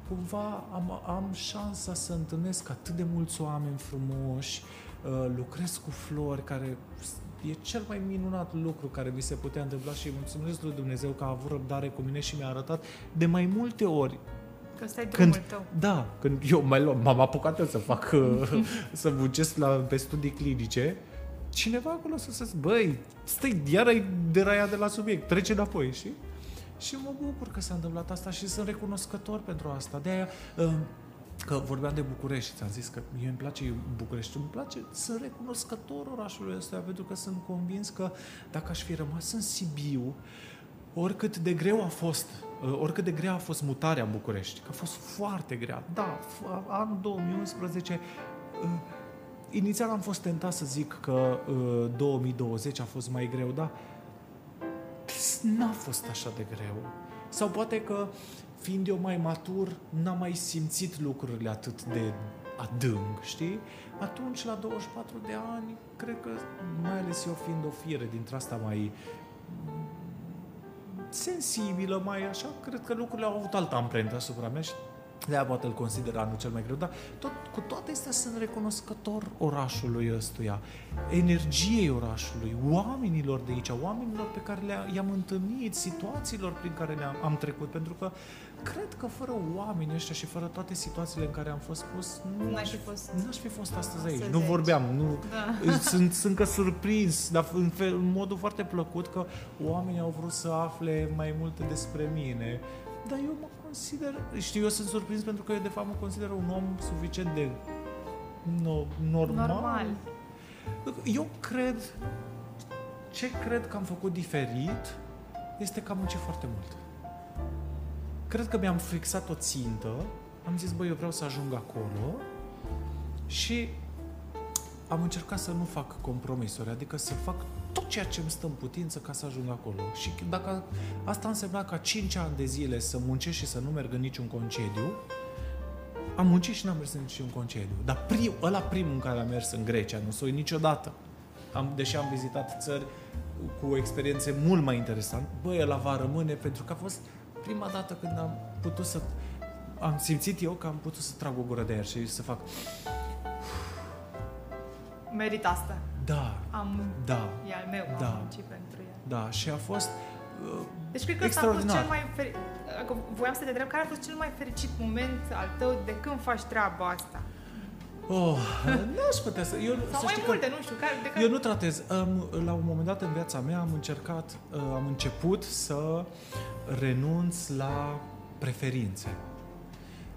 cumva am, am șansa să întâlnesc atât de mulți oameni frumoși, uh, lucrez cu flori care e cel mai minunat lucru care mi se putea întâmpla și mulțumesc lui Dumnezeu că a avut răbdare cu mine și mi-a arătat de mai multe ori Că stai când, tău. Da, când eu mai luam, m-am apucat eu să fac, să muncesc la, pe studii clinice, cineva acolo să se băi, stai, iar ai deraiat de la subiect, trece înapoi, și Și mă bucur că s-a întâmplat asta și sunt recunoscător pentru asta. De aia, uh, că vorbeam de București, ți-am zis că mie îmi place București, îmi place, sunt recunoscător orașului ăsta, pentru că sunt convins că dacă aș fi rămas în Sibiu, oricât de greu a fost, uh, oricât de grea a fost mutarea în București, că a fost foarte grea. Da, anul 2011, uh, inițial am fost tentat să zic că 2020 uh, a fost mai greu, dar n-a fost așa de greu. Sau poate că fiind eu mai matur, n-am mai simțit lucrurile atât de adânc, știi? Atunci, la 24 de ani, cred că, mai ales eu fiind o fire dintre asta mai sensibilă, mai așa, cred că lucrurile au avut altă amprentă asupra mea și de aia poate îl consider anul cel mai greu, dar tot, cu toate astea sunt recunoscător orașului ăstuia, energiei orașului, oamenilor de aici, oamenilor pe care le-am întâlnit, situațiilor prin care le-am am trecut, pentru că cred că fără oamenii ăștia și fără toate situațiile în care am fost pus, nu aș fi fost, n-aș fi fost astăzi aici. Nu vorbeam, nu, da. sunt, sunt că surprins, dar în, fel, în modul foarte plăcut că oamenii au vrut să afle mai multe despre mine. Dar eu mă consider, știu, eu sunt surprins pentru că eu de fapt mă consider un om suficient de no, normal. normal. Eu cred, ce cred că am făcut diferit este că am muncit foarte mult cred că mi-am fixat o țintă, am zis, băi, eu vreau să ajung acolo și am încercat să nu fac compromisuri, adică să fac tot ceea ce îmi stă în putință ca să ajung acolo. Și dacă asta însemna ca 5 ani de zile să muncesc și să nu merg în niciun concediu, am muncit și n-am mers în niciun concediu. Dar prim, ăla primul în care am mers în Grecia, nu s niciodată. Am, deși am vizitat țări cu experiențe mult mai interesante, băi, ăla va rămâne pentru că a fost prima dată când am putut să... Am simțit eu că am putut să trag o gură de aer și să fac... Merit asta. Da. Am... Da. E al meu, da. am muncit pentru el. Da, și a fost uh, Deci cred că ăsta a fost cel mai fericit... Voiam să te întreb, care a fost cel mai fericit moment al tău de când faci treaba asta? Oh, nu aș putea să... Eu, Sau să mai știi multe, că nu știu. Care, de care... Eu nu tratez. Um, la un moment dat în viața mea am încercat, uh, am început să renunț la preferințe.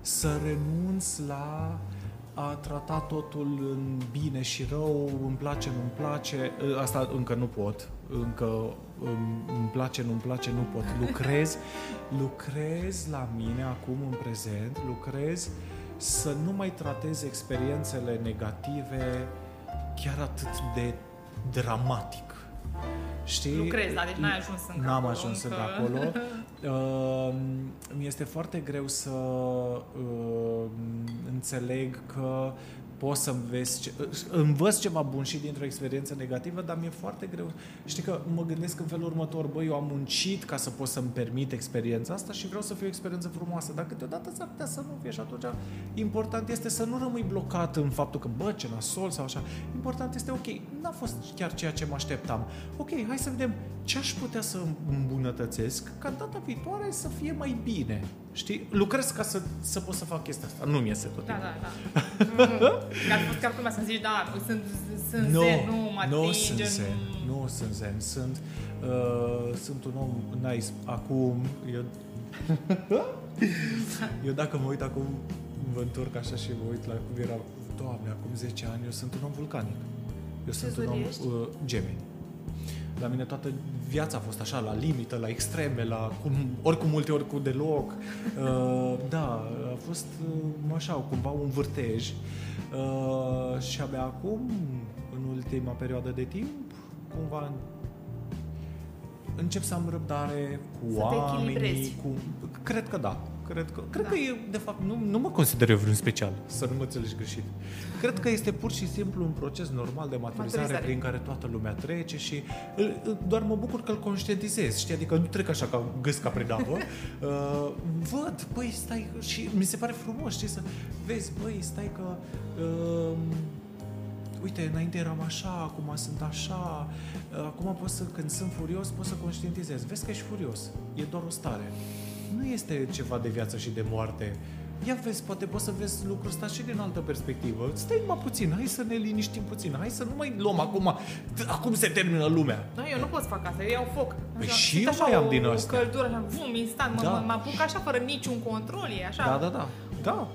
Să renunț la a trata totul în bine și rău, îmi place, nu-mi place, uh, asta încă nu pot, încă um, îmi place, nu-mi place, nu pot. Lucrez, lucrez la mine acum în prezent, lucrez să nu mai tratez experiențele negative chiar atât de dramatic. Știi? Lucrezi, dar deci n-ai ajuns încă N-am acolo, ajuns încă acolo. Uh, mi este foarte greu să uh, înțeleg că poți să înveți, ce, învăț ceva bun și dintr-o experiență negativă, dar mi-e foarte greu. Știi că mă gândesc în felul următor, băi, eu am muncit ca să pot să-mi permit experiența asta și vreau să fie o experiență frumoasă, dar câteodată s-ar putea să nu fie și atunci important este să nu rămâi blocat în faptul că, bă, ce nasol sau așa. Important este, ok, n-a fost chiar ceea ce mă așteptam. Ok, hai să vedem ce aș putea să îmbunătățesc ca data viitoare să fie mai bine. Știi? Lucrez ca să, să pot să fac chestia asta. Nu mi-e tot Da, timpul. da, da. Mm. Că ar fost chiar cum să zici, da, sunt, sunt Nu, zen, nu mă nu atinge, sunt zen. Nu sunt zen. Sunt, uh, sunt un om nice. Acum, eu... eu dacă mă uit acum, mă întorc așa și mă uit la cum era, doamne, acum 10 ani, eu sunt un om vulcanic. Eu sunt un om zodie ești? uh, gemeni. La mine toată viața a fost așa, la limită, la extreme, la cum, ori cu multe, ori cu deloc. Uh, da, a fost uh, așa, cumva un vârtej. Uh, și abia acum, în ultima perioadă de timp, cumva încep să am răbdare cu Să te oamenii, echilibrezi. cu... Cred că da. Cred că, cred Da. că e, de fapt, nu, nu mă consider eu vreun special, să nu mă înțelegi greșit. Cred că este pur și simplu un proces normal de maturizare, Maturizare. prin care toată lumea trece și îl, îl- doar mă bucur că îl conștientizez, știi? Adică nu trec așa ca gâsca prin apă. uh, văd, băi, stai, și mi se pare frumos, știi, să vezi, băi, stai că... Uh, uite, înainte eram așa, acum sunt așa, acum pot să, când sunt furios, pot să conștientizez. Vezi că ești furios, e doar o stare. Nu este ceva de viață și de moarte. Ia vezi, poate poți să vezi lucrul ăsta și din altă perspectivă. Stai mai puțin, hai să ne liniștim puțin, hai să nu mai luăm acum, acum se termină lumea. Nu, eu nu pot să fac asta, eu iau foc. Păi Așa, și simt eu așa mai am o, din o astea. căldură, așa, vum, instant, mă, Da. mă, mă apuc așa fără niciun control, e așa. Da, da, da. Da,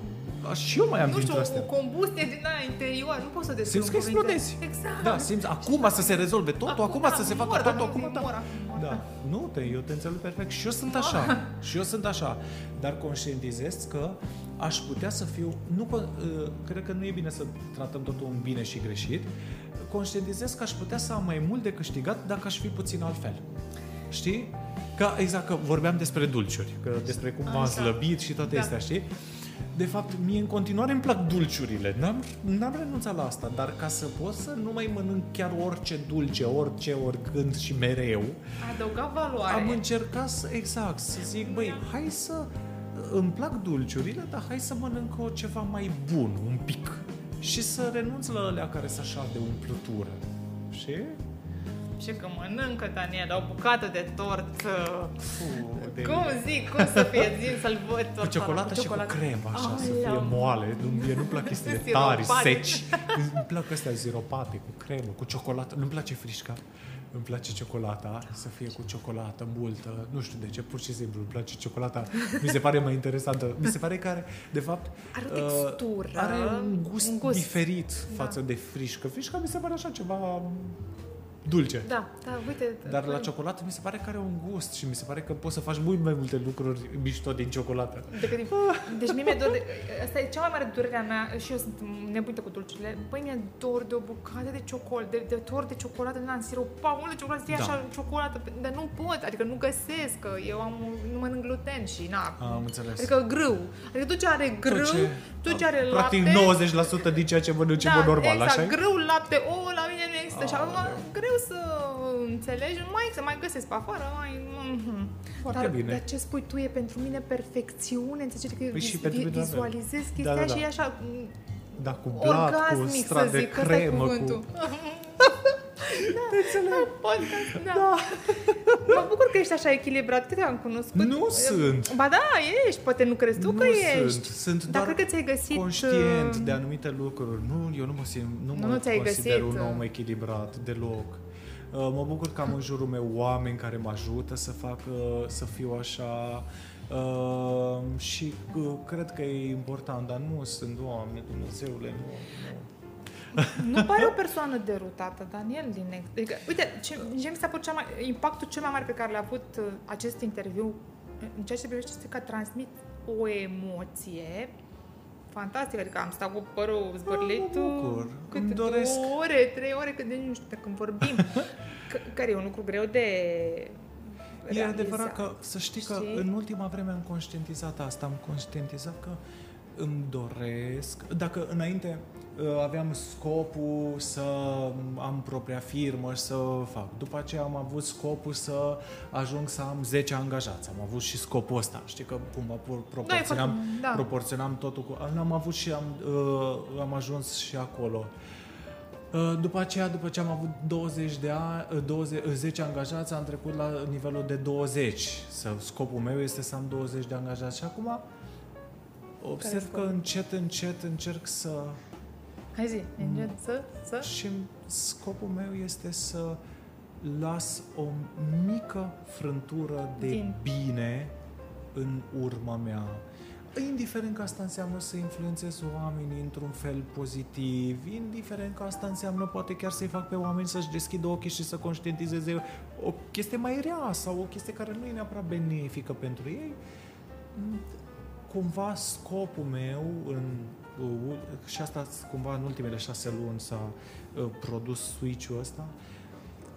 și eu mai am nu știu, dintre o, astea. o combustie din aia interioară, nu pot să descriu. Simți că în cuvinte. explodezi. Exact. Da, simți acum să se rezolve totul, acum, da, să se facă mor, totul, dacă acum, nu da. mor, acum, Da, nu te, eu te înțeleg perfect. Și eu sunt așa. Și eu sunt așa. Dar conștientizez că aș putea să fiu, nu, că- uh, cred că nu e bine să tratăm totul în bine și greșit, conștientizez că aș putea să am mai mult de câștigat dacă aș fi puțin altfel. Știi? Ca, exact, că vorbeam despre dulciuri, că despre cum m-am Așa. slăbit și toate Da. astea, știi? De fapt, mie în continuare îmi plac dulciurile. N-am, n-am renunțat la asta, dar ca să pot să nu mai mănânc chiar orice dulce, orice, oricând și mereu, Adăuga valoare. am încercat să, exact, să zic, băi, hai să îmi plac dulciurile, dar hai să mănânc o ceva mai bun, un pic. Și să renunț la alea care sunt așa de umplutură. Și? Și că mănâncă, Daniela, o bucată de tort. uh, Fu, de... Cum zic, cum să fie, zi să-l văd Cu tort ciocolată și cu ciocolată. cremă, așa, să Aoleu. fie moale. Nu, mie nu-mi plac chestiile Siropate. tari, seci. Îmi plac astea ziropate, cu cremă, cu ciocolată. Nu-mi place frișca. Îmi place ciocolata, să fie cu ciocolată multă. Nu știu de ce, pur și simplu îmi place ciocolata. Mi se pare mai interesantă. Mi se pare că are, de fapt, Are o uh, textură, are un gust, un gust. diferit Da. față de frișcă. Frișca mi se pare așa ceva dulce. Da, da, uite. Dar la ciocolată mi se pare că are un gust și mi se pare că poți să faci mult mai multe lucruri mișto din ciocolată. Decât din... Deci mie mi-e dor de... Asta e cea mai mare durere a mea și eu sunt nebunită cu dulciurile. Băi, mi-e dor de o bucată de ciocolată, de, de tort de ciocolată, din însiropat, mult de ciocolată, să fie Da. așa ciocolată, dar nu pot, adică nu găsesc, că eu am, nu mănânc gluten și na. Am înțeles. Adică grâu. Adică tot ce are grâu, tot ce, tot ce are Practic lapte... 90% din ceea ce mănânci da, în mod normal, exact, așa grâu, lapte, ouă, la mine nu există. și acum Aoleu. greu să înțelegi, mai să mai găsesc pe afară, mai... mhm. Foarte dar, bine. Dar ce spui tu e pentru mine perfecțiune, înțelegi că Păi și vis- pentru vi- mine la fel. vizualizez chestia Da, da, da. și e așa mm, Da, cu blat, cu orgasmic să strat de zic, ăsta e cremă, cuvântul. cu... Da, podcast, da. da. Mă bucur că ești așa echilibrat, că te-am cunoscut. Nu sunt. Ba da, ești, poate nu crezi tu nu că sunt, ești. sunt Dar doar cred că ți-ai găsit... conștient uh, de anumite lucruri. Nu, eu nu mă simt, nu, Nu, mă nu ți-ai consider găsit, un om uh, echilibrat deloc. Uh, Mă bucur că am în jurul meu oameni care mă ajută să fac, uh, să fiu așa uh, și uh, cred că e important, dar nu sunt oameni, Dumnezeule, nu. nu. Nu pare o persoană derutată, Daniel, din ex. Adică, uite, ce, ce mi s-a părut cea mai, impactul cel mai mare pe care l-a avut uh, acest interviu în ceea ce privește este că transmit o emoție fantastică, adică am stat cu părul zbărlit mă bucur. câte Îmi doresc. două ore, trei ore, cât de nu știu, de când vorbim, C- care e un lucru greu de E realizat. adevărat că, să știi că Știi? în ultima vreme am conștientizat asta, am conștientizat că îmi doresc, dacă înainte uh, aveam scopul să am propria firmă și să fac. După aceea am avut scopul să ajung să am 10 angajați. Am avut și scopul ăsta. Știi că cumva proporționam, da, da. proporționam totul cu... Am avut și am, uh, am ajuns și acolo. Uh, după aceea, după ce am avut 20 de ani, 20, 10 angajați, am trecut la nivelul de 20. Să, scopul meu este să am 20 de angajați și acum observ că încet, încet încerc să... Hai zi, încet să... să... Și scopul meu este să las o mică frântură de Din. bine în urma mea. Indiferent că asta înseamnă să influențez oamenii într-un fel pozitiv, indiferent că asta înseamnă poate chiar să-i fac pe oameni să-și deschidă ochii și să conștientizeze o chestie mai rea sau o chestie care nu e neapărat benefică pentru ei, cumva scopul meu în uh, și asta cumva în ultimele șase luni s-a uh, produs switch-ul ăsta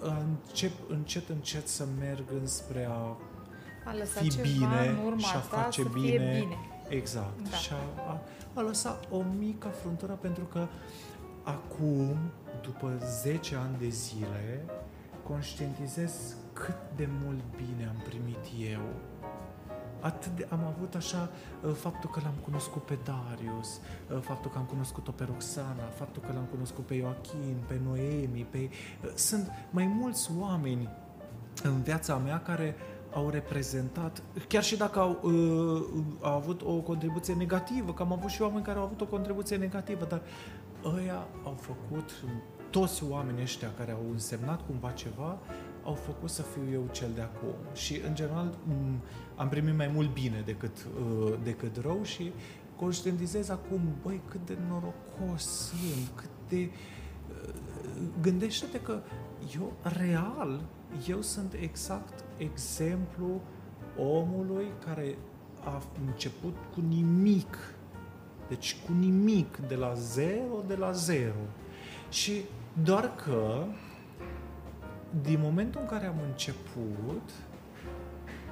încep încet încet să merg înspre a A lăsa fi ceva bine în urma și a ta face să bine. Fie bine. Exact. Da. Și a, a, a lăsat o mică frântură pentru că acum, după 10 ani de zile, conștientizez cât de mult bine am primit eu. Atât de, am avut așa uh, faptul că l-am cunoscut pe Darius, uh, faptul că am cunoscut-o pe Roxana, faptul că l-am cunoscut pe Joachim, pe Noemi, pe... uh, Sunt mai mulți oameni în viața mea care au reprezentat, chiar și dacă au, uh, au avut o contribuție negativă, că am avut și oameni care au avut o contribuție negativă, dar ăia au făcut, toți oamenii ăștia care au însemnat cumva ceva, au făcut să fiu eu cel de acum. Și, în general, m- am primit mai mult bine decât, uh, decât rău și conștientizez acum, băi, cât de norocos sunt, cât de... uh, Gândește-te că eu, real, eu sunt exact exemplu omului care a început cu nimic. Deci cu nimic, de la zero, de la zero. Și doar că din momentul în care am început,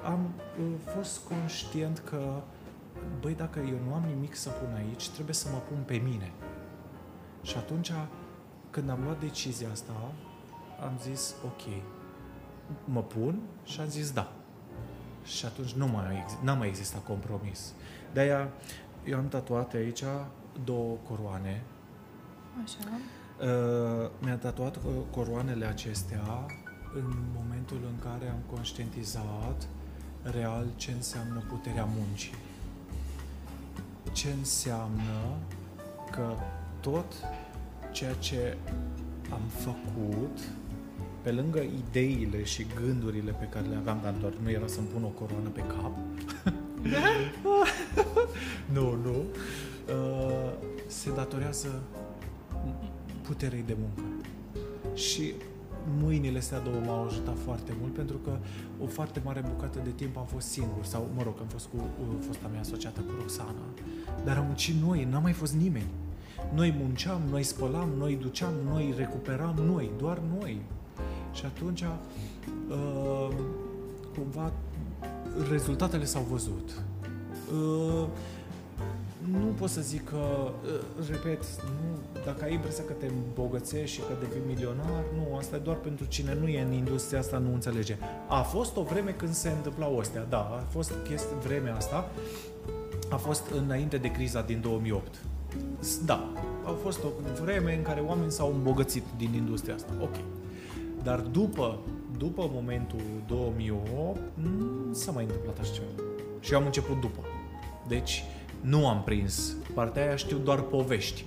am uh, fost conștient că, băi, dacă eu nu am nimic să pun aici, trebuie să mă pun pe mine. Și atunci, când am luat decizia asta, am zis, ok, mă pun și am zis da. Și atunci nu mai, ex- n-a mai existat compromis. De-aia, eu am tatuat aici două coroane Așa. Uh, mi-a tatuat co- coroanele acestea în momentul în care am conștientizat real ce înseamnă puterea muncii. Ce înseamnă că tot ceea ce am făcut, pe lângă ideile și gândurile pe care le aveam, dar doar nu era să-mi pun o coroană pe cap, nu, nu, uh, se datorează puterei de muncă. Și mâinile astea două m-au ajutat foarte mult pentru că o foarte mare bucată de timp am fost singur sau, mă rog, am fost cu uh, fosta mea asociată cu Roxana, dar am muncit noi, n-a mai fost nimeni. Noi munceam, noi spălam, noi duceam, noi recuperam, noi, doar noi. Și atunci, uh, cumva, rezultatele s-au văzut. Uh, nu pot să zic că, uh, repet, nu, dacă ai impresia că te îmbogățești și că devii milionar, nu, asta e doar pentru cine nu e în industria asta, nu înțelege. A fost o vreme când se întâmplau astea, da, a fost chestia, vremea asta, a fost înainte de criza din 2008. S- Da, a fost o vreme în care oamenii s-au îmbogățit din industria asta, ok. Dar după, după momentul 2008, nu s-a mai întâmplat așa ceva. Și eu am început după. Deci, nu am prins. Partea aia știu doar povești.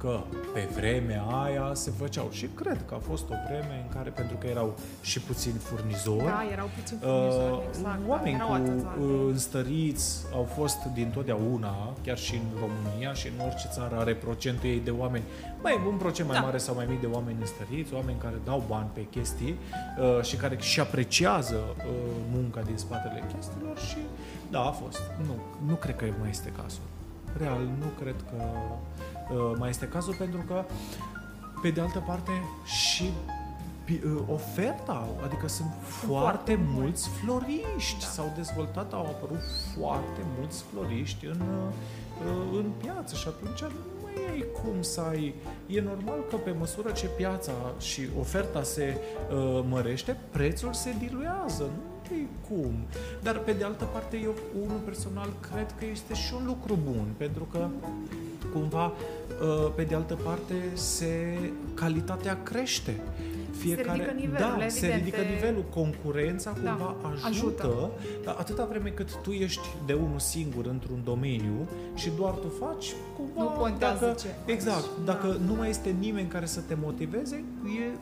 Că pe vremea aia se făceau. Și cred că a fost o vreme în care, pentru că erau și puțini furnizori, Da, erau puțin furnizori, Uh, exact. oameni erau cu atâția. uh, înstăriți au fost din totdeauna, chiar și în România și în orice țară are procentul ei de oameni, mai un procent mai Da. mare sau mai mic de oameni înstăriți, oameni care dau bani pe chestii uh, și care și apreciază uh, munca din spatele chestiilor și da, a fost. Nu, nu cred că mai este cazul. Real, nu cred că uh, mai este cazul pentru că pe de altă parte și pi- uh, oferta, adică sunt foarte, foarte mulți floriști, Da. s-au dezvoltat, au apărut foarte mulți floriști în, uh, uh, în piață și atunci nu mai ai cum să ai... E normal că pe măsură ce piața și oferta se uh, mărește, prețul se diluează. Nu e cum. Dar pe de altă parte, eu unul personal cred că este și un lucru bun, pentru că cumva, uh, pe de altă parte, se calitatea crește fiecare, se ridică nivelul, da, evident, se ridică nivelul, concurența da, cumva ajută, ajută, dar atâta vreme cât tu ești de unul singur într-un domeniu și doar tu faci, cumva... Nu contează dacă, ce Exact, faci. dacă da. nu mai este nimeni care să te motiveze, e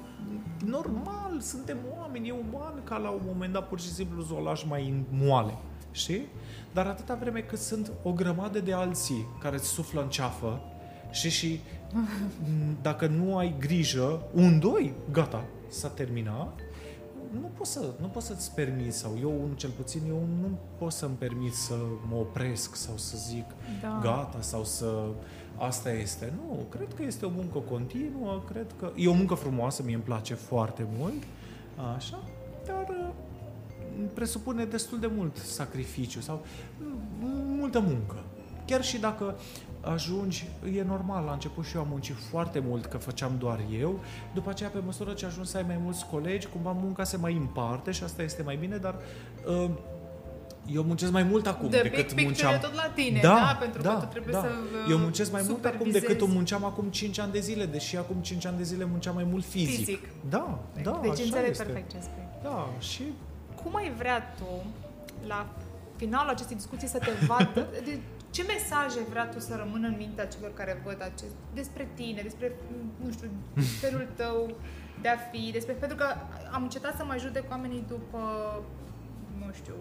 normal, suntem oameni, e uman ca la un moment dat pur și simplu să o lași mai moale, știi? Dar atâta vreme cât sunt o grămadă de alții care îți suflă în ceafă și și dacă nu ai grijă, un, doi, gata, s-a terminat, nu poți, să, nu poți să-ți permiți, sau eu, un, cel puțin, eu nu pot să-mi permit să mă opresc sau să zic Da. gata sau să asta este. Nu, cred că este o muncă continuă, cred că e o muncă frumoasă, mie îmi place foarte mult, așa, dar uh, presupune destul de mult sacrificiu sau m- multă muncă. Chiar și dacă ajungi, e normal, la început și eu am muncit foarte mult că făceam doar eu, după aceea pe măsură ce ajungi să ai mai mulți colegi, cumva munca se mai împarte și asta este mai bine, dar uh, eu muncesc mai mult acum The decât big munceam. picture e tot la tine, Da, da? Pentru da, că tu trebuie da. să uh, Eu muncesc mai mult acum supervisezi. decât o munceam acum 5 ani de zile, deși acum 5 ani de zile munceam mai mult fizic. Fizic. Da, da, Deci așa înțeleg este. perfect ce spui. Da, și Cum ai vrea tu, la finalul acestei discuții, să te vadă... De, ce mesaje vrea tu să rămână în mintea celor care văd acest... despre tine, despre, nu știu, felul tău de a fi, despre... Pentru că am încetat să mai judec oamenii după, nu știu,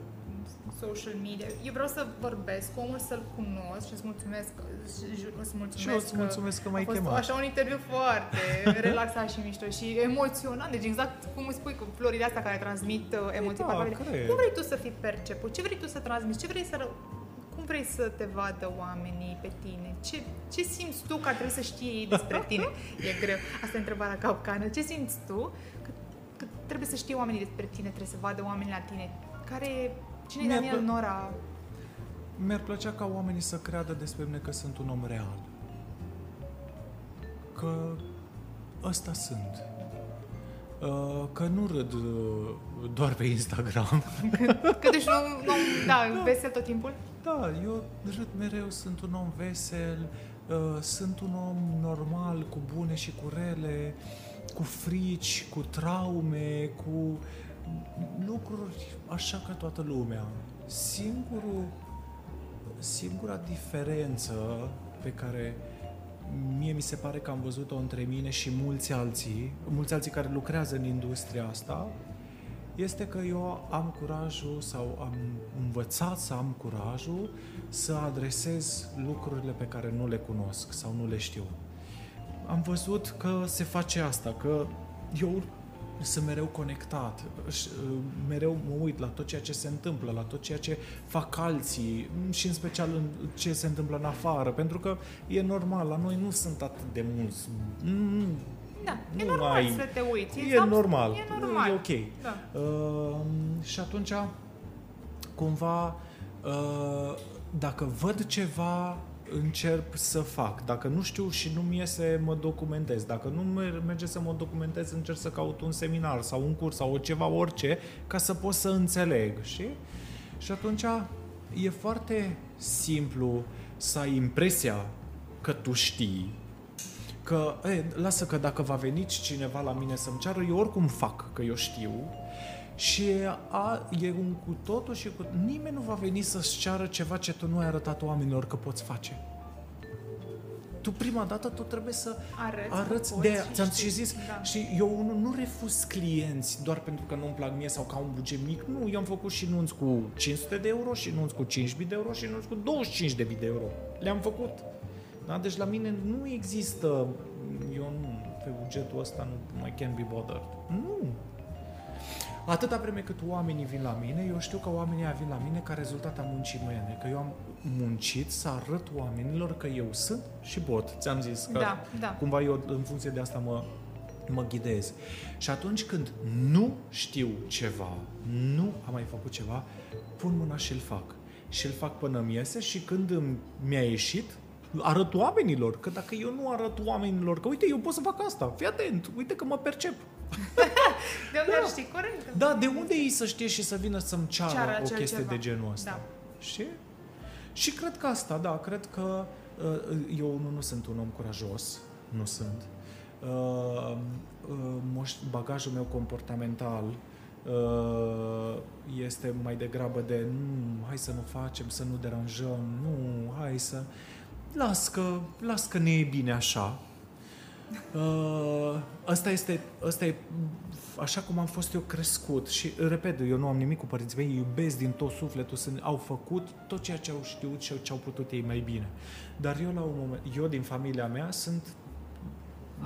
social media. Eu vreau să vorbesc cu omul, să-l cunosc și îți mulțumesc, și jur, îți mulțumesc și eu îți mulțumesc că m-ai a fost chemat. așa un interviu foarte relaxat și mișto și emoționant. Deci exact cum îți spui cu florile astea care transmit uh, emoții Da, palpabile. cred. Cum vrei tu să fii perceput? Ce vrei tu să transmiți? Ce vrei să ră- cum vrei să te vadă oamenii pe tine? Ce, ce simți tu că ar trebui să știe ei despre tine? E greu. Asta e întrebarea capcană. Ce simți tu că, că trebuie să știe oamenii despre tine, trebuie să vadă oamenii la tine? Care e- Cine e Mi-ar Daniel plă- Nora? Mi-ar plăcea ca oamenii să creadă despre mine că sunt un om real. Că ăsta sunt. Uh, Că nu râd uh, doar pe Instagram. Că deci nu, nu da, vesel tot timpul? Da, eu râd mereu, sunt un om vesel, uh, sunt un om normal, cu bune și cu rele, cu frici, cu traume, cu lucruri așa ca toată lumea. Singurul, singura diferență pe care mie mi se pare că am văzut-o între mine și mulți alții, mulți alții care lucrează în industria asta, este că eu am curajul sau am învățat să am curajul să adresez lucrurile pe care nu le cunosc sau nu le știu. Am văzut că se face asta, că eu sunt mereu conectat, și, uh, mereu mă uit la tot ceea ce se întâmplă, la tot ceea ce fac alții și în special în ce se întâmplă în afară, pentru că e normal, la noi nu sunt atât de mulți. Nu, Da, e Nu normal ai- să te uiți. e normal, E normal. e ok. Da. Uh, și atunci, cumva, uh, dacă văd ceva, încerc să fac. Dacă nu știu și nu-mi iese, mă documentez. Dacă nu mer- merge să mă documentez, încerc să caut un seminar sau un curs sau ceva, orice, ca să pot să înțeleg. Și, și atunci e foarte simplu să ai impresia că tu știi că, e, lasă că dacă va veni cineva la mine să-mi ceară, eu oricum fac, că eu știu. Și a, e un cu totul și cu... Nimeni nu va veni să-ți ceară ceva ce tu nu ai arătat oamenilor că poți face. Tu prima dată tu trebuie să Arăți, arăți că de poți și ți-am știi. și zis Da. și eu nu, nu refuz clienți doar pentru că nu-mi plac mie sau că au un buget mic. Nu, eu am făcut și nunți cu 500 de euro și nunți cu 5.000 de euro și nunți cu 25.000 de euro. Le-am făcut. Da? Deci la mine nu există, eu nu, pe bugetul ăsta nu mai can be bothered. Nu. Atâta vreme cât oamenii vin la mine, eu știu că oamenii ăia vin la mine ca rezultat a muncii mele, că eu am muncit să arăt oamenilor că eu sunt și pot. Ți-am zis că Da, da. cumva eu în funcție de asta mă, mă ghidez. Și atunci când nu știu ceva, nu am mai făcut ceva, pun mâna și îl fac. și îl fac până mi iese și când îmi- mi-a ieșit, arăt oamenilor. Că dacă eu nu arăt oamenilor că uite, eu pot să fac asta, fii atent, uite că mă percep. De unde Da. ar ști? Corect. Da, de unde ei să știe și să vină să-mi ceară, Ceară o acel chestie ceva. de genul ăsta? Da. Știi? Și cred că asta, da, cred că uh, eu nu, nu sunt un om curajos, nu sunt. Uh, uh, moș- bagajul meu comportamental uh, este mai degrabă de nu, hai să nu facem, să nu deranjăm, nu, hai să... Las că, las că ne e bine așa. Uh, asta este, asta e așa cum am fost eu crescut și, repet, eu nu am nimic cu părinții mei, îi iubesc din tot sufletul, sunt, au făcut tot ceea ce au știut și ce au putut ei mai bine. Dar eu la un moment, eu din familia mea sunt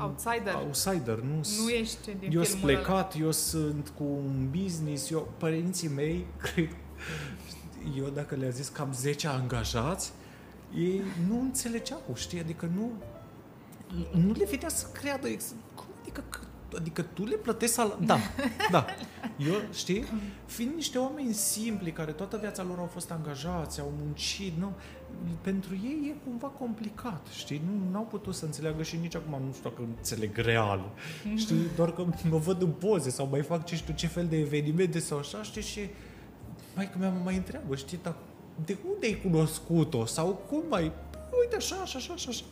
Outsider. outsider, nu, Nu ești din eu sunt filmul ăla. plecat, eu sunt cu un business, eu, părinții mei, cred, eu dacă le-a zis că am 10 angajați, ei nu înțelegeau, știi, adică nu, nu le vedea să creadă, ex- cum adică, că- adică tu le plătești sal... Da, da. Eu, știi, fiind niște oameni simpli care toată viața lor au fost angajați, au muncit, nu, pentru ei e cumva complicat, știi, nu au putut să înțeleagă și nici acum nu știu dacă înțeleg real, știi, doar că mă văd în poze sau mai fac ce știu ce fel de evenimente sau așa, știi, și mai mea mă mai întreabă, știi, dar de unde ai cunoscut-o? Sau cum ai, uite așa, așa, așa, așa, așa.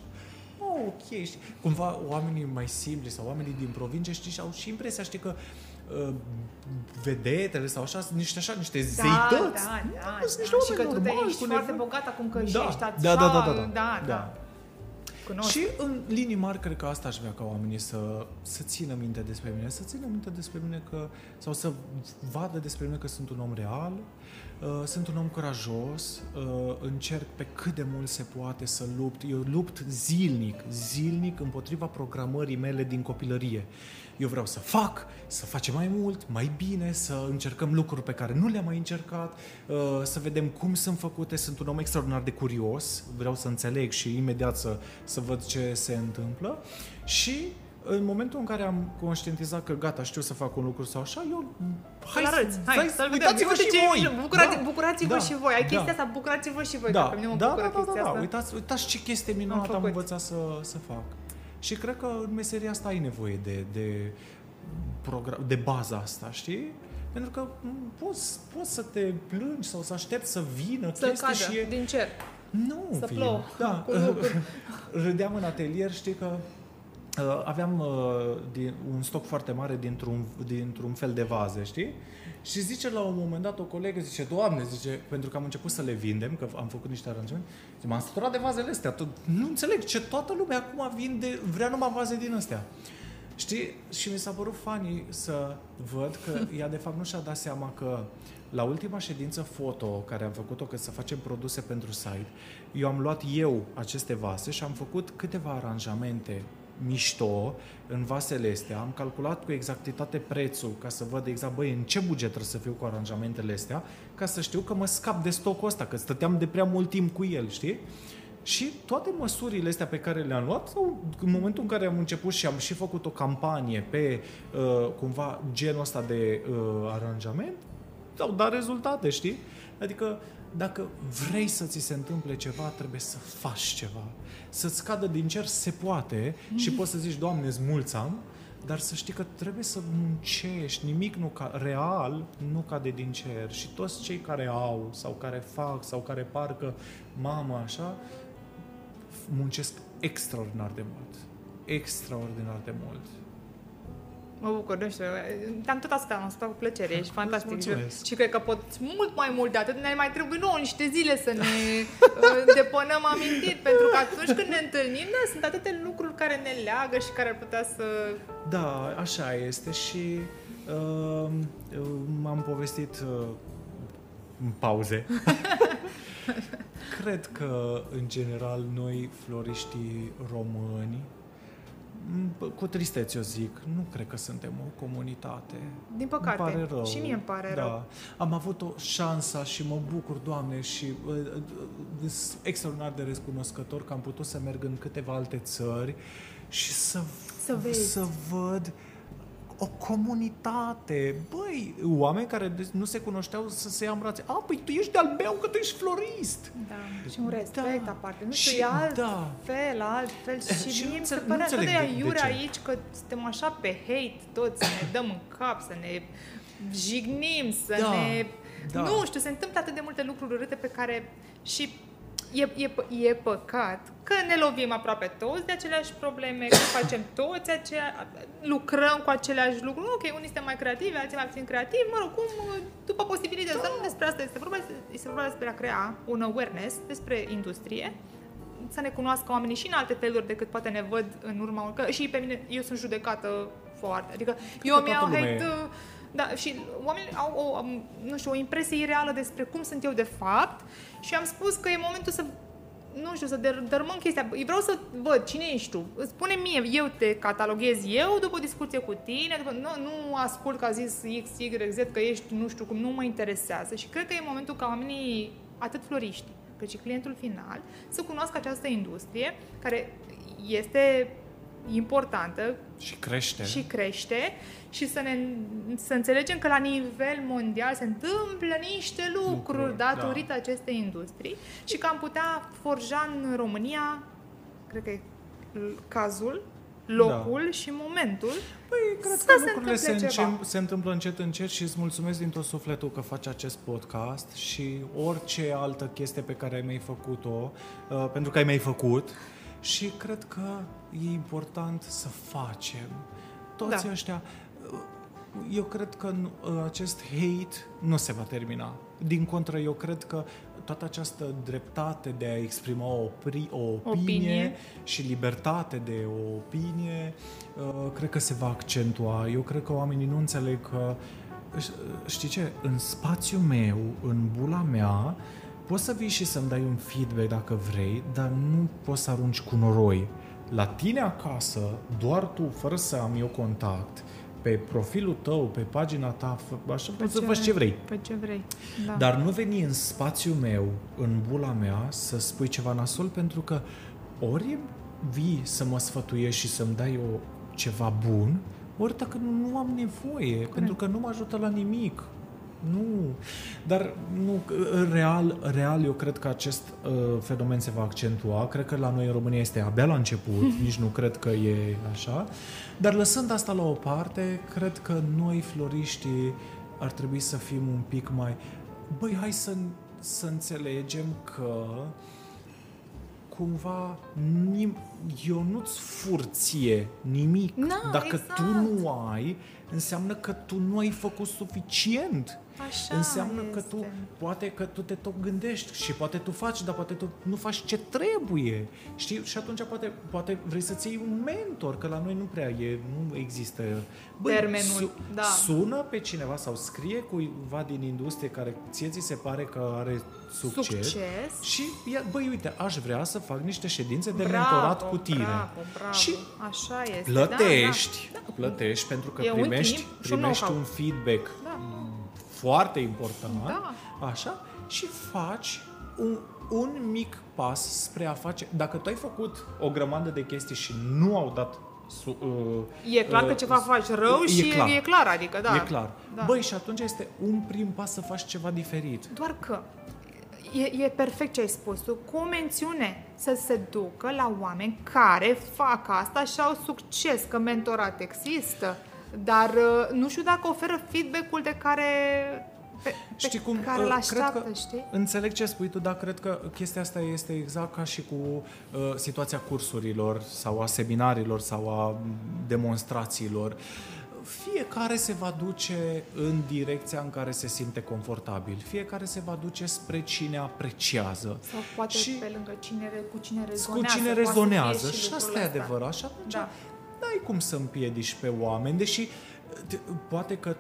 Oh, ok, știi? Cumva oamenii mai simpli sau oamenii din provincie, știi, și au și impresia, știi, că uh, vedetele sau așa sunt niște așa, niște Da, zeități. da, da, sunt da. niște Și că oameni tu te normali, ești cu foarte nevoi. bogat acum că și Da, ești așa. da, da, da, da, da. da, Da. da. Cunosc. Și în linii mari, cred că asta aș vrea ca oamenii să, să țină minte despre mine, să țină minte despre mine că, sau să vadă despre mine că sunt un om real, uh, sunt un om curajos, uh, încerc pe cât de mult se poate să lupt. Eu lupt zilnic, zilnic împotriva programării mele din copilărie. Eu vreau să fac, să facem mai mult, mai bine, să încercăm lucruri pe care nu le-am mai încercat, uh, să vedem cum sunt făcute. Sunt un om extraordinar de curios, vreau să înțeleg și imediat să, să văd ce se întâmplă. Și în momentul în care am conștientizat că gata, știu să fac un lucru sau așa, eu... Hai, arăți, hai, să-l vedem. uitați-vă Uite și ce voi! mișto. Bucurați, Da, bucurați-vă da, și voi. Ai chestia da. asta, bucurați-vă și voi. Da, că pe mine mă da, bucură da, da, chestia da, da. asta. Uitați, uitați ce chestie minunată am, făcut. învățat să, să fac. Și cred că în meseria asta ai nevoie de, de, program, de baza asta, știi? Pentru că m, poți, poți să te plângi sau să aștepți să vină Să chestii cadă și e... din cer. Nu Să vin. plouă. Da. Cu lucruri. Râdeam în atelier, știi că uh, aveam uh, din, un stoc foarte mare dintr-un, dintr-un fel de vaze, știi? Și zice la un moment dat o colegă, zice, Doamne, zice, pentru că am început să le vindem, că am făcut niște aranjamente, zice, m-am săturat de vazele astea, tot, nu înțeleg ce toată lumea acum vinde, vrea numai vaze din astea. Știi? Și mi s-a părut funny să văd că ea de fapt nu și-a dat seama că la ultima ședință foto care am făcut-o, că să facem produse pentru site, eu am luat eu aceste vase și am făcut câteva aranjamente mișto în vasele astea. Am calculat cu exactitate prețul ca să văd exact, băi, în ce buget trebuie să fiu cu aranjamentele astea, ca să știu că mă scap de stocul ăsta, că stăteam de prea mult timp cu el, știi? Și toate măsurile astea pe care le-am luat, sau în momentul în care am început și am și făcut o campanie pe uh, cumva genul ăsta de uh, aranjament, au dat rezultate, știi? Adică dacă vrei să ți se întâmple ceva, trebuie să faci ceva. Să-ți cadă din cer se poate și poți să zici, Doamne, îți mulți am, dar să știi că trebuie să muncești, nimic nu ca, real nu cade din cer și toți cei care au sau care fac sau care parcă mamă așa, muncesc extraordinar de mult. Extraordinar de mult. Mă bucur, nu știu, te-am tot asta, am ascultat cu plăcere, ești fantastic. mulțumesc. Și cred că pot mult mai mult de atât, ne mai trebuie nouă niște zile să ne uh, depănăm amintiri, pentru că atunci când ne întâlnim, da, sunt atâtea lucruri care ne leagă și care ar putea să... Da, așa este și uh, m-am povestit uh, în pauze. Cred că, în general, noi, floriștii români, m, cu tristețe o zic, nu cred că suntem o comunitate. Din păcate. Îmi pare rău. Și mie îmi pare da. rău. Am avut o șansă și mă bucur, Doamne, și uh, uh, sunt extraordinar de recunoscător că am putut să merg în câteva alte țări și să, Să vezi. să văd o comunitate. Băi, oameni care nu se cunoșteau să se ia în brațe. A, păi tu ești de-al meu că tu ești florist. Da, și un respect da. aparte. Nu Și- știu, e alt da. fel, altfel. Și, Și nu mie mi se înțeleg- pare nu atât de înțeleg de- de aiure ce. aici că suntem așa pe hate toți, să ne dăm în cap, să ne jignim, să Da, ne... da. Nu știu, se întâmplă atât de multe lucruri urâte pe care și e, e, pă- e păcat că ne lovim aproape toți de aceleași probleme, că facem toți aceea, lucrăm cu aceleași lucruri. Ok, unii suntem mai creativi, alții mai puțin creativi, mă rog, cum, după posibilități. Dar nu despre asta este vorba, este vorba despre a crea un awareness despre industrie, să ne cunoască oamenii și în alte feluri decât poate ne văd în urma că și pe mine, eu sunt judecată foarte, adică eu că mi iau toată lumea hate, e. uh, da, și oamenii au o, am, nu știu, o impresie ireală despre cum sunt eu de fapt și am spus că e momentul să nu știu, să der- dărâmăm chestia. Eu vreau să văd cine ești tu. Spune mie, eu te cataloghez eu după o discuție cu tine, după, nu, nu ascult că a zis X, Y, Z, că ești nu știu cum, nu mă interesează. Și cred că e momentul ca oamenii, atât floriști, cât și clientul final, să cunoască această industrie care este importantă, Și crește. și crește și să, ne, să înțelegem că la nivel mondial se întâmplă niște lucruri, Lucruri, datorită da. acestei industrii și că am putea forja în România, cred că e l- cazul, locul da. și momentul Păi, cred să că se lucrurile se, întâmple ceva. încem, se întâmplă încet, încet și îți mulțumesc din tot sufletul că faci acest podcast și orice altă chestie pe care ai mai făcut-o, uh, pentru că ai mai făcut și cred că e important să facem. Toți Da. ăștia, uh, eu cred că nu- uh, acest hate nu se va termina. Din contră, eu cred că toată această dreptate de a exprima o, pri, o opinie, Opinie. și libertate de o opinie, uh, cred că se va accentua. Eu cred că oamenii nu înțeleg că, ș- știi ce, în spațiul meu, în bula mea, poți să vii și să-mi dai un feedback dacă vrei, dar nu poți să arunci cu noroi. La tine acasă, doar tu, fără să am eu contact, pe profilul tău, pe pagina ta, fă- așa poți să faci ce vrei. Pe ce vrei. Da. Dar nu veni în spațiul meu, în bula mea, să spui ceva nasol, pentru că ori vii să mă sfătuiești și să-mi dai o, ceva bun, ori dacă nu, nu am nevoie, Corect. pentru că nu mă ajută la nimic. Nu. Dar nu, real, real eu cred că acest uh, fenomen se va accentua. Cred că la noi în România este abia la început, nici nu cred că e așa. Dar lăsând asta la o parte, cred că noi floriștii ar trebui să fim un pic mai... Băi, hai să, să înțelegem că cumva nim, eu nu-ți furție nimic. Na, Dacă exact. tu nu ai, înseamnă că tu nu ai făcut suficient. Așa înseamnă este. că tu, poate că tu te tot gândești și poate tu faci, dar poate tu nu faci ce trebuie. Știi? Și atunci poate, poate vrei să-ți iei un mentor, că la noi nu prea e, nu există. Termenul, da. Sună pe cineva sau scrie cuiva din industrie care ție ți se pare că are succes. Succes. Și, ia, băi, uite, aș vrea să fac niște ședințe de bravo, mentorat cu tine. Bravo, bravo. Și Așa este. plătești, Da, da. plătești pentru că E un primești, timp și un primești know-how. un feedback Da. M, foarte important, Da. așa, și faci un, un mic pas spre a face... Dacă tu ai făcut o grămadă de chestii și nu au dat... Su, uh, E clar că uh, ceva faci rău e și clar. e clar, adică da. E clar. Da. Băi, și atunci este un prim pas să faci ceva diferit. Doar că e, e perfect ce ai spus tu, cu o mențiune să se ducă la oameni care fac asta și au succes, că mentorat există, dar uh, nu știu dacă oferă feedback-ul de care pe, pe Știi cum? care uh, îl cred așteaptă, că, știi? Înțeleg ce spui tu, dar cred că chestia asta este exact ca și cu uh, situația cursurilor sau a seminarilor sau a demonstrațiilor. Fiecare se va duce în direcția în care se simte confortabil. Fiecare se va duce spre cine apreciază. Sau poate și pe lângă cine, re- cu cine cu rezonează. cine poate să fie rezonează. Și lucrul asta e ăsta. adevărat. Și atunci Da. N-ai cum să împiedici pe oameni, deși te- poate că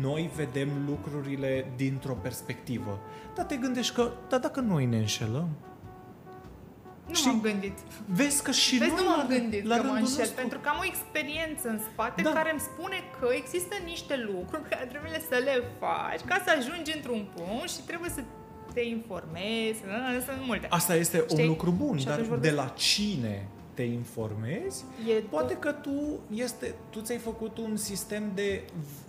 noi vedem lucrurile dintr-o perspectivă. Dar te gândești că, dar dacă noi ne înșelăm, Nu Știi? m-am gândit. vezi că și Vezi, noi nu m-am la- gândit la că mă rândul înșel, nostru- pentru că am o experiență în spate Da. care îmi spune că există niște lucruri pe care trebuie să le faci ca să ajungi într-un punct și trebuie să te informezi, sunt multe. Asta este Știi? un lucru bun, Și dar atunci de vorbesc- la cine te te informezi, E poate că tu este, tu ți-ai făcut un sistem de,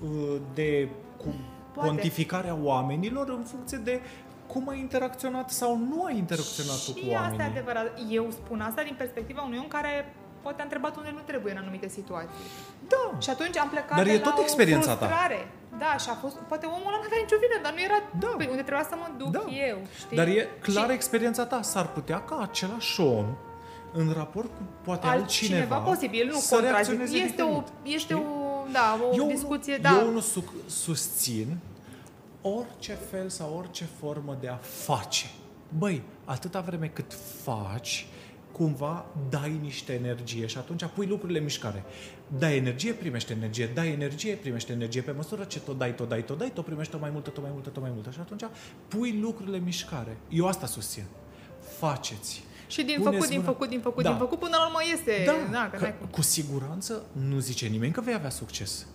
uh, de cu, Poate. cuantificare a oamenilor în funcție de cum ai interacționat sau nu ai interacționat tu cu Și asta e oamenii. adevărat. Eu spun asta din perspectiva unui om care poate a întrebat unde nu trebuie în anumite situații. Da. Și atunci am plecat Dar de e la tot o experiența ta. frustrare. Da, și a fost, poate omul ăla nu avea nicio vină, dar nu era Da. pe unde trebuia să mă duc Da. eu, știi? Dar e clar Și experiența ta. S-ar putea ca același om, în raport cu poate altcineva, altcineva, posibil, nu să contrazic. reacționeze Este o, diferit. este Știi? o, da, o eu discuție, nu, da. Eu nu su- susțin orice fel sau orice formă de a face. Băi, atâta vreme cât faci, cumva dai niște energie și atunci pui lucrurile în mișcare. Dai energie, primește energie, dai energie, primește energie. Pe măsură ce tot dai, tot dai, tot dai, tot primești tot mai multă, tot mai multă, tot mai multă. Și atunci pui lucrurile în mișcare. Eu asta susțin. Faceți. Și din Puneți făcut, din mâna- făcut, din făcut, Da. din făcut, până la urmă este... Da, da că că, n-ai cum. cu siguranță nu zice nimeni că vei avea succes.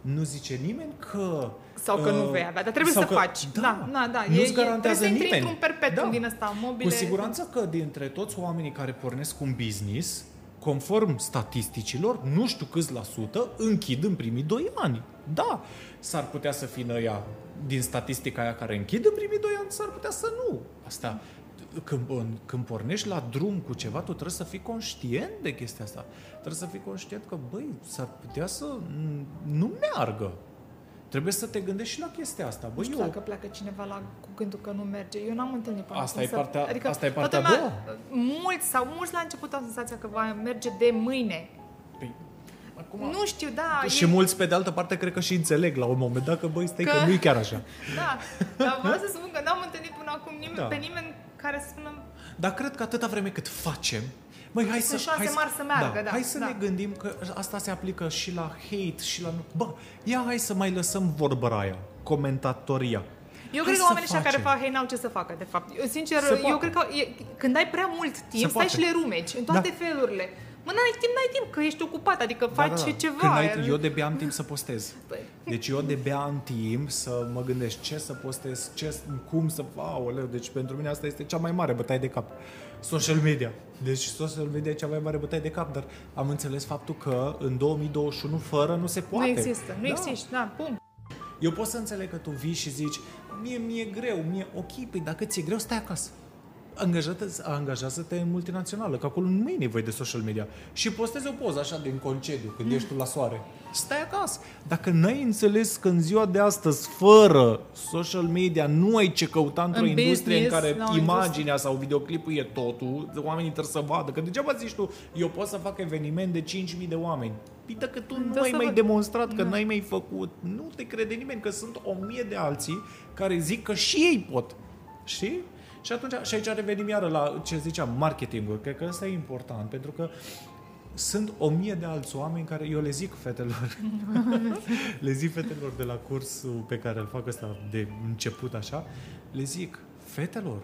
Nu zice nimeni că... Sau că nu uh, vei avea, dar trebuie sau să că- faci. Da, Da, da, da. Nu-ți E- e- garantează trebuie să intri nimeni. într-un perpetuum din ăsta, mobile. Cu siguranță că dintre toți oamenii care pornesc un business, conform statisticilor, nu știu câți la sută închid în primii doi ani. Da, s-ar putea să fie ăia din statistica aia care închid în primii doi ani, s-ar putea să nu. Asta, când, când pornești la drum cu ceva, tu trebuie să fii conștient de chestia asta. Trebuie să fii conștient că, băi, s-ar putea să nu meargă. Trebuie să te gândești și la chestia asta. Nu Băi, știu eu, dacă pleacă cineva la, cu gândul că nu merge. Eu n-am întâlnit până Asta acum e partea- adică asta e toată partea a lumea- Mulți sau mulți la început au senzația că va merge de mâine. Păi, acum, Nu știu, da. Și e, mulți, pe de altă parte, cred că și înțeleg la un moment dat că, băi, stai că, Că- nu e chiar așa. Da, dar vreau să spun că n-am întâlnit până acum nimeni, Da. pe nimeni care să spună Dar cred că atâta vreme cât facem, Băi, hai să, Sunt șanse hai să, mari să meargă, da, Hai să da. ne gândim că asta se aplică și la hate și la... Bă, ia hai să mai lăsăm vorba aia, comentatoria. Eu Hai cred că să oamenii ăștia care facem. fac hate n-au ce să facă, de fapt. Eu, sincer, Se eu poate. cred că e, când ai prea mult timp, Se stai poate. și le rumeci în toate Da. felurile. Mă, n-ai timp, n-ai timp, că ești ocupat, adică faci ceva. Când ai, eu de-abia am timp să postez. Păi. Deci eu de-abia am timp să mă gândesc ce să postez, ce, cum să... Aoleu, deci pentru mine asta este cea mai mare bătaie de cap. Social media. Deci social media e cea mai mare bătaie de cap, dar am înțeles faptul că în 2021 fără nu se poate. Nu există, nu Da. există, da, pum. Eu pot să înțeleg că tu vii și zici, mie mi-e greu, mie ok, păi dacă ți-e greu, stai acasă. Angajează- Angajează-te în multinațională, că acolo nu e nevoie de social media. Și postezi o poză așa din concediu, când ești tu la soare. Stai acasă. Dacă n-ai înțeles că în ziua de astăzi, fără social media, nu ai ce căuta într-o În industrie în business, care la o imaginea sau videoclipul e totul, oamenii trebuie să vadă. Că degeaba zici tu, eu pot să fac eveniment de 5.000 de oameni. Păi dacă tu nu Da, ai să mai văd. demonstrat că Da. n-ai mai făcut, nu te crede nimeni că sunt o mie de alții care zic că și ei pot. Știi? Și atunci, și aici revenim iară la ce ziceam, marketingul. Cred că ăsta e important, pentru că sunt o mie de alți oameni care eu le zic fetelor, le zic fetelor de la cursul pe care îl fac ăsta de început așa, le zic, fetelor,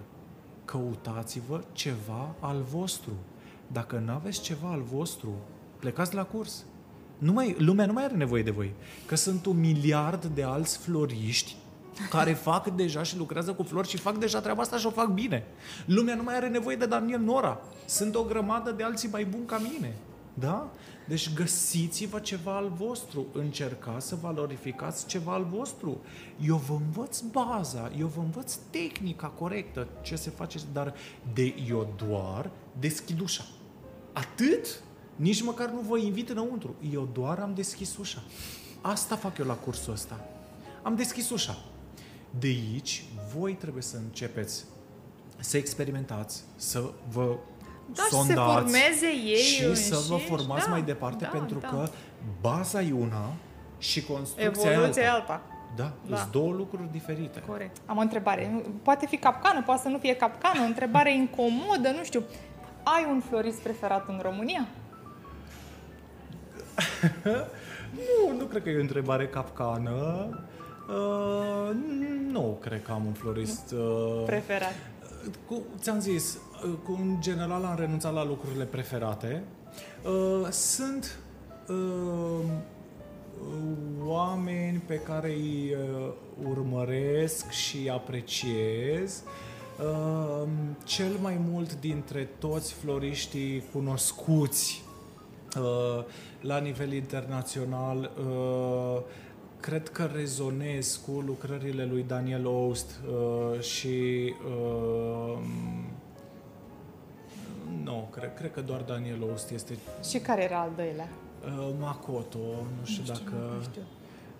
căutați-vă ceva al vostru. Dacă nu aveți ceva al vostru, plecați la curs. Nu mai, lumea nu mai are nevoie de voi. Că sunt un miliard de alți floriști care fac deja și lucrează cu flori și fac deja treaba asta și o fac bine. Lumea nu mai are nevoie de Daniel Nora. Sunt o grămadă de alții mai buni ca mine. Da? Deci găsiți-vă ceva al vostru. Încercați să valorificați ceva al vostru. Eu vă învăț baza, eu vă învăț tehnica corectă, ce se face, dar de eu doar deschid ușa. Atât? Nici măcar nu vă invit înăuntru. Eu doar am deschis ușa. Asta fac eu la cursul ăsta. Am deschis ușa. De aici, voi trebuie să începeți să experimentați, să vă Da, și să sondați se formeze ei și să vă înșiși. formați Da, mai departe, da, pentru da. că baza e una și construcția e Evoluția e alta. alta. Da, Da. sunt două lucruri diferite. Corect. Am o întrebare. Poate fi capcană, poate să nu fie capcană, o întrebare incomodă, nu știu. Ai un florist preferat în România? Nu, nu cred că e o întrebare capcană. Uh, nu cred că am un florist. Uh, Preferat. cu, ți-am zis, uh, cu, în general am renunțat la lucrurile preferate. Uh, sunt uh, oameni pe care îi uh, urmăresc și apreciez. Uh, cel mai mult dintre toți floriștii cunoscuți uh, la nivel internațional uh, cred că rezonez cu lucrările lui Daniel Oust uh, și uh, nu, cred, cred că doar Daniel Oust este... Și care era al doilea? Uh, Makoto, nu știu, nu știu dacă... Nu știu.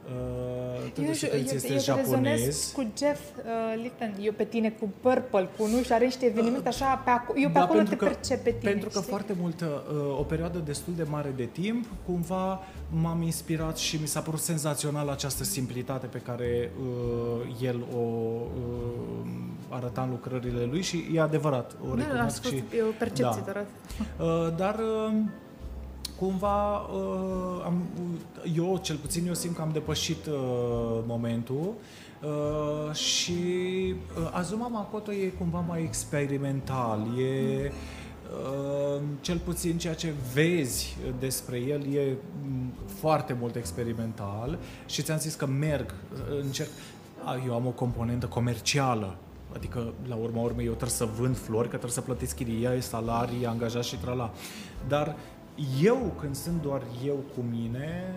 Uh, eu, eu, este eu japonez. cu Jeff uh, Litton, eu pe tine cu Purple, cu nu știu, are niște evenimente așa, pe aco- eu pe da, acolo te că, percep pe tine. Pentru că știi? foarte multă, uh, o perioadă destul de mare de timp, cumva m-am inspirat și mi s-a părut senzațional această simplitate pe care uh, el o uh, arăta în lucrările lui și e adevărat, o da, recunosc da, și... E o percepție, da. Uh, dar... Uh, cumva uh, am, eu, cel puțin, eu simt că am depășit uh, momentul uh, și uh, Azuma Makoto e cumva mai experimental, e uh, cel puțin ceea ce vezi despre el e foarte mult experimental și ți-am zis că merg, încerc, eu am o componentă comercială Adică, la urma urmei, eu trebuie să vând flori, că trebuie să plătesc chiria, salarii, angajați și trala. Dar eu, când sunt doar eu cu mine,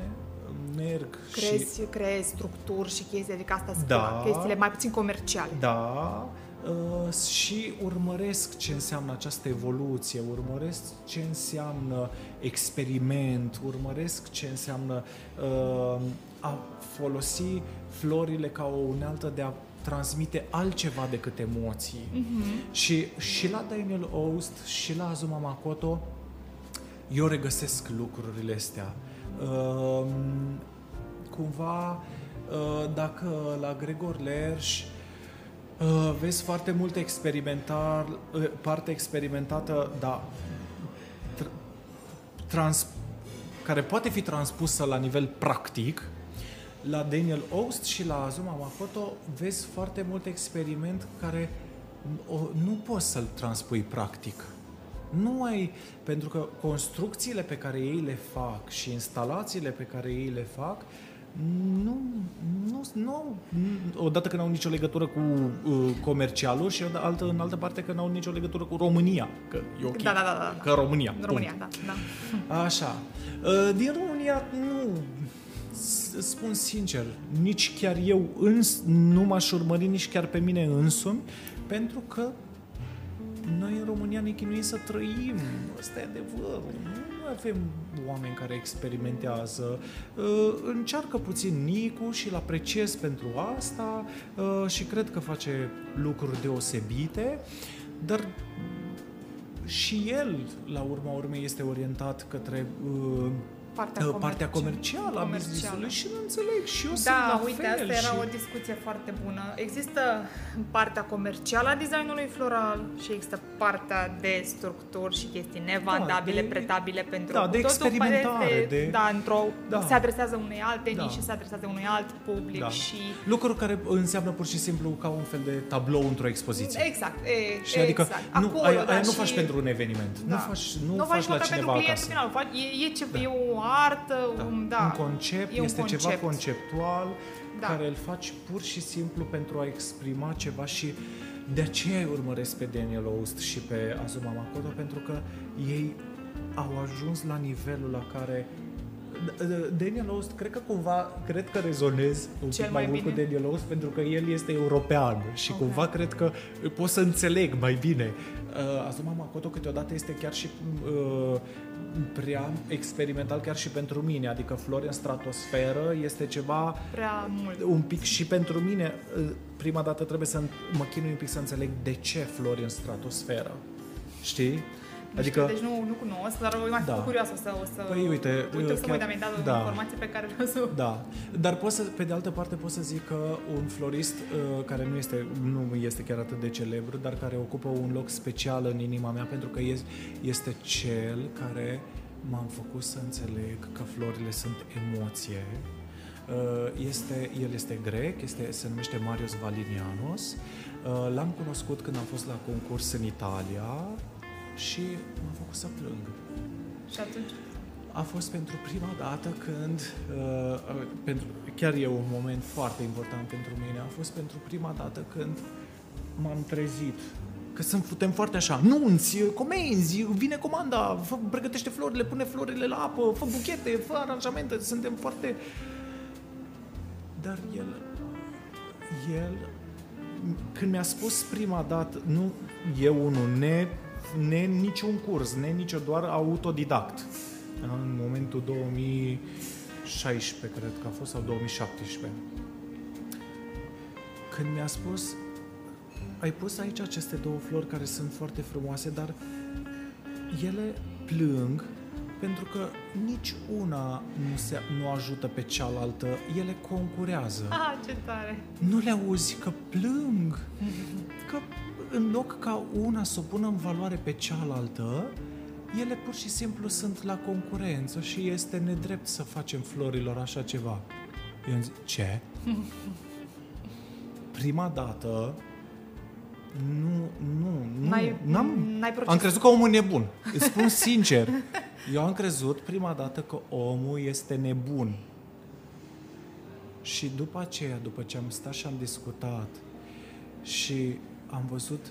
merg crezi, și... Creezi structuri și chestii, adică asta da, chestiile mai puțin comerciale. Da, uh, și urmăresc ce înseamnă această evoluție, urmăresc ce înseamnă experiment, urmăresc ce înseamnă uh, a folosi florile ca o unealtă de a transmite altceva decât emoții. Mm-hmm. Și, și la Daniel Oust și la Azuma Makoto eu regăsesc lucrurile astea. Uh, cumva, uh, dacă la Gregor Lerș uh, vezi foarte mult experimentar, uh, parte experimentată, dar tr- trans, care poate fi transpusă la nivel practic, la Daniel Oast și la Azuma Makoto vezi foarte mult experiment care o, nu poți să-l transpui practic. Nu ai, pentru că construcțiile pe care ei le fac și instalațiile pe care ei le fac, nu, nu, nu, odată că n-au nicio legătură cu uh, comercialul și altă, în altă parte că n-au nicio legătură cu România, că e ok, da, da, da, da. că România, România, da, da. Așa, uh, din România nu, spun sincer, nici chiar eu îns, nu m-aș urmări nici chiar pe mine însumi, pentru că noi în România ne chinuim să trăim. Asta e adevărul. Nu avem oameni care experimentează. Uh, încearcă puțin Nicu și îl apreciez pentru asta uh, și cred că face lucruri deosebite, dar și el, la urma urmei, este orientat către uh, partea, comercială, partea comercială a business-ului și nu înțeleg. Și eu da, sunt la uite, fel asta și... era o discuție foarte bună. Există partea comercială a designului floral și există partea de structuri și chestii nevandabile, da, de, pretabile pentru da, de experimentare. De, de, da, într-o, da. se adresează unei alte da. nișe, se adresează unui alt public da. și... Lucruri care înseamnă pur și simplu ca un fel de tablou într-o expoziție. Exact, e, și adică exact. Nu, Acolo, aia, da, aia nu și... faci pentru un eveniment. Da. Nu faci, nu, nu faci, faci la cineva acasă. Final. E, e, ce, da. e o artă, da. Un, da, un concept, e un este concept. ceva conceptual da. care îl faci pur și simplu pentru a exprima ceva și de aceea urmăresc pe Daniel Oust și pe Azuma Makoto pentru că ei au ajuns la nivelul la care Daniel Oust, cred că cumva, cred că rezonez un Cel pic mai, mai mult cu Daniel Oust pentru că el este european și okay. cumva cred că pot să înțeleg mai bine. Uh, Azuma Makoto câteodată este chiar și uh, prea experimental chiar și pentru mine, adică flori în stratosferă este ceva prea mult. un pic și pentru mine prima dată trebuie să mă chinui un pic să înțeleg de ce flori în stratosferă. Știi? Adică, știu, deci nu, nu cunosc, dar o mai da. curioasă să, o să... Păi uite... Uite, să chiar, mă da. informații pe care vreau să... Da, dar pot să, pe de altă parte pot să zic că un florist uh, care nu este, nu este chiar atât de celebru, dar care ocupă un loc special în inima mea pentru că este cel care m-am făcut să înțeleg că florile sunt emoție, uh, este, el este grec, este, se numește Marius Valinianos. Uh, l-am cunoscut când am fost la concurs în Italia și m-a făcut să plâng. Și atunci? A fost pentru prima dată când, uh, pentru, chiar e un moment foarte important pentru mine, a fost pentru prima dată când m-am trezit că sunt, suntem foarte așa, nunți, comenzi, vine comanda, fă, pregătește florile, pune florile la apă, fă buchete, fă aranjamente, suntem foarte... Dar el, el, când mi-a spus prima dată, nu eu unul, ne, ne niciun curs, ne nicio doar autodidact, în momentul 2016, cred că a fost, sau 2017. Când mi-a spus, ai pus aici aceste două flori care sunt foarte frumoase, dar ele plâng pentru că nici una nu, se, nu ajută pe cealaltă, ele concurează. Ah, ce tare! Nu le auzi că plâng, că în loc ca una să o pună în valoare pe cealaltă, ele pur și simplu sunt la concurență și este nedrept să facem florilor așa ceva. Eu zic, ce? Prima dată nu, nu, nu. N-ai, n-am, n-ai am crezut că omul e nebun. Îți spun sincer. Eu am crezut prima dată că omul este nebun. Și după aceea, după ce am stat și am discutat și am văzut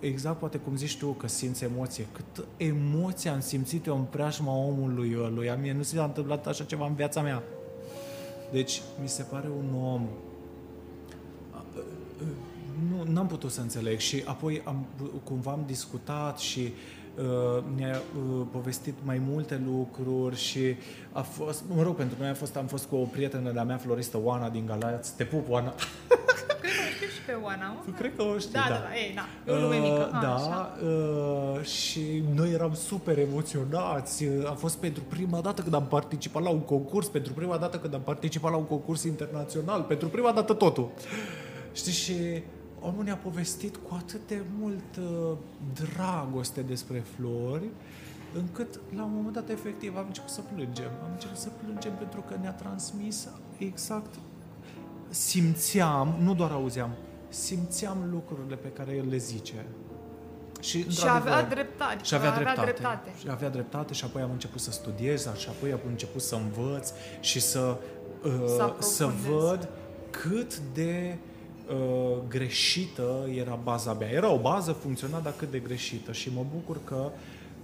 exact poate cum zici tu că simți emoție, cât emoție am simțit eu în preajma omului ăluia, mie nu s-a întâmplat așa ceva în viața mea. Deci, mi se pare un om nu n-am putut să înțeleg și apoi am, cumva am discutat și uh, ne-a uh, povestit mai multe lucruri și a fost, mă rog, pentru noi a fost, am fost cu o prietenă de-a mea, floristă Oana din Galați, te pup, Oana. Cred că și pe Oana. Tu cred că o știi, da. Da, da, ei, da, e o lume mică. Uh, da, uh, și noi eram super emoționați. A fost pentru prima dată când am participat la un concurs, pentru prima dată când am participat la un concurs internațional, pentru prima dată totul. Știi, și omul ne-a povestit cu atât de mult uh, dragoste despre flori, încât la un moment dat efectiv am început să plângem. Am început să plângem pentru că ne-a transmis exact simțeam, nu doar auzeam, simțeam lucrurile pe care el le zice. Și, și avea dreptate. Și avea, avea dreptate. dreptate. Și avea dreptate și apoi am început să studiez și apoi am început să învăț și să, uh, să văd cât de uh, uh, greșită era baza mea. Era o bază, funcționa, dar cât de greșită. Și mă bucur că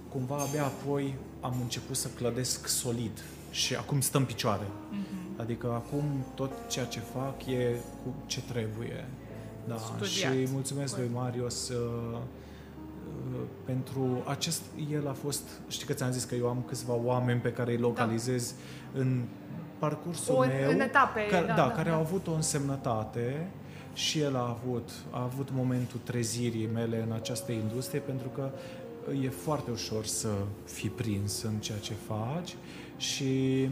cumva abia apoi am început să clădesc solid și acum stăm picioare. Uh-huh. Adică acum tot ceea ce fac e cu ce trebuie. Da, Studiat. și mulțumesc lui Marius uh, uh, pentru acest, el a fost, știi că ți-am zis că eu am câțiva oameni pe care îi da. localizez da. în parcursul o, meu, în etape, care, da, da, da, care da. au avut o însemnătate și el a avut, a avut momentul trezirii mele în această industrie pentru că e foarte ușor să fii prins în ceea ce faci și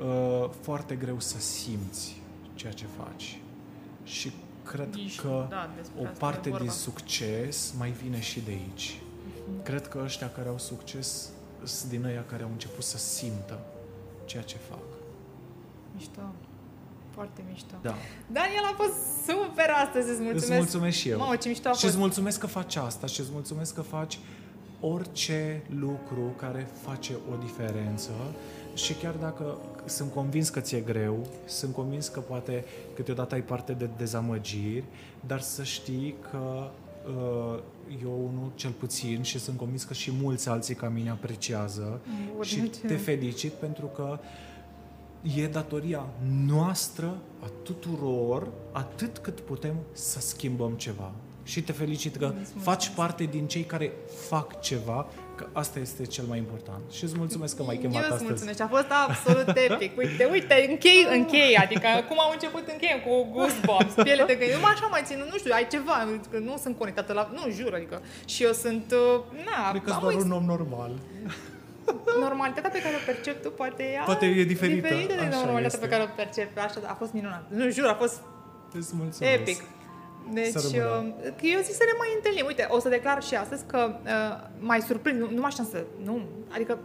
uh, foarte greu să simți ceea ce faci. Și cred Nici, că da, o parte din succes mai vine și de aici. Uh-huh. Cred că ăștia care au succes sunt din aia care au început să simtă ceea ce fac. Mișto. Foarte mișto. Da. Daniel a fost super astăzi, îți mulțumesc. Îți mulțumesc și eu. Mamă, ce mișto a fost. Și îți mulțumesc că faci asta și îți mulțumesc că faci orice lucru care face o diferență și chiar dacă sunt convins că ți-e greu, sunt convins că poate câteodată ai parte de dezamăgiri, dar să știi că uh, eu unul cel puțin și sunt convins că și mulți alții ca mine apreciază Bun, și te felicit pentru că uh, e datoria noastră, a tuturor, atât cât putem să schimbăm ceva. Și te felicit că faci parte din cei care fac ceva, că asta este cel mai important. Și îți mulțumesc că m-ai chemat Eu astăzi. mulțumesc, a fost absolut epic. Uite, uite, închei, închei, adică cum am început închei cu goosebumps, piele de găină. Eu așa mai țin, nu știu, ai ceva, că nu sunt conectată la, nu, jur, adică. Și eu sunt, uh, na, Cred că doar un om normal normalitatea pe care o percep tu poate e, poate e diferită. diferită de normalitatea este. pe care o percep. Așa, a fost minunat. Nu, jur, a fost epic. Deci, uh, eu zic să ne mai întâlnim. Uite, o să declar și astăzi că uh, mai surprind, nu, nu mă așteptam să... Nu, adică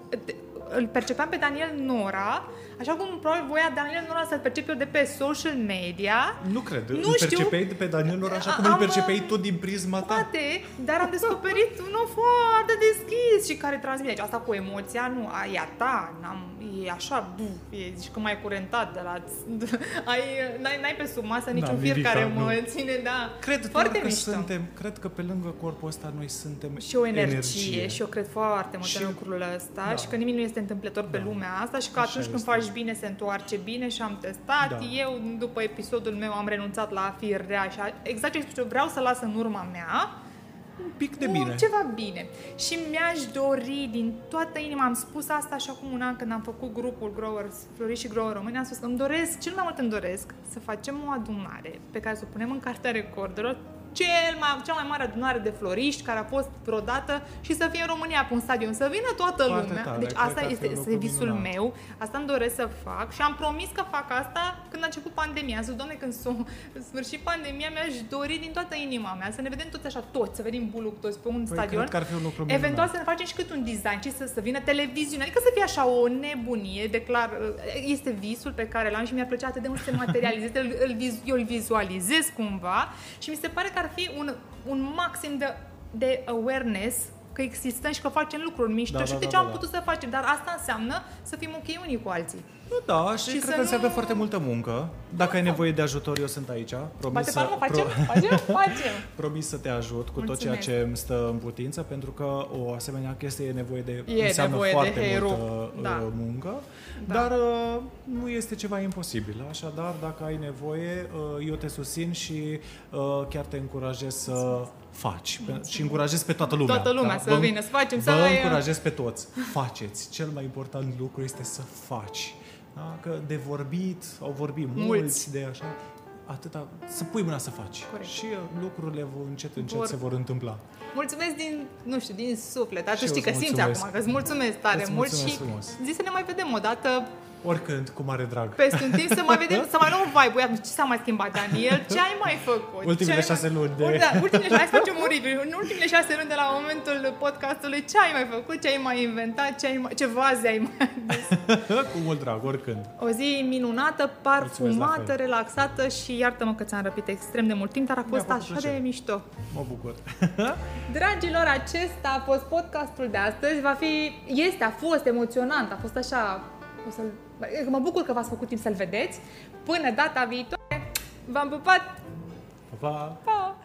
îl percepeam pe Daniel Nora, așa cum probabil voia Daniel Noraș să-l percep eu de pe social media. Nu cred. Nu îl știu. percepeai de pe Daniel Noraș așa cum Am, îl percepeai uh, tot din prisma ta. Poate, dar am descoperit un om foarte deschis și care transmite. Deci asta cu emoția, nu, a, e a ta, n-am, e așa, buf, e, zici că mai curentat de la... Ai, n-ai, n-ai pe sub masă niciun fir nimica, care nu. mă ține, da. Cred foarte doar că mișto. suntem, cred că pe lângă corpul ăsta noi suntem și o energie, și eu cred foarte mult Și- în lucrul ăsta da. și că nimic nu este întâmplător pe Da. lumea asta și că Așa atunci când este. Faci bine se întoarce bine și am testat. Da. Eu, după episodul meu, am renunțat la a fi rea și a, exact ce ai spus eu, vreau să las în urma mea un pic de un- bine. ceva bine. Și mi-aș dori din toată inima, am spus asta și acum un an când am făcut grupul Growers, Flori și Grower România, am spus că îmi doresc, cel mai mult îmi doresc să facem o adunare pe care să o punem în cartea recordelor cel mai, cea mai mare adunare de floriști care a fost vreodată și să fie în România pe un stadion, să vină toată Foarte lumea. tare, deci cred asta că ar fi este, un este lucru visul minunat. meu, asta îmi doresc să fac și am promis că fac asta când a început pandemia. Am zis, doamne, când s-a sfârșit pandemia, mi-aș dori din toată inima mea să ne vedem toți așa, toți, să vedem buluc toți pe un Păi, stadion. cred că ar fi un lucru minunat. Eventual să ne facem și cât un design, și să, să vină televiziune, adică să fie așa o nebunie, declar, este visul pe care l-am și mi-ar plăcea atât de mult să se materializeze, îl, îl, viz- eu îl vizualizez cumva și mi se pare că ar fi un, un maxim de, de awareness că existăm și că facem lucruri mișto Da, și da, de da, ce da, am da. putut să facem, dar asta înseamnă să fim ok unii cu alții. Da, și, Și cred să că înseamnă nu- foarte multă muncă. Dacă ai nevoie de ajutor, eu sunt aici. Promis Poate să, palmă facem? Facem? Facem! promis să te ajut cu tot ceea Mulțumesc. ce îmi stă în putință, pentru că o asemenea chestie e nevoie de E înseamnă nevoie de foarte hero. multă Da. uh, muncă, Da. dar uh, nu este ceva imposibil. Așadar, dacă ai nevoie, uh, eu te susțin și uh, chiar te încurajez să faci Pe- și încurajez pe toată lumea. Toată lumea da? să Vă- vină, să facem, să... Vă încurajez pe toți. Faceți. Cel mai important lucru este să faci. Da? Că de vorbit, au vorbit mulți, Mulți. mulți de așa, atâta, să pui mâna să faci. Corect. Și uh, lucrurile vor, încet, încet Vor- se vor întâmpla. Mulțumesc din, nu știu, din suflet, dar Și tu eu știi că îți simți mulțumesc. acum, că îți mulțumesc tare Îți mult mulțumesc și frumos. zi să ne mai vedem o dată Oricând, cu mare drag. peste un timp, să mai vedem, să mai luăm un vibe. Uite, ce s-a mai schimbat, Daniel? Ce ai mai făcut? Ultimele Ce ai șase mai... luni de- Ul- Da, ultimele, hai să facem un review. În ultimele șase luni de la momentul podcastului, ce ai mai făcut, ce ai mai inventat, ce, ai mai... ce vaze ai mai adus? cu mult drag, oricând. O zi minunată, Mulțumesc la parfumată, fel. relaxată și iartă-mă că ți-am răpit extrem de mult timp, dar a fost făcut așa plăcere. de mișto. Mă bucur. Dragilor, acesta a fost podcastul de astăzi. Va fi, este, a fost emoționant, a fost așa, o să mă bucur că v-ați făcut timp să-l vedeți. Până data viitoare, v-am pupat, Pa, pa! pa!